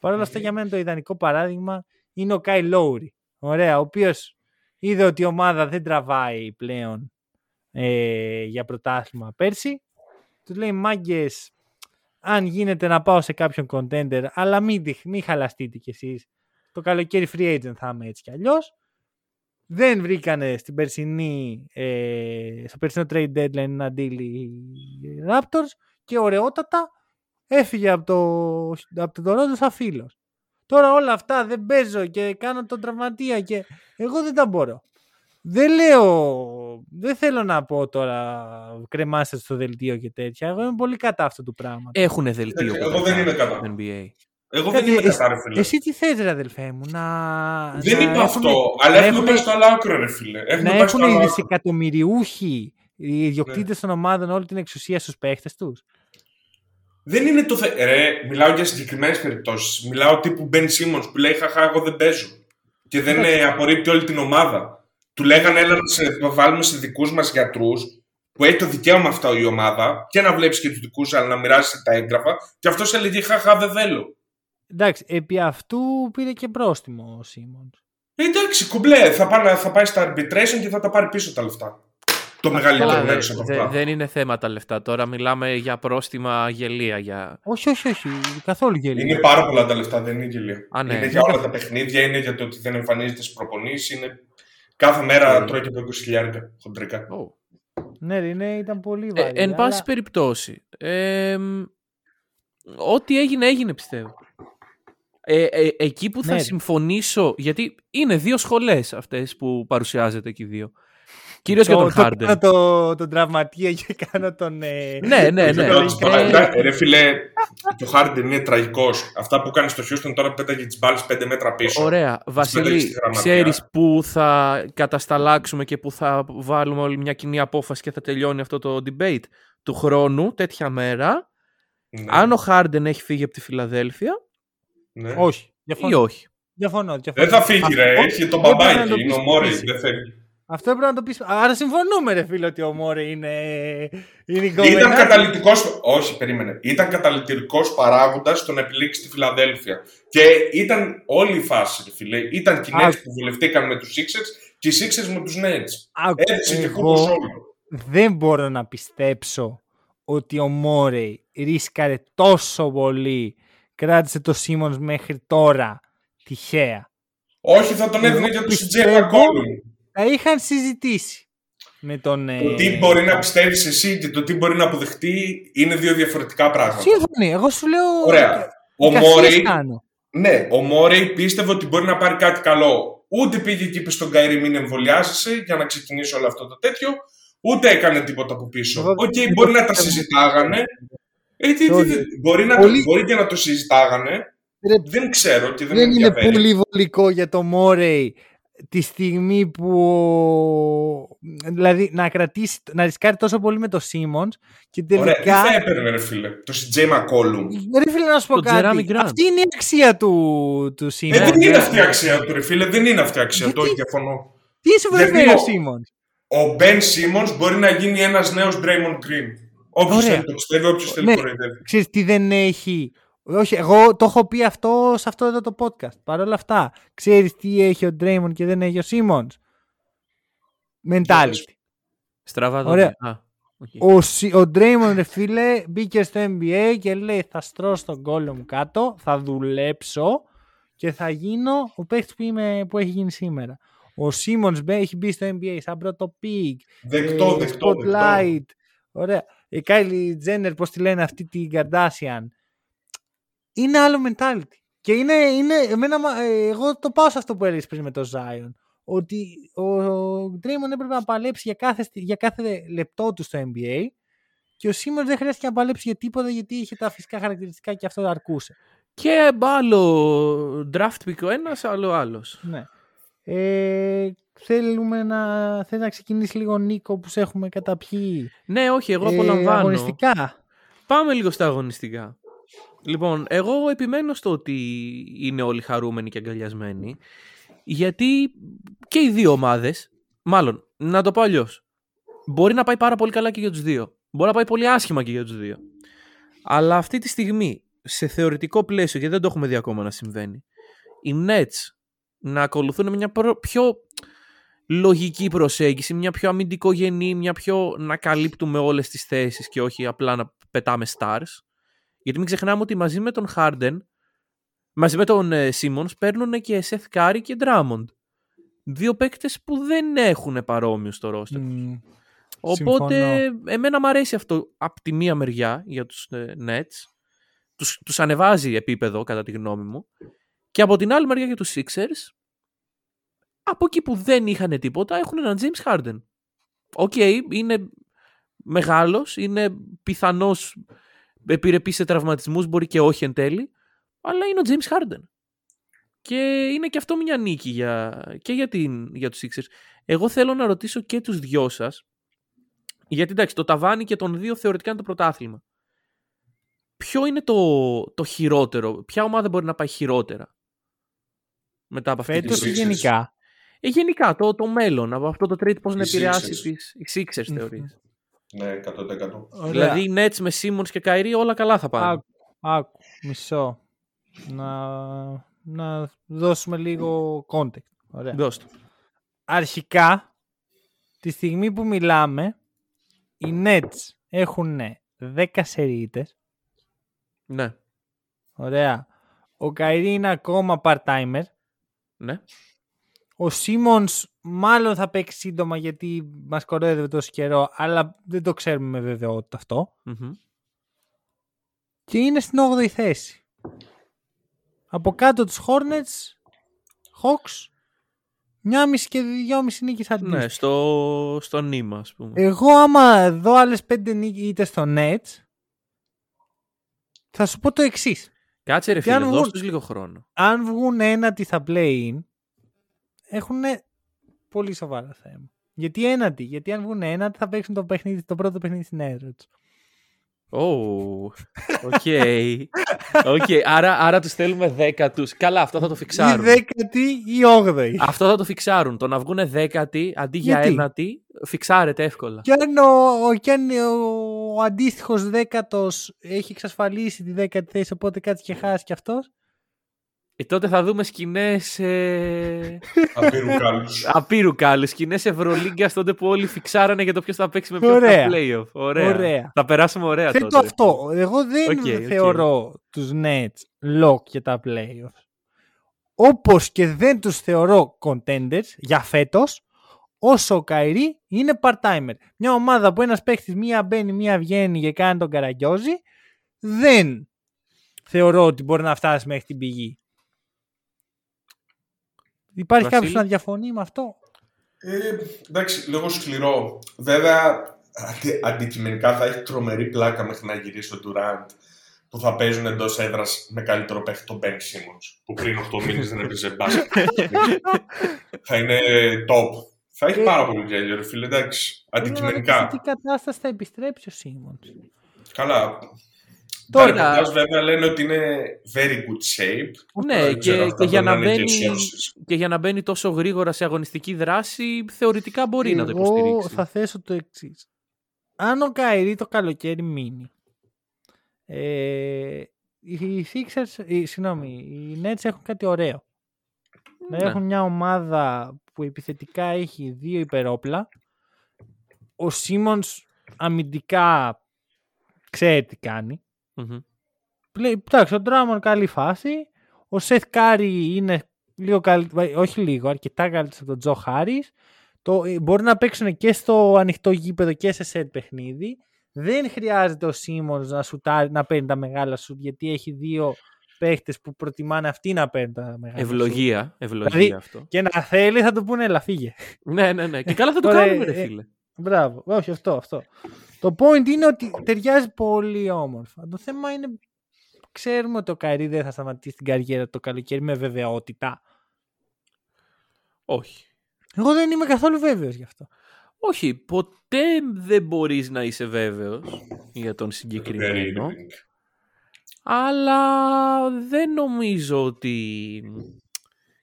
Παρ' όλα αυτά Μμμ. για μένα το ιδανικό παράδειγμα είναι ο Κάι Λόουρι. Ωραία, ο οποίος είδε ότι η ομάδα δεν τραβάει πλέον ε, για πρωτάθλημα πέρσι. Τους λέει μάγκες, αν γίνεται να πάω σε κάποιον contender, αλλά μην, τυχ- μην χαλαστείτε κι εσείς. Το καλοκαίρι free agent θα είμαι έτσι κι αλλιώς. Δεν βρήκανε στην περσινή, ε, στο περσινό trade deadline ένα deal οι Raptors και ωραιότατα έφυγε από το, από το Toronto σαν φίλος. Τώρα όλα αυτά δεν παίζω και κάνω τον τραυματία και εγώ δεν τα μπορώ. Δεν λέω, δεν θέλω να πω τώρα κρεμάστε στο δελτίο και τέτοια. Εγώ είμαι πολύ κατά αυτού του πράγματος. Έχουν δελτίο. Εγώ καταρχάς δεν είμαι κατά. στο NBA. Εγώ Κάτι- δεν είμαι εσύ- κατά, ρε φίλε. Εσύ τι θες ρε αδελφέ μου, να... Δεν να είπα έχουνε- αυτό, αλλά να έχουμε έχουνε- πάει στο άλλο άκρο, ρε φίλε. Έχουμε να πάει στο έχουν άλλο οι άκρο. δισεκατομμυριούχοι οι Ναι. ιδιοκτήτες των ομάδων όλη την εξουσία στους παίχτες τους. Δεν είναι το θε... Ρε, μιλάω για συγκεκριμένες περιπτώσεις. Μιλάω τύπου Ben Simmons που λέει Χαχά, εγώ δεν παίζω. Και δεν Εντάξει. ε, απορρίπτει όλη την ομάδα. Του λέγανε έλα να σε βάλουμε σε δικούς μας γιατρούς που έχει το δικαίωμα αυτό η ομάδα και να βλέπεις και τους δικούς αλλά να μοιράσει τα έγγραφα. Και αυτός έλεγε Χαχά, δεν θέλω. Εντάξει, επί αυτού πήρε και πρόστιμο ο Σίμον. Ε, εντάξει, κουμπλέ, θα, πάει, θα πάει στα arbitration και θα τα πάρει πίσω τα λεφτά. Το μεγαλύτερο Καλά, μέρος δε- από δε- αυτά. δεν είναι θέμα τα λεφτά. Τώρα μιλάμε για πρόστιμα γελία. Για... Όχι, όχι, όχι. Καθόλου γελίο. Είναι πάρα πολλά τα λεφτά, δεν είναι γελία. Α, ναι. Είναι για όλα τα παιχνίδια, είναι για το ότι δεν εμφανίζεται στις προπονήσεις. Είναι... Κάθε μέρα Ναι. τρώει και από 20 χοντρικά. Ω. Ναι, ρε, είναι, ήταν πολύ Ε, βαρύ. εν πάση αλλά- περιπτώσει, ε, μ, ό,τι έγινε έγινε πιστεύω. Ε, ε, εκεί που θα Ναι. συμφωνήσω, γιατί είναι δύο σχολές αυτές που παρουσιάζεται εκεί δύο. Κυρίως για Το- τον το Χάρντεν. κάνω το, τον τραυματία και κάνω τον... Ε, Ναι, ναι, ναι. Βεβαίως, Ε, τώρα, εντάξει, Ρε φίλε, και ο Χάρντεν είναι τραγικός. Αυτά που κάνει στο Houston τώρα πέταγε τις μπάλες 5 μέτρα πίσω. Ωραία. πέταξε Βασίλη, στη γραμματιά. ξέρεις που θα κατασταλάξουμε και που θα βάλουμε όλη μια κοινή απόφαση και θα τελειώνει αυτό το debate του χρόνου, τέτοια μέρα. Ναι, Αν ο Χάρντεν έχει φύγει από τη Φιλαδέλφια ναι. όχι. ή Διαφωνώ. όχι. διαφωνώ, διαφωνώ. Δεν θα φύγει, ρε. Αυτό Έχει τον δεν μπορεί να μπαμπάκι. το Είναι ο πεις Μόρι. εσύ. Δεν θέλει. Αυτό έπρεπε να το πεις. Άρα συμφωνούμε, ρε φίλε, ότι ο Μόρε είναι. είναι Ήταν καταλητικό. Όχι, περίμενε. Ήταν καταλητικός παράγοντας στο να επιλέξει τη Φιλαδέλφια. Και ήταν όλη η φάση, ρε φίλε. Ήταν και οι που βουλευτήκαν με τους Sixers και οι Sixers με τους Nets. Έδειξε και κούμπο όλο. Δεν μπορώ να πιστέψω ότι ο Μόρεϊ ρίσκαρε τόσο πολύ, κράτησε το Σίμον μέχρι τώρα τυχαία. Όχι, θα τον έδινε για του Τζέμα Κόλλουν. Θα είχαν συζητήσει. Με τον, το τι μπορεί να πιστεύεις εσύ και το τι μπορεί να αποδεχτεί είναι δύο διαφορετικά πράγματα. Σύμφωνοι. Εγώ σου λέω. Ωραία. Ο Μόρεϊ. Ναι, ο Μόρεϊ πίστευε ότι μπορεί να πάρει κάτι καλό. Ούτε πήγε και είπε στον Καϊρή μην εμβολιάζεσαι για να ξεκινήσει όλο αυτό το τέτοιο ούτε έκανε τίποτα από πίσω. Οκ, okay, μπορεί να τα συζητάγανε. Ε, τι, μπορεί, να, πολύ... μπορεί και να το συζητάγανε. δεν ξέρω και δεν, δεν είναι πολύ βολικό για το Μόρεϊ τη στιγμή που δηλαδή να κρατήσει, να ρισκάρει τόσο πολύ με το Σίμονς και τελικά... Ωραία, τι θα έπαιρνε ρε φίλε, το CJ McCollum. Ρε φίλε να σου πω κάτι, αυτή είναι η αξία του, του Σίμονς. Ε, δεν είναι αυτή η αξία του ρε φίλε, δεν είναι αυτή η αξία του, όχι διαφωνώ. Τι σου φέρει ο Σίμον ο Μπεν Σίμον μπορεί να γίνει ένας νέος Draymond Green. Όποιος θέλει το πιστεύει, όποιος θέλει το κοροϊδεύει. Ξέρεις τι δεν έχει. Όχι, εγώ το έχω πει αυτό σε αυτό εδώ το podcast. Παρ' όλα αυτά, ξέρεις τι έχει ο Draymond και δεν έχει ο Σίμονς; Mentality. Στραβά Ωραία. Ο, ο Draymond, ρε φίλε, μπήκε στο NBA και λέει θα στρώσω τον κόλλο μου κάτω, θα δουλέψω και θα γίνω ο παίχτη που, που έχει γίνει σήμερα. Ο Σίμονς έχει μπει στο NBA σαν πρώτο pick. Δεκτό, ε, δεκτό. Spotlight. Δεκτό. Ωραία. Η Κάιλι Τζένερ, πώς τη λένε αυτή την Kardashian. Είναι άλλο mentality. Και είναι, είναι εμένα, ε, εγώ το πάω σε αυτό που έλεγες πριν με το Zion. Ότι ο Draymond έπρεπε να παλέψει για κάθε, για κάθε λεπτό του στο NBA και ο Σίμον δεν χρειάστηκε να παλέψει για τίποτα γιατί είχε τα φυσικά χαρακτηριστικά και αυτό το αρκούσε. Και άλλο draft pick ο ένας, άλλο άλλος. Ναι. Ε, θέλουμε να, θέλει να ξεκινήσεις λίγο Νίκο που σε έχουμε καταπιεί; Ναι, όχι, εγώ απολαμβάνω. Ε, αγωνιστικά; Πάμε λίγο στα αγωνιστικά. Λοιπόν, εγώ επιμένω στο ότι είναι όλοι χαρούμενοι και αγκαλιασμένοι, γιατί και οι δύο ομάδες, μάλλον, να το πω αλλιώς. μπορεί να πάει πάρα πολύ καλά και για τους δύο. Μπορεί να πάει πολύ άσχημα και για τους δύο. Αλλά αυτή τη στιγμή, σε θεωρητικό πλαίσιο, γιατί δεν το έχουμε δει ακόμα να συμβαίνει, οι Nets να ακολουθούν μια πιο λογική προσέγγιση, μια πιο αμυντικογενή, μια πιο να καλύπτουμε όλες τις θέσεις και όχι απλά να πετάμε stars. Γιατί μην ξεχνάμε ότι μαζί με τον Harden, μαζί με τον ε, Simmons παίρνουν και Seth Curry και Drummond. Δύο παίκτες που δεν έχουν παρόμοιο στο ρόστερ. Οπότε εμένα μου αρέσει αυτό από τη μία μεριά για τους ε, Nets. Τους, τους ανεβάζει επίπεδο κατά τη γνώμη μου. Και από την άλλη μεριά για τους Sixers, από εκεί που δεν είχαν τίποτα, έχουν έναν James Harden. Οκ, okay, είναι μεγάλος, είναι πιθανός επιρρεπή σε τραυματισμούς, μπορεί και όχι εν τέλει, αλλά είναι ο James Harden. Και είναι και αυτό μια νίκη για, και για, την, για τους Sixers. Εγώ θέλω να ρωτήσω και τους δυο σας, γιατί εντάξει, το ταβάνι και των δύο θεωρητικά είναι το πρωτάθλημα. Ποιο είναι το, το χειρότερο, ποια ομάδα μπορεί να πάει χειρότερα μετά από αυτή τη γενικά; Ε, γενικά, το, το μέλλον, από αυτό το trade πώς να επηρεάσει τις οι Sixers, θεωρείς; Ναι, 100%. Δηλαδή, οι Nets με Simmons και Kyrie όλα καλά θα πάνε. Άκου, άκου μισό. Να, να δώσουμε λίγο context. Ωραία. Δώστε. Αρχικά, τη στιγμή που μιλάμε, οι Nets έχουν 10 σερίτες. Ναι. Ωραία. Ο Καϊρή είναι ακόμα part-timer. Ναι. Ο Σίμον μάλλον θα παίξει σύντομα γιατί μας κοροϊδεύει τόσο καιρό, αλλά δεν το ξέρουμε με βεβαιότητα Και είναι στην 8η θέση. Από κάτω τους Hornets, Hawks, μια μισή και δυόμιση νίκη αντίστοιχα. Ναι, στο, στο νήμα, ας πούμε. Εγώ, άμα δω άλλες πέντε νίκε στο Nets, θα σου πω το εξής. Κάτσε ρε φίλε, βγουν, λίγο χρόνο. Αν βγουν ένα τι θα play in, έχουν πολύ σοβαρά θέμα. Γιατί έναντι, γιατί αν βγουν έναντι θα παίξουν το, παιχνίδι, το πρώτο παιχνίδι στην έδρα του. Ω, οκ. Οκ, άρα, άρα τους θέλουμε δέκατους. Καλά, αυτό θα το Η φιξάρουν. δέκατη ή όγδοη. Αυτό θα το φιξάρουν. Το να βγουν δέκατοι αντί για Γιατί; ένατη, φιξάρεται εύκολα. Και αν ο, κι αν ο, ο αντίστοιχος δέκατος έχει εξασφαλίσει τη δέκατη θέση, οπότε κάτσε και χάσει κι αυτός. Ε, τότε θα δούμε σκηνές ε, Απείρου κάλλους. απείρου κάλλους. Σκηνές Ευρωλίγκας τότε που όλοι φιξάρανε για το ποιος θα παίξει με ποιος Ωραία. στα playoff. Ωραία. Ωραία. Θα περάσουμε ωραία Θέτω τότε. αυτό. Εγώ δεν Οκ, οκ. θεωρώ τους Nets lock για τα playoffs. Όπως και δεν τους θεωρώ contenders για φέτος, όσο ο Καϊρή είναι part-timer. Μια ομάδα που ένας παίχτης μία μπαίνει, μία βγαίνει και κάνει τον καραγκιόζη, δεν θεωρώ ότι μπορεί να φτάσει μέχρι την πηγή. Υπάρχει Βασίλη. κάποιος να διαφωνεί με αυτό; Ε, εντάξει, λίγο σκληρό. Βέβαια, αντι, αντικειμενικά θα έχει τρομερή πλάκα μέχρι να γυρίσει ο Durant που θα παίζουν εντός έδρας με καλύτερο παίχτη τον Ben Simmons που πριν 8 μήνες δεν έπαιζε μπάσκετ. θα είναι top. Θα έχει Ε, πάρα πολύ γέλιο, ρε φίλε, εντάξει. Αντικειμενικά. Σε τι κατάσταση θα επιστρέψει ο Σίμον. Καλά. Τώρα- Τα ρεπορτάζ βέβαια λένε ότι είναι very good shape. Ναι, Δεν ξέρω, και, αυτά και για μπορεί να είναι και μπαίνει, sources. και για να μπαίνει τόσο γρήγορα σε αγωνιστική δράση, θεωρητικά μπορεί να το Εγώ υποστηρίξει. θα θέσω το εξής. Αν ο Καϊρή το καλοκαίρι μείνει, ε, οι Sixers, οι, συγγνώμη, οι Nets έχουν κάτι ωραίο. Ναι. Έχουν μια ομάδα που επιθετικά έχει δύο υπερόπλα. Ο Σίμονς αμυντικά ξέρει τι κάνει. Μμμ. Πλέ- Εντάξει, ο Ντράμον καλή φάση. Ο Σεθ Κάρι είναι λίγο καλύτερο, όχι λίγο, αρκετά καλύτερος από τον Τζο Χάρις. Το, ε, μπορεί να παίξουν και στο ανοιχτό γήπεδο και σε set παιχνίδι. Δεν χρειάζεται ο Σίμονς να, σουτάρει, να παίρνει τα μεγάλα σουτ γιατί έχει δύο παίχτες που προτιμάνε αυτοί να παίρνουν τα μεγάλα σουτ. Ευλογία, ευλογία Δηλαδή, αυτό. Και να θέλει θα του πούνε έλα φύγε. Ναι, ναι, ναι. Και καλά θα το Τώρα, κάνουμε, ρε ε, φίλε. Μπράβο. Όχι αυτό, αυτό. Το point είναι ότι ταιριάζει πολύ όμορφα. Το θέμα είναι ξέρουμε ότι ο Καϊρή δεν θα σταματήσει την καριέρα του το καλοκαίρι με βεβαιότητα. Όχι. Εγώ δεν είμαι καθόλου βέβαιος γι' αυτό. Όχι, ποτέ δεν μπορείς να είσαι βέβαιος για τον Very συγκεκριμένο. evening. Αλλά δεν νομίζω ότι...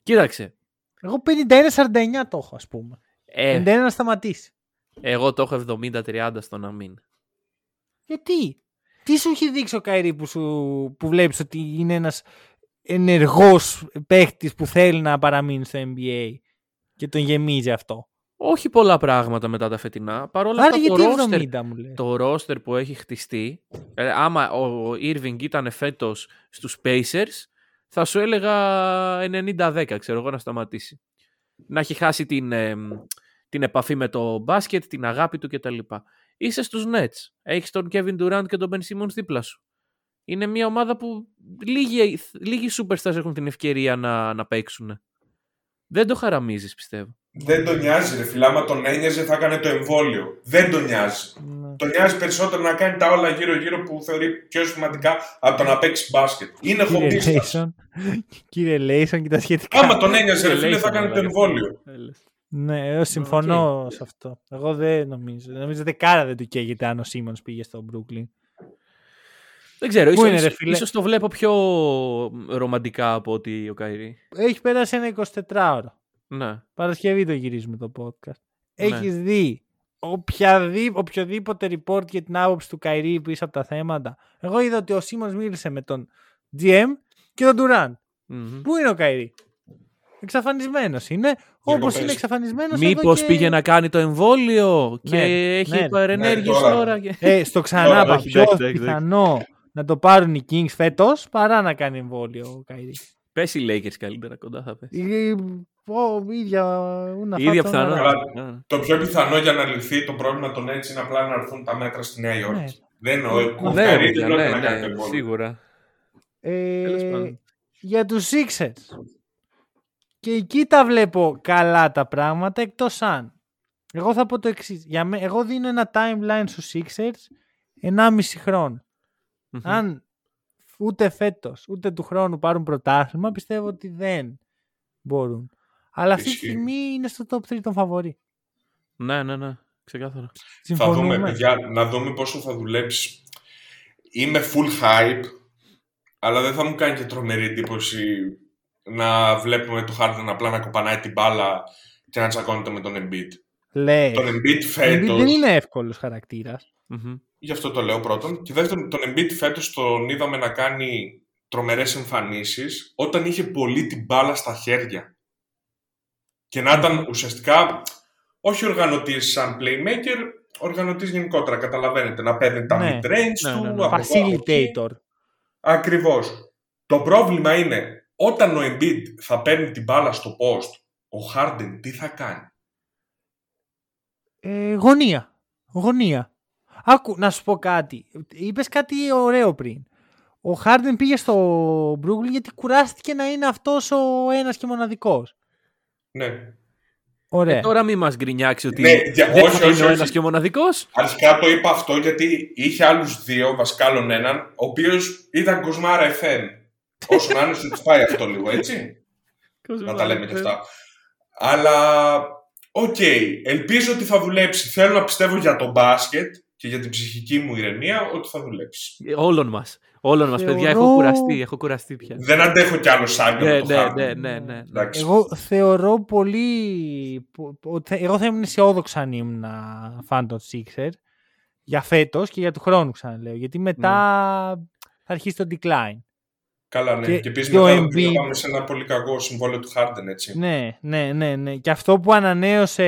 Κοίταξε. Εγώ 51-49 το έχω, ας πούμε. Ε, 51 να σταματήσει. Εγώ το έχω 70-30 στο να μην. Γιατί; Τι; Σου έχει δείξει ο Καϊρή που, σου, που βλέπεις ότι είναι ένας ενεργός παίχτης που θέλει να παραμείνει στο NBA και τον γεμίζει αυτό; Όχι πολλά πράγματα μετά τα φετινά. Παρ' όλα Άρα αυτά το γιατί roster, 70 μου λέει. το roster που έχει χτιστεί, ε, άμα ο Irving ήταν φέτος στους Pacers, θα σου έλεγα 90-10, ξέρω εγώ, να σταματήσει. Να έχει χάσει την, ε, την επαφή με το μπάσκετ, την αγάπη του κτλ. Είσαι στους Nets. Έχεις τον Kevin Durant και τον Ben Simmons δίπλα σου. Είναι μια ομάδα που λίγοι, λίγοι superstars έχουν την ευκαιρία να, να παίξουν. Δεν το χαραμίζεις, πιστεύω. Δεν τον νοιάζει, ρε φίλε. Άμα τον ένοιαζε, θα έκανε το εμβόλιο. Δεν τον νοιάζει. Ναι. Τον νοιάζει περισσότερο να κάνει τα όλα γύρω-γύρω που θεωρεί πιο σημαντικά από το να παίξει μπάσκετ. Είναι Κύριε χομπίστας. Λέισον, κύριε Λέισον και τα σχετικά. Άμα τον ένοιαζε, ρε Και φίλε, λέει θα το έκανε το αδερφό. εμβόλιο. Έλες. Ναι, εγώ συμφωνώ Οκ. σε αυτό. Εγώ δεν νομίζω. Νομίζω δεκάρα δεν του καίγεται αν ο Σίμονς πήγε στο Brooklyn. Δεν ξέρω, Πού ίσως, είναι, ρε ίσως, φίλε; ίσως το βλέπω πιο ρομαντικά από ότι ο Καϊρή. Έχει πέρασει ένα 24ωρο. Ναι. Παρασκευή το γυρίζουμε το podcast. Ναι. Έχεις δει οποιαδή, οποιοδήποτε report για την άποψη του Καϊρή πίσω από τα θέματα. Εγώ είδα ότι ο Σίμονς μίλησε με τον GM και τον Durant. Μμμ. Πού είναι ο Καϊρή; Εξαφανισμένος είναι. Όπως Διακοπές. είναι εξαφανισμένος. Μήπως πήγε να κάνει το εμβόλιο και Ναι, έχει ναι, παρενέργειες ναι, τώρα. τώρα. και- Ε, στο ξανά Τώρα, είπα, όχι, πιο εντάξει, εντάξει, πιθανό να το πάρουν οι Kings φέτος παρά να κάνει εμβόλιο ο Καϊρή. Πες οι Lakers καλύτερα κοντά θα πες. Η, ο, ίδια, ούνα Η ίδια φάτσα, ούνα πιθανότητα. Καλά. Ναι. Το πιο πιθανό για να λυθεί το πρόβλημα των έτσι είναι απλά να έρθουν τα μέτρα στη Νέα Υόρκη. Ναι. Δεν εννοώ. Ναι, κουφταρί, παιδιά, δεν πρόκειται ναι, να κάνει το ναι, εμβόλιο. σίγουρα. Ε, Τέλος πάντων. για τους Sixers. Και εκεί τα βλέπω καλά τα πράγματα, εκτός αν. Εγώ θα πω το εξής. Εγώ δίνω ένα timeline στους Sixers 1,5 χρόνο. Μμμ. Αν ούτε φέτος, ούτε του χρόνου πάρουν πρωτάθλημα, πιστεύω ότι δεν μπορούν. Αλλά αυτή τη Ισχύει. στιγμή είναι στο top 3 των φαβορή. Ναι, ναι, ναι. Ξεκάθαρα. Θα δούμε, Συμφωνούμε. παιδιά, να δούμε πόσο θα δουλέψεις. είμαι full hype, αλλά δεν θα μου κάνει και τρομερή εντύπωση να βλέπουμε το Harden απλά να κοπανάει την μπάλα και να τσακώνεται με τον Embiid. Λέει. Τον Embiid Ο Embiid φέτος, δεν είναι εύκολος χαρακτήρας. Μμμ. γι' αυτό το λέω πρώτον, και δεύτερον, τον Embiid φέτος τον είδαμε να κάνει τρομερές εμφανίσεις όταν είχε πολύ την μπάλα στα χέρια. Και να ήταν ουσιαστικά όχι οργανωτής σαν playmaker, οργανωτής γενικότερα, καταλαβαίνετε, να παίρνει τα Ναι. mid-range Ναι, του, ναι, ναι. από εδώ, από εκεί. Facilitator. Ακριβώς. Το πρόβλημα είναι, όταν ο Embiid θα παίρνει την μπάλα στο post, ο Harden τι θα κάνει; Ε, γωνία. Γωνία. Άκου, να σου πω κάτι. Είπες κάτι ωραίο πριν. Ο Χάρντεν πήγε στο Brooklyn γιατί κουράστηκε να είναι αυτός ο ένας και μοναδικός. Ναι. Ωραία. Ε, τώρα μην μας γκρινιάξει ότι Ναι, για- δεν όχι, θα όχι, είναι ο όχι. ένας και ο μοναδικός. Αρχικά το είπα αυτό γιατί είχε άλλους δύο, βασικά άλλον έναν, ο οποίος ήταν κοσμάρα FM. Όσο να είναι, σου τους πάει αυτό λίγο, έτσι. να τα λέμε και αυτά. Αλλά, οκ, ελπίζω ότι θα δουλέψει. Θέλω να πιστεύω για το μπάσκετ και για την ψυχική μου ηρεμία ότι θα δουλέψει. Ε, Όλων μας. Όλων μας, παιδιά. Θεωρώ- Έχω κουραστεί. Έχω κουραστεί πια. Δεν αντέχω κι άλλο σάγκο Ναι, το ναι, Harden. ναι, ναι, ναι. Εντάξει. Εγώ θεωρώ πολύ. πο- ότι θα- Εγώ θα ήμουν αισιόδοξο αν ήμουν φαν των Sixers για φέτος και για του χρόνου ξαναλέω. Γιατί μετά θα αρχίσει το decline. Καλά, ναι. Και- Και, επίσης και ο μετά θα Embiid- πάμε σε ένα πολύ κακό συμβόλαιο του Harden, έτσι. Ναι, ναι, ναι, ναι. Και αυτό που ανανέωσε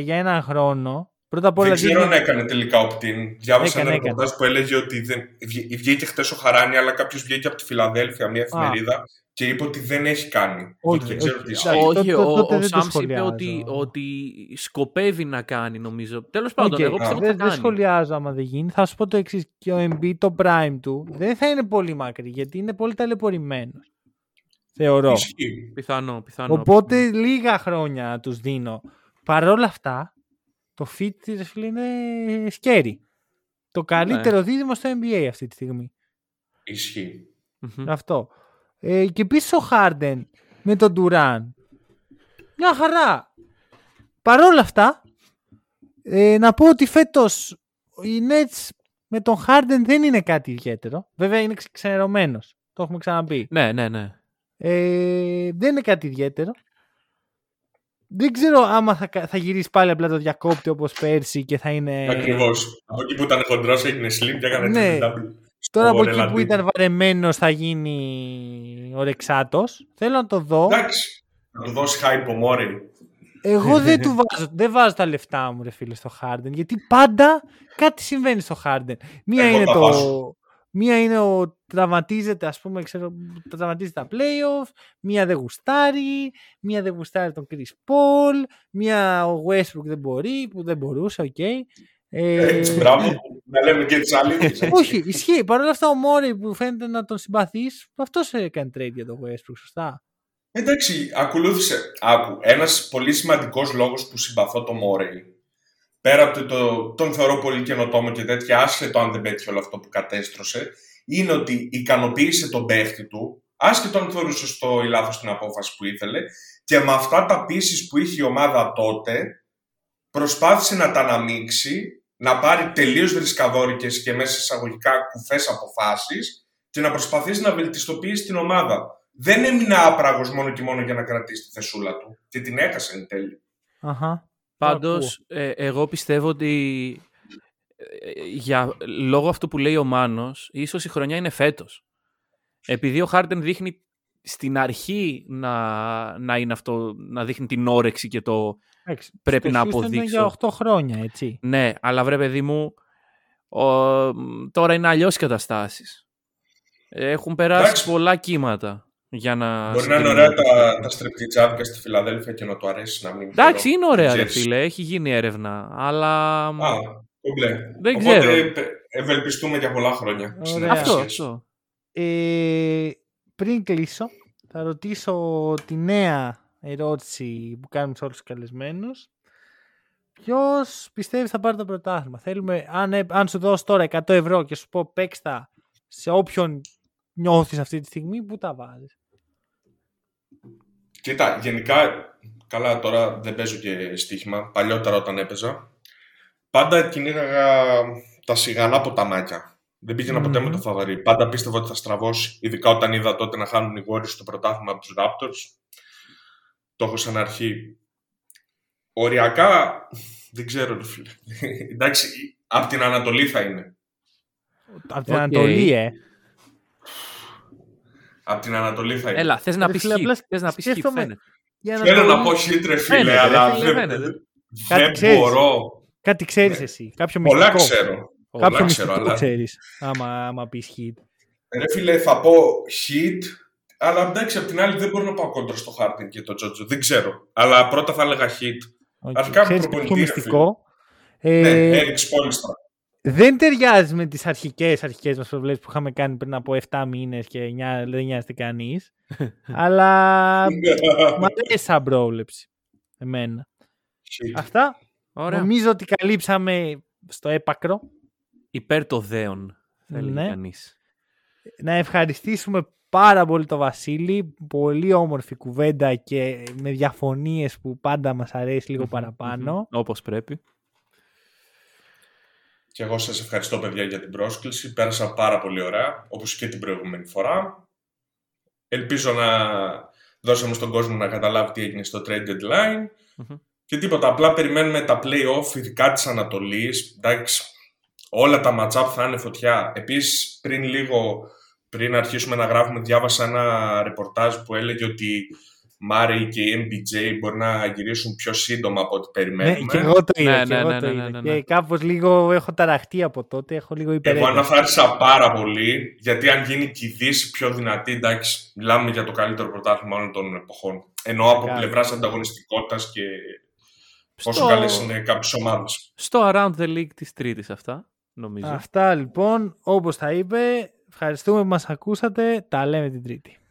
για έναν χρόνο. Πρώτα απ' όλα. Δεν ξέρω δείχνει- αν έκανε τελικά opt-in. Διάβασα Έκανε, ένα ρεπορτάζ που έλεγε ότι δεν... βγή- βγήκε χτες ο Χαράνι, αλλά κάποιος βγήκε από τη Φιλαδέλφια, μια εφημερίδα, και είπε ότι δεν έχει κάνει. Όχι, δεν ξέρω όχι, τι εντάξει. ισχύει. τότε- Όχι, τότε ο, ο δεν το Σάμς είπε σχολιάζω. ότι, ότι σκοπεύει να κάνει, νομίζω. Τέλος πάντων, Οκ, εγώ πιστεύω ότι θα δεν, δεν κάνει. σχολιάζω άμα δεν γίνει. Θα σου πω το εξής. Και ο Embiid το prime του δεν θα είναι πολύ μακρύ γιατί είναι πολύ ταλαιπωρημένος. Θεωρώ. Ισχύει. Πιθανό, πιθανό. Οπότε λίγα χρόνια τους δίνω. Παρ' όλα αυτά, το fit της ρε φίλε είναι scary. Το καλύτερο δίδυμο στο NBA αυτή τη στιγμή. Ισχύει. Μμμ. Αυτό. Ε, και επίσης ο Harden με τον Duran. Μια χαρά. Παρ' όλα αυτά, ε, να πω ότι φέτος οι Nets με τον Harden δεν είναι κάτι ιδιαίτερο. Βέβαια είναι ξε- ξενερωμένος. Το έχουμε ξαναπεί. Ναι, ναι, ναι. Ε, δεν είναι κάτι ιδιαίτερο. Δεν ξέρω άμα θα, κα- θα γυρίσεις πάλι απλά το διακόπτη όπως πέρσι και θα είναι... Ακριβώς. Από εκεί που ήταν χοντρός έγινε slim και έκανε Ναι. triple-double. Τώρα από Ωραία, εκεί που Λαντίνο. ήταν βαρεμένος θα γίνει ο Ρεξάτος. Θέλω να το δω. Εντάξει. Να του δώσει hype ο Μόρι. Εγώ δεν του βάζω, δεν βάζω τα λεφτά μου ρε φίλε στο Harden γιατί πάντα κάτι συμβαίνει στο Harden. Μία Εγώ είναι τα το... βάζω. Μία είναι ο τραυματίζεται, ας πούμε, ξέρω, τραυματίζεται τα playoff, μία δεν γουστάρει, μία δεν γουστάρει τον Chris Paul, μία ο Westbrook δεν μπορεί, που δεν μπορούσε, οκ. Ε, Έτσι, μπράβο. Να λέμε και τις αλήθειες. όχι, ισχύει. Παρ' όλα αυτά ο Μόρι που φαίνεται να τον συμπαθείς, αυτός έκανε trade για τον Westbrook, σωστά; Εντάξει, ακολούθησε. Άκου, ένας πολύ σημαντικός λόγος που συμπαθώ το Μόρεϊ, πέρα από το, το, τον θεωρώ πολύ καινοτόμο και τέτοια, άσχετο αν δεν πέτυχε όλο αυτό που κατέστρωσε, είναι ότι ικανοποίησε τον παίχτη του, άσχετο αν θεωρούσε σωστό ή λάθος την απόφαση που ήθελε, και με αυτά τα πίσεις που είχε η ομάδα τότε, προσπάθησε να τα αναμίξει, να πάρει τελείως βρισκαδόρικες και μέσα εισαγωγικά κουφές αποφάσεις και να προσπαθήσει να βελτιστοποιήσει την ομάδα δεν έμεινε άπραγος μόνο και μόνο για να κρατήσει τη θεσούλα του. Και την έχασε εν τέλει. Αχα. Πάντως, ε, εγώ πιστεύω ότι ε, για λόγω αυτού που λέει ο Μάνος, ίσως η χρονιά είναι φέτος. Επειδή ο Χάρντεν δείχνει στην αρχή να, να είναι αυτό, να δείχνει την όρεξη και το Εντάξει, Πρέπει στο να Houston ήταν αποδείξω. για 8 χρόνια, έτσι. ναι, αλλά βρε παιδί μου, ο, τώρα είναι αλλιώς οι καταστάσεις. Έχουν περάσει Εντάξει. πολλά κύματα για να... Μπορεί να είναι ωραία τα, τα στρεπτιτζάδικα στη Φιλαδέλφια και να του αρέσει να μην. Εντάξει, είναι ωραία ρε Ξέρεις. φίλε, έχει γίνει έρευνα, αλλά... Α, κομπλέ. Δεν Οπότε ξέρω. ε, ευελπιστούμε για πολλά χρόνια. Ωραία. στην αυτό, εργασία. αυτό. Ε, πριν κλείσω, θα ρωτήσω τη νέα ερώτηση που κάνουμε σε όλους τους καλεσμένους. Ποιος πιστεύεις θα πάρει το πρωτάθλημα; Θέλουμε, αν, ε- αν σου δώσω τώρα 100 ευρώ και σου πω παίξτα σε όποιον νιώθεις αυτή τη στιγμή, πού τα βάζεις; Κοίτα, γενικά, καλά τώρα δεν παίζω και στοίχημα. Παλιότερα όταν έπαιζα, πάντα κυνήγαγα τα σιγανά ποταμάκια. Δεν πήγαινα ποτέ με το φαβαρή. Πάντα πίστευα ότι θα στραβώσει, ειδικά όταν είδα τότε να χάνουν οι Warriors στο πρωτάθλημα από τους Raptors. Το έχω σαν αρχή. Οριακά, δεν ξέρω, ρε φίλε. Εντάξει, από την Ανατολή θα είναι. Από την Ανατολή, ε. Από την Ανατολή θα είναι. Έλα, θες να Ρε πεις φίλε, hit, απλά θες να πεις hit, σκέφτομαι- φαίνεται. Για Θέλω το- να πω hit, ρε φίλε, Φαίνεται, ρε αλλά φίλε, δεν, φαίνεται. Κάτι δεν ξέρεις. μπορώ. Κάτι ξέρεις Ναι. εσύ. Κάποιο Πολλά μυστικό. ξέρω. Κάποιο Πολλά μυστικό ξέρω, αλλά- ξέρεις. Άμα, άμα πεις hit. Ρε φίλε, θα πω hit, αλλά εντάξει, απ' την άλλη δεν μπορώ να πάω κόντρα στο Harden και το Τζότζο. Δεν ξέρω. Αλλά πρώτα θα έλεγα hit. Okay. Αρχικά με Ξέρεις προπονητή, κάποιο ρε μυστικό; Ναι, Ε, Eric Spoelstra. δεν ταιριάζει με τις αρχικές, αρχικές μας προβλέψεις που είχαμε κάνει πριν από 7 μήνες και 9, δεν νοιάζεται κανείς. αλλά μ' αρέσει σαν πρόβλεψη. Εμένα. Hit. Αυτά. Ωραία. Νομίζω ότι καλύψαμε στο έπακρο. Υπέρ το δέον, θα έλεγε Ναι. κανείς. Να ευχαριστήσουμε πάρα πολύ τον Βασίλη. Πολύ όμορφη κουβέντα και με διαφωνίες που πάντα μας αρέσει λίγο παραπάνω. Όπως πρέπει. Και εγώ σας ευχαριστώ παιδιά για την πρόσκληση. Πέρασα πάρα πολύ ωραία, όπως και την προηγούμενη φορά. Ελπίζω να δώσαμε στον κόσμο να καταλάβει τι έγινε στο trade deadline. Μμμ. Και τίποτα, απλά περιμένουμε τα play-off, ειδικά της Ανατολής. Εντάξει, όλα τα match-up θα είναι φωτιά. Επίσης, πριν λίγο, πριν αρχίσουμε να γράφουμε, διάβασα ένα ρεπορτάζ που έλεγε ότι Μάρι και η MBJ μπορεί να γυρίσουν πιο σύντομα από ό,τι Ναι, περιμένουμε. και εγώ το είδα. Ναι, και ναι, εγώ ναι, το ναι, είδα. ναι, ναι. Και κάπως λίγο έχω ταραχτεί από τότε. Έχω λίγο Εγώ υπερένταση. αναφάρισα πάρα πολύ, γιατί αν γίνει και η Δύση πιο δυνατή, εντάξει, μιλάμε για το καλύτερο πρωτάθλημα όλων των εποχών. Ενώ από Καλά. πλευράς ανταγωνιστικότητας και πόσο Στο- καλές είναι κάποιες ομάδες. Στο Around the League της Τρίτης αυτά, νομίζω. Αυτά λοιπόν, όπως τα είπε, ευχαριστούμε που μας ακούσατε. Τα λέμε την Τρίτη.